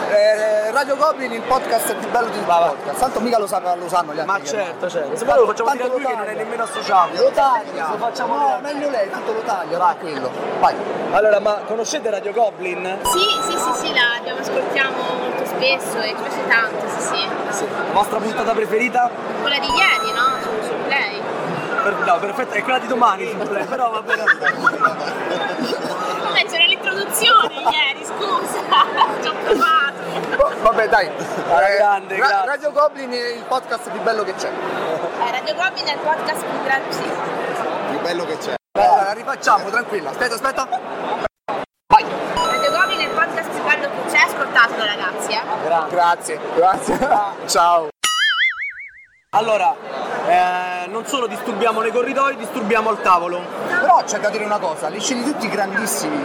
eh, Radio Goblin il podcast più bello di tutti i podcast. Tanto mica lo, sa- lo sanno gli altri. Ma certo, certo. Se poi lo facciamo Tanto dire a lui che non è nemmeno associato. Lo taglia. Lo facciamo no, meglio lei, tanto lo taglia, tranquillo. Vai. Allora, ma conoscete Radio Goblin? Sì, sì, sì, sì, la abbiamo ascoltiamo molto spesso e ci piace tanto, sì, sì. Sì. Vostra puntata preferita? Quella di ieri, no? Su, su Play. Per- no, perfetto, è quella di domani sul play, però va bene. Vabbè, c'era l'introduzione ieri, scusa. Ci ho provato. Vabbè, dai. Eh, grande, Ra- grazie. Radio Goblin è il podcast più bello che c'è. Eh, Radio Goblin è il podcast più grande, sì. Più bello che c'è. Allora, la rifacciamo, tranquilla. Aspetta, aspetta. Radio Goblin è il podcast più bello che c'è, ascoltatelo ragazzi, eh. Grazie, grazie. Ciao. Allora, eh, non solo disturbiamo nei corridoi, disturbiamo al tavolo. Però c'è da dire una cosa, li scegli tutti grandissimi,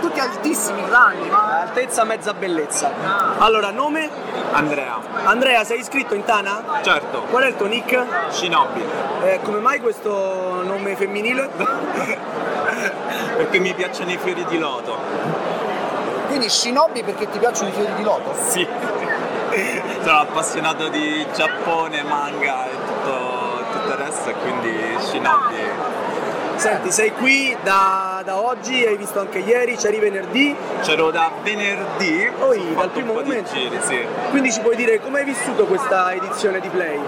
tutti altissimi, grandi, ma Altezza, mezza bellezza. Allora, nome? Andrea. Andrea, sei iscritto in Tana? Certo. Qual è il tuo nick? Shinobi. Eh, come mai questo nome femminile? Perché mi piacciono i fiori di loto. quindi Shinobi perché ti piacciono i fiori di loto? Sì. Sono appassionato di Giappone, manga e tutto, tutto il resto e quindi Shinobi Senti, sei qui da, da oggi, hai visto anche ieri, c'eri venerdì, C'ero da venerdì, Poi, dal primo momento. giri, sì. quindi ci puoi dire come hai vissuto questa edizione di Play?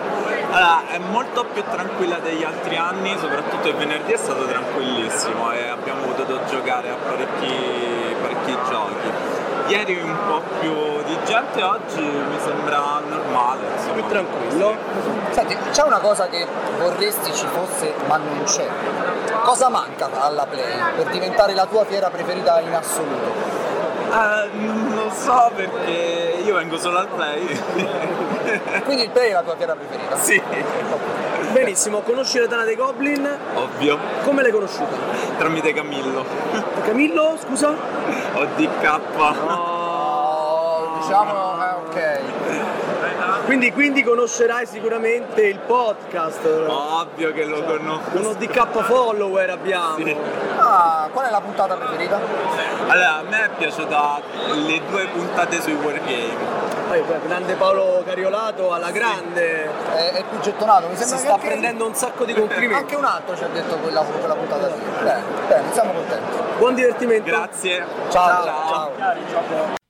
Allora, è molto più tranquilla degli altri anni, soprattutto il venerdì è stato tranquillissimo e abbiamo potuto giocare a parecchi, parecchi giochi. Ieri un po' più di gente, oggi mi sembra normale. Insomma. Più tranquillo? Senti, c'è una cosa che vorresti ci fosse ma non c'è. Cosa manca alla Play per diventare la tua fiera preferita in assoluto? Ah, non lo so perché io vengo solo al play. Quindi il Play è la tua fiera preferita? Sì. Benissimo, conosci la Tana dei Goblin? Ovvio. Come l'hai conosciuta? Tramite Camillo. Camillo, scusa? ODK. Oh, diciamo, eh, ok. Quindi, quindi conoscerai sicuramente il podcast. Ovvio che lo conosco. Uno DK follower abbiamo. Ah, qual è la puntata preferita? Allora, a me è piaciuta le due puntate sui wargame. Poi, grande Paolo Cariolato alla grande. È, è più gettonato, mi Si sembra sta che anche- prendendo un sacco di complimenti. Anche un altro ci ha detto quella, quella puntata lì. Bene, bene, siamo contenti. Buon divertimento. Grazie. Ciao, ciao.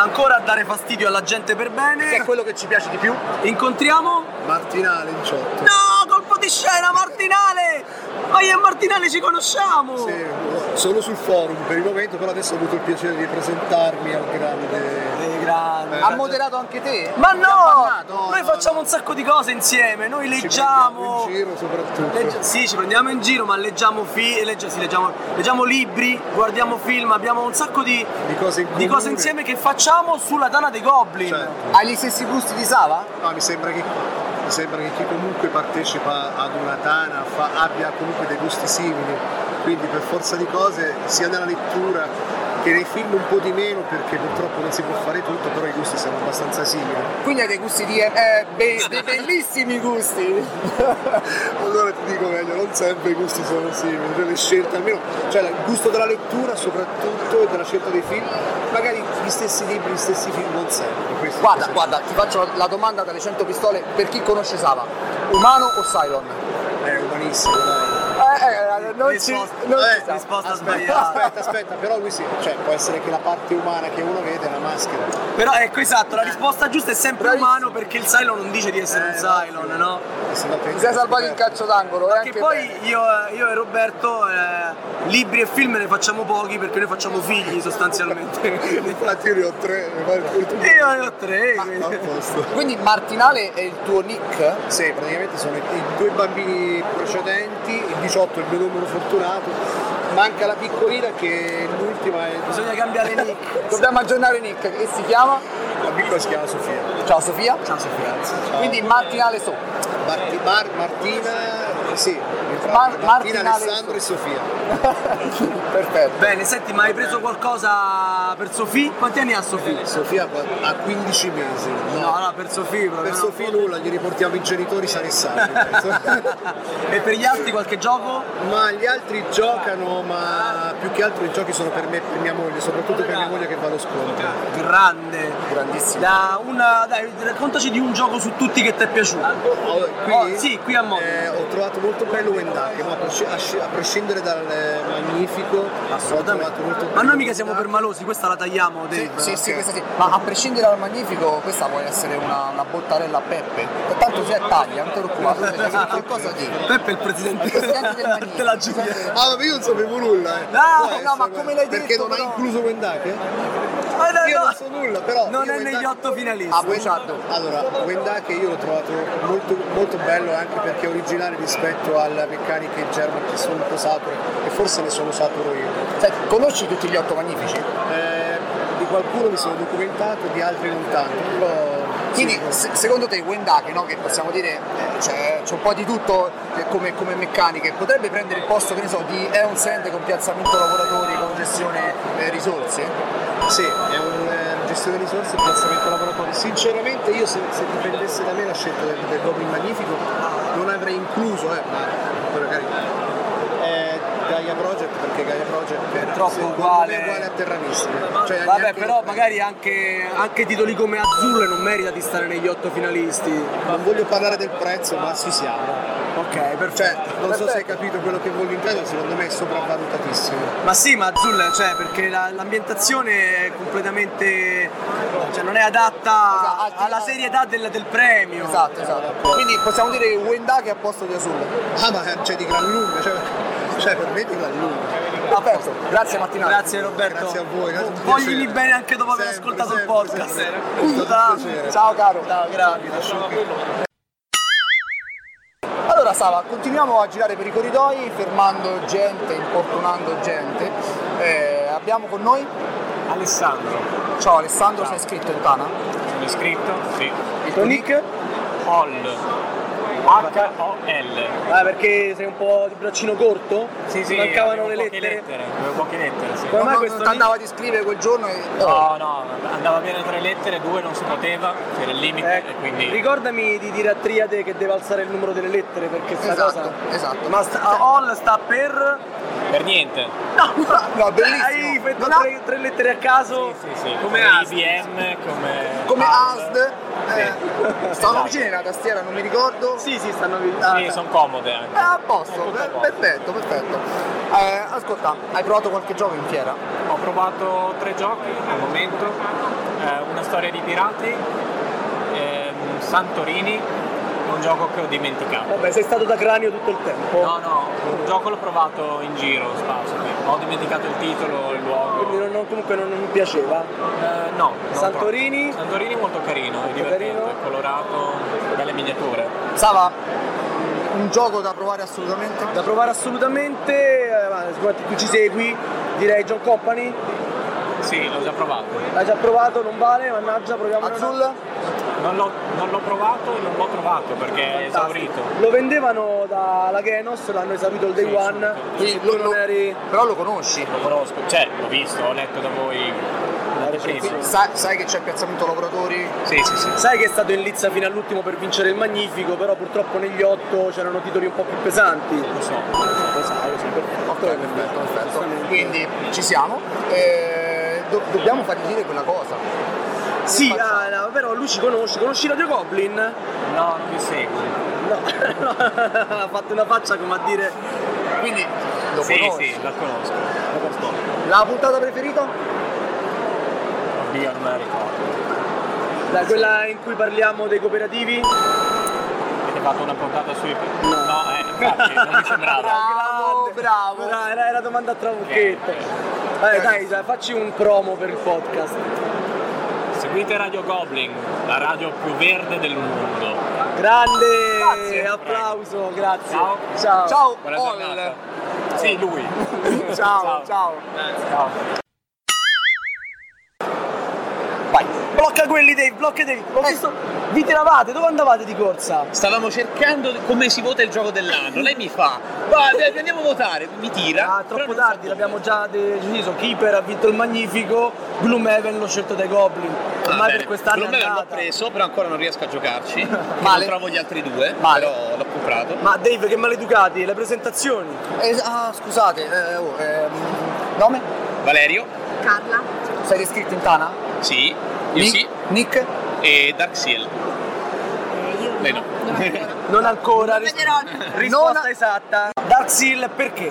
Ancora a dare fastidio alla gente per bene. Che è quello che ci piace di più. Incontriamo? Martinale 18. No, colpo di scena, Martinale! Ma io e Martinale ci conosciamo! Sì, solo sul forum per il momento, però adesso ho avuto il piacere di presentarmi al grande. Grande. Ha moderato anche te? Ma no! Noi facciamo un sacco di cose insieme, noi Ci leggiamo. prendiamo in giro soprattutto. Legge- sì, ci prendiamo in giro, ma leggiamo, fi- legge- sì, leggiamo, leggiamo libri, guardiamo film, abbiamo un sacco di, Di cose in di cose insieme che facciamo sulla Tana dei Goblin. Certo. Hai gli stessi gusti di Sava? No, mi sembra che, mi sembra che chi comunque partecipa ad una tana fa- abbia comunque dei gusti simili, quindi per forza di cose sia nella lettura che nei film un po' di meno perché purtroppo non si può fare tutto, però i gusti sono abbastanza simili. Quindi hai dei gusti di... eh, be- dei bellissimi gusti. allora ti dico meglio, non sempre i gusti sono simili, cioè le scelte almeno, cioè il gusto della lettura soprattutto e della scelta dei film, magari gli stessi libri, gli stessi film non sempre. Guarda, guarda, ti faccio la domanda dalle 100 pistole per chi conosce Sava. Umano o Cylon? È umanissimo, dai. Eh, eh, non ci, non Eh, ci sta. risposta aspetta, sbagliata. aspetta, aspetta, però lui sì, cioè può essere che la parte umana che uno vede è la maschera. Però ecco esatto, la risposta giusta è sempre Bravissimo. umano perché il Cylon non dice di essere un Eh, Cylon, no? Ti sei salvato il calcio d'angolo, Che anche poi io, io e Roberto eh, libri e film ne facciamo pochi perché noi facciamo figli sostanzialmente. Infatti io ne ho tre, io ne ho tre. quindi- posto. Quindi Martinale è il tuo nick? Sì, praticamente sono i, i due bambini precedenti, il 18 è il mio numero fortunato, manca la piccolina che l'ultima è... Bisogna cambiare nick. Dobbiamo aggiornare Nick, che si chiama? La piccola si chiama Sofia. Ciao Sofia. Ciao Sofia. Ciao. Quindi Martinale so. Marti- Mar- Martina, sì, infatti, Mar- Martina, Martinale Alessandro e Sofia. Perfetto. Bene, senti, ma hai preso qualcosa per Sofì? Quanti anni ha Sofì? Sofia ha 15 mesi. No, no, per Sofì proprio. Per no. Sofia nulla, gli riportiamo i genitori sani e. E per gli altri qualche gioco? ma gli altri giocano, ma più che altro i giochi sono per me e per mia moglie, soprattutto per mia moglie che va allo scontro. Grande. Grandissimo. Da una, dai, raccontaci di un gioco su tutti che ti è piaciuto. Oh, qui Oh, sì, qui a Modena. eh, ho trovato molto bello Wendake, ma a, presci- a sci- a prescindere dal eh, magnifico, Assolutamente. Ma noi mica siamo permalosi, questa la tagliamo, Dave. Sì, sì, questa sì. Ma a prescindere dal magnifico, questa può essere una, una bottarella a Peppe. Tanto c'è taglia, non ti preoccupare, qualcosa di. Peppe è il presidente, Il presidente del Magnifico. della Giulia. Ah, ma io non sapevo nulla, eh. No, Può no, essere, ma come l'hai Perché detto, non ha però? incluso Wendake? Ma no, Io no, non so nulla, però. non è negli otto finalisti. Ah, buciardo. Allora, Wendake io l'ho trovato molto, molto bello anche perché è originale rispetto alle meccaniche German che sono sature e forse ne sono saturo io. Senti, conosci tutti gli otto magnifici? Eh, di qualcuno mi sono documentato, di altri non tanto, però... Quindi se- secondo te Wendake, no, che possiamo dire eh, c'è, c'è un po' di tutto eh, come, come meccaniche, potrebbe prendere il posto che ne so, di Eon con piazzamento lavoratori, con gestione eh, risorse? Sì, è un eh, gestione risorse e piazzamento lavoratori. Sinceramente io se, se dipendesse da me la scelta del, del Goblin Magnifico non avrei incluso, eh, ma poi magari, eh, da Gaia Project perché Gaia Project è troppo uguale. uguale a Terra Mystica. Cioè, Vabbè, neanche- però magari anche, anche titoli come Azzurre non merita di stare negli otto finalisti. Non voglio parlare del prezzo, ma ci siamo. Ok, perfetto. Cioè, non so se hai capito quello che voglio intendere, secondo me è sopravvalutatissimo. Ma sì, ma Azzurre, cioè, perché la- l'ambientazione è completamente. cioè non è adatta alla serietà del, del premio. Esatto, esatto. Quindi possiamo dire che Wenda che è a posto di Azul. Ah, ma c'è di gran lunga, cioè, cioè per me di gran lunga. A posto. Grazie Martinazzi. Grazie Roberto. Grazie a voi, grazie, Voglimi bene anche dopo aver Sempre, ascoltato il sempre, podcast. sempre. Piacere. Ciao caro. Ciao, grazie. Allora Sava, continuiamo a girare per i corridoi, fermando gente, importunando gente. Eh, abbiamo con noi Alessandro. Ciao Alessandro, sei iscritto in Tana? Sono iscritto? Sì. Il tuo nick? Hall. H-O-L. Ah, perché sei un po' di braccino corto? Sì, sì, Mancavano le lettere. lettere. Avevo poche lettere, sì. Come mai non, questo non ti andava di scrivere quel giorno e... No, no, andava bene tre lettere, due non si poteva, c'era il limite Ecco, e quindi... Ricordami di dire a Triade che deve alzare il numero delle lettere perché sta Esatto, cosa. esatto. Ma sta, all sta per. Per niente. No, no, bellissimo. Hai fatto ha- tre, tre lettere a caso? Sì, sì, Come come ASD. IBM, come... Come ASD. ASD, eh, stavano Esatto. vicini alla tastiera, non mi ricordo. Sì, sì, stanno vicino. Sì, sono comode anche. Eh, a per- posto. perfetto, perfetto. Eh, ascolta, hai provato qualche gioco in fiera? Ho provato tre giochi al momento, eh, una storia di pirati, ehm, Santorini, un gioco che ho dimenticato. Vabbè, sei stato da cranio tutto il tempo. No, no, un gioco l'ho provato in giro, sparso, ho dimenticato il titolo, il luogo. Quindi non- non- comunque non, non mi piaceva. Eh, no, Santorini? troppo. Santorini molto carino, è divertente, carino. è colorato, belle miniature. Sava, un gioco da provare assolutamente? Da provare assolutamente, eh, tu ci segui, direi John Company. Sì, l'ho già provato. L'hai già provato, non vale, mannaggia, proviamo Azul? Non l'ho, non l'ho provato e non l'ho trovato perché è esaurito. Lo vendevano dalla Genos, l'hanno esaurito il day Sì, one. Quindi Tu lo- non lo- eri. Però lo conosci? Lo conosco, cioè l'ho visto, ho letto da voi l'anteprima. Sai, sai che c'è il piazzamento lavoratori? Sì, sì, sì. Sai che è stato in lizza fino all'ultimo per vincere il Magnifico, però purtroppo negli otto c'erano titoli un po' più pesanti. Lo so. Lo sai, lo perfetto. Ok, perfetto, perfetto. Quindi ci siamo. Eh, do- dobbiamo fargli dire quella cosa. Sì, facciamo? ah, no, però lui ci conosce. Conosci Radio Goblin? No, non mi segui. No, no, ha fatto una faccia come a dire. Quindi lo sì, conosci. sì, la conosco. La puntata preferita? Oddio, non me la ricordo. Dai, quella in cui parliamo dei cooperativi? Avete fatto una puntata sui... No, eh, infatti, non mi sembrava. Bravo, bravo. Era, era, era domanda a trabocchetto. Dai, dai, dai, facci un promo per il podcast. Seguite Radio Goblin, la radio più verde del mondo. Grande! Grazie. Applauso, grazie. Ciao. Ciao. Ciao, Buona. Sì, lui. ciao, ciao. Ciao. Vai. Blocca quelli Dave, blocca Dave. Ho visto. Vi tiravate, dove andavate di corsa? Stavamo cercando come si vota il gioco dell'anno. Lei mi fa, va, dai, andiamo a votare, mi tira. Ah, troppo tardi, l'abbiamo già deciso. Keeper ha vinto il Magnifico, Gloomhaven l'ho scelto dai Goblin. Ah, Ormai bene. per quest'anno è Gloomhaven l'ho preso, però ancora non riesco a giocarci. Male. Non trovo gli altri due, Male. però l'ho comprato. Ma Dave, che maleducati, le presentazioni. Eh, ah, scusate, eh, oh, ehm, nome? Valerio? Carla. Sei iscritto in Tana? Sì. Io Nick? sì. Nick? E Dark Seal. io Lei no. Non ancora. ris- Vedrò. risposta esatta. Dark Seal perché?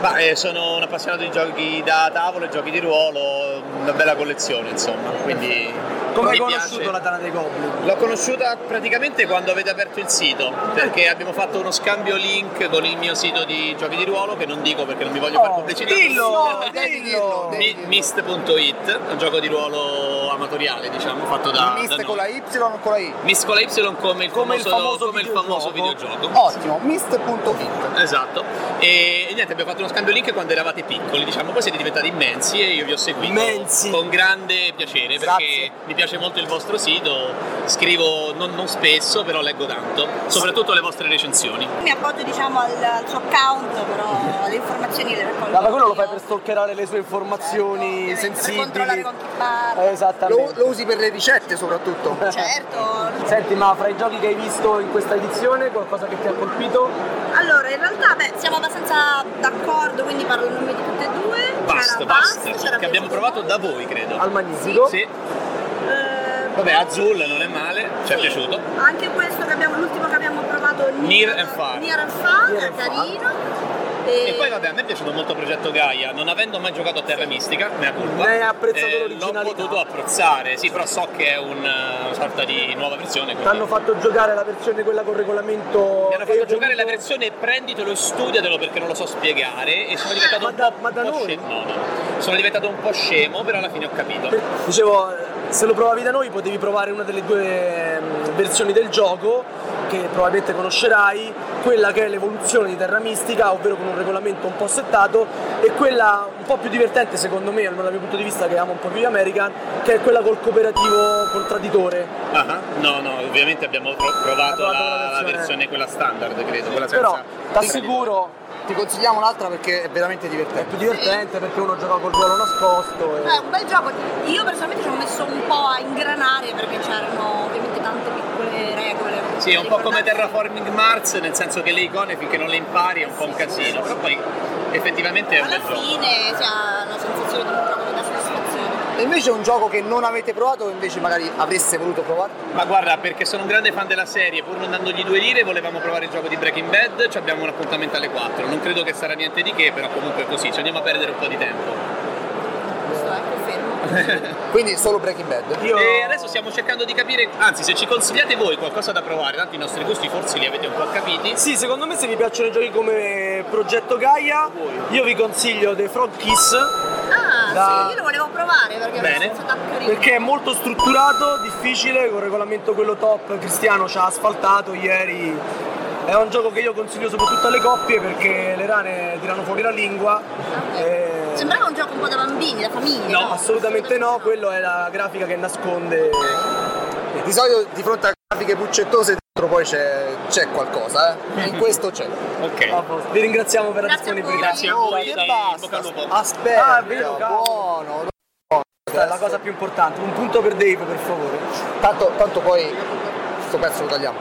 Ma eh, sono un appassionato di giochi da tavolo e giochi di ruolo, una bella collezione insomma, quindi Come hai mi conosciuto piace. la Tana dei Goblin? L'ho conosciuta praticamente quando avete aperto il sito, perché abbiamo fatto uno scambio link con il mio sito di giochi di ruolo, che non dico perché non vi voglio fare pubblicità. Dillo, dillo. Mi- Mist.it, un gioco di ruolo amatoriale, diciamo, fatto da, Mist con la Y o con la I? Mist con la Y come il Come il famoso, famoso come il famoso videogioco. videogioco. Ottimo, mist.it. Esatto. E, e niente, abbiamo fatto uno scambio link quando eravate piccoli, diciamo, poi siete diventati immensi e io vi ho seguito Immensi. con grande piacere perché Grazie. mi piace molto il vostro sito, scrivo non, non spesso, però leggo tanto, soprattutto le vostre recensioni. Mi appoggio diciamo al, al suo account, però le informazioni le raccolgo. Ma quello lo fai per stalkerare le sue informazioni Ovviamente, per controllare sensibili. con chi parla. Eh, Esattamente. Lo, lo usi per le ricette soprattutto? Certo. Senti, ma fra i giochi che hai visto in questa edizione, qualcosa che ti ha colpito? Allora, in realtà beh, siamo abbastanza d'accordo, quindi parlo a nome di tutte e due. Basta, C'era basta, Bust, c'era che abbiamo provato da voi, credo. Al Magnifico? Sì. Eh, Vabbè, Azul non è male, ci è piaciuto. Anche questo che abbiamo, l'ultimo che abbiamo provato, Near and Far. Near and Far, Near è and Far. E poi vabbè, a me è piaciuto molto Progetto Gaia, non avendo mai giocato a Terra Mistica, mea colpa. Ne hai apprezzato eh, L'ho l'originalità. potuto apprezzare, sì, però so che è eh, una sorta di nuova versione. Ti quindi- hanno fatto giocare la versione quella con regolamento. Mi hanno fatto giocare la versione prenditelo e studiatelo perché non lo so spiegare e sono diventato un po', un po' scemo. No, no. Sono diventato un po' scemo, però alla fine ho capito. Dicevo, se lo provavi da noi potevi provare una delle due mm, versioni del gioco che probabilmente conoscerai, quella che è l'evoluzione di Terra Mistica, ovvero con un regolamento un po' settato, e quella un po' più divertente secondo me, almeno dal mio punto di vista che amo un po' più American, che è quella col cooperativo, col traditore. Ah. No, no, ovviamente abbiamo pro- provato la, la versione- versione quella standard, credo, quella senza... Però ti assicuro ti consigliamo l'altra perché è veramente divertente. È più divertente perché uno gioca col ruolo nascosto. È un bel gioco, io personalmente ci ho messo un po' a ingranare perché c'erano ovviamente tante piccole regole. Sì, è un po' come Terraforming Mars, nel senso che le icone finché non le impari è un po' un casino, però poi effettivamente è un Alla bel gioco. fine si ha la sensazione di un gioco. E invece è un gioco che non avete provato o invece magari avreste voluto provare? Ma guarda, perché sono un grande fan della serie, pur non dandogli due lire, volevamo provare il gioco di Breaking Bad, ci abbiamo un appuntamento alle 4. Non credo che sarà niente di che, però comunque così, ci andiamo a perdere un po' di tempo. Quindi solo Breaking Bad? E adesso stiamo cercando di capire, anzi se ci consigliate voi qualcosa da provare, tanto i nostri gusti forse li avete un po' capiti. Sì, secondo me se vi piacciono i giochi come Progetto Gaia, io vi consiglio The Frog Kiss. Ah, Da- sì, io lo volevo provare perché Bene. è stato carino. Perché è molto strutturato, difficile, con regolamento quello top, Cristiano ci ha asfaltato ieri. È un gioco che io consiglio soprattutto alle coppie perché le rane tirano fuori la lingua. e- Sembrava un gioco un po' da bambini, da famiglia. No, assolutamente no, quello è la grafica che nasconde. Di solito di fronte a grafiche puccettose dentro poi c'è, c'è qualcosa, eh? E in questo c'è. Ok. Vi ringraziamo per la Grazie disponibilità. Grazie a voi, che dai, basta. Aspetta, Ah, vero, buono. Questa è la cosa più importante. Un punto per Dave, per favore. Tanto, tanto poi sto pezzo lo tagliamo.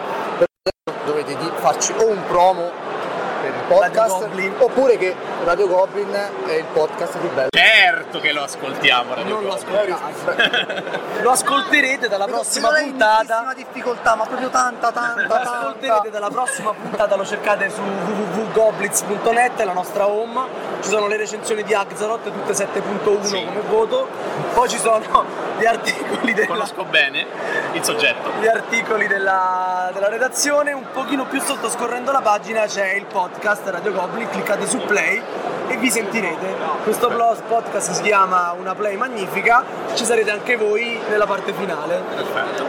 Dovete di- farci o un promo per il podcast oppure che Radio Goblin è il podcast più bello. Certo che lo ascoltiamo, Radio Non lo Goblin. ascoltate. Lo ascolterete dalla prossima in puntata. grandissima difficoltà, ma proprio tanta, tanta, Lo tanta. ascolterete dalla prossima puntata, lo cercate su www.goblitz.net, la nostra home. Ci sono le recensioni di Axaroth, tutte 7.1 come voto. Poi ci sono gli articoli della, Conosco bene il soggetto. gli articoli della, della redazione, un pochino più sotto scorrendo la pagina c'è il podcast Radio Goblin, cliccate su play e vi sentirete. Questo blog podcast si chiama Una Play Magnifica, ci sarete anche voi nella parte finale.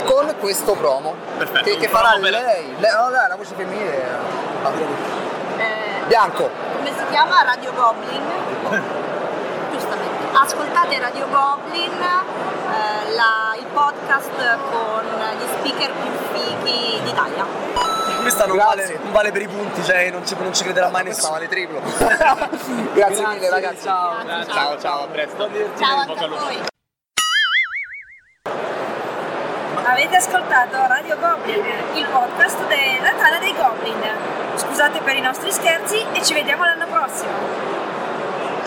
Con questo promo. Perfetto, Che, che farà promo per- lei. lei no, dai, la voce femminile. ah, Eh, Bianco. come si chiama? Radio Goblin. Giustamente. Ascoltate Radio Goblin, eh, la- il podcast con gli speaker più fighi d'Italia. Questa non vale, non vale per i punti, cioè non ci, non ci crederà mai nessuno. vale triplo. Grazie, mille ragazzi. Ciao. Ciao, ciao, a presto. Ciao a voi. Avete ascoltato Radio Goblin, il podcast della Tana dei Goblin. Scusate per i nostri scherzi e ci vediamo l'anno prossimo.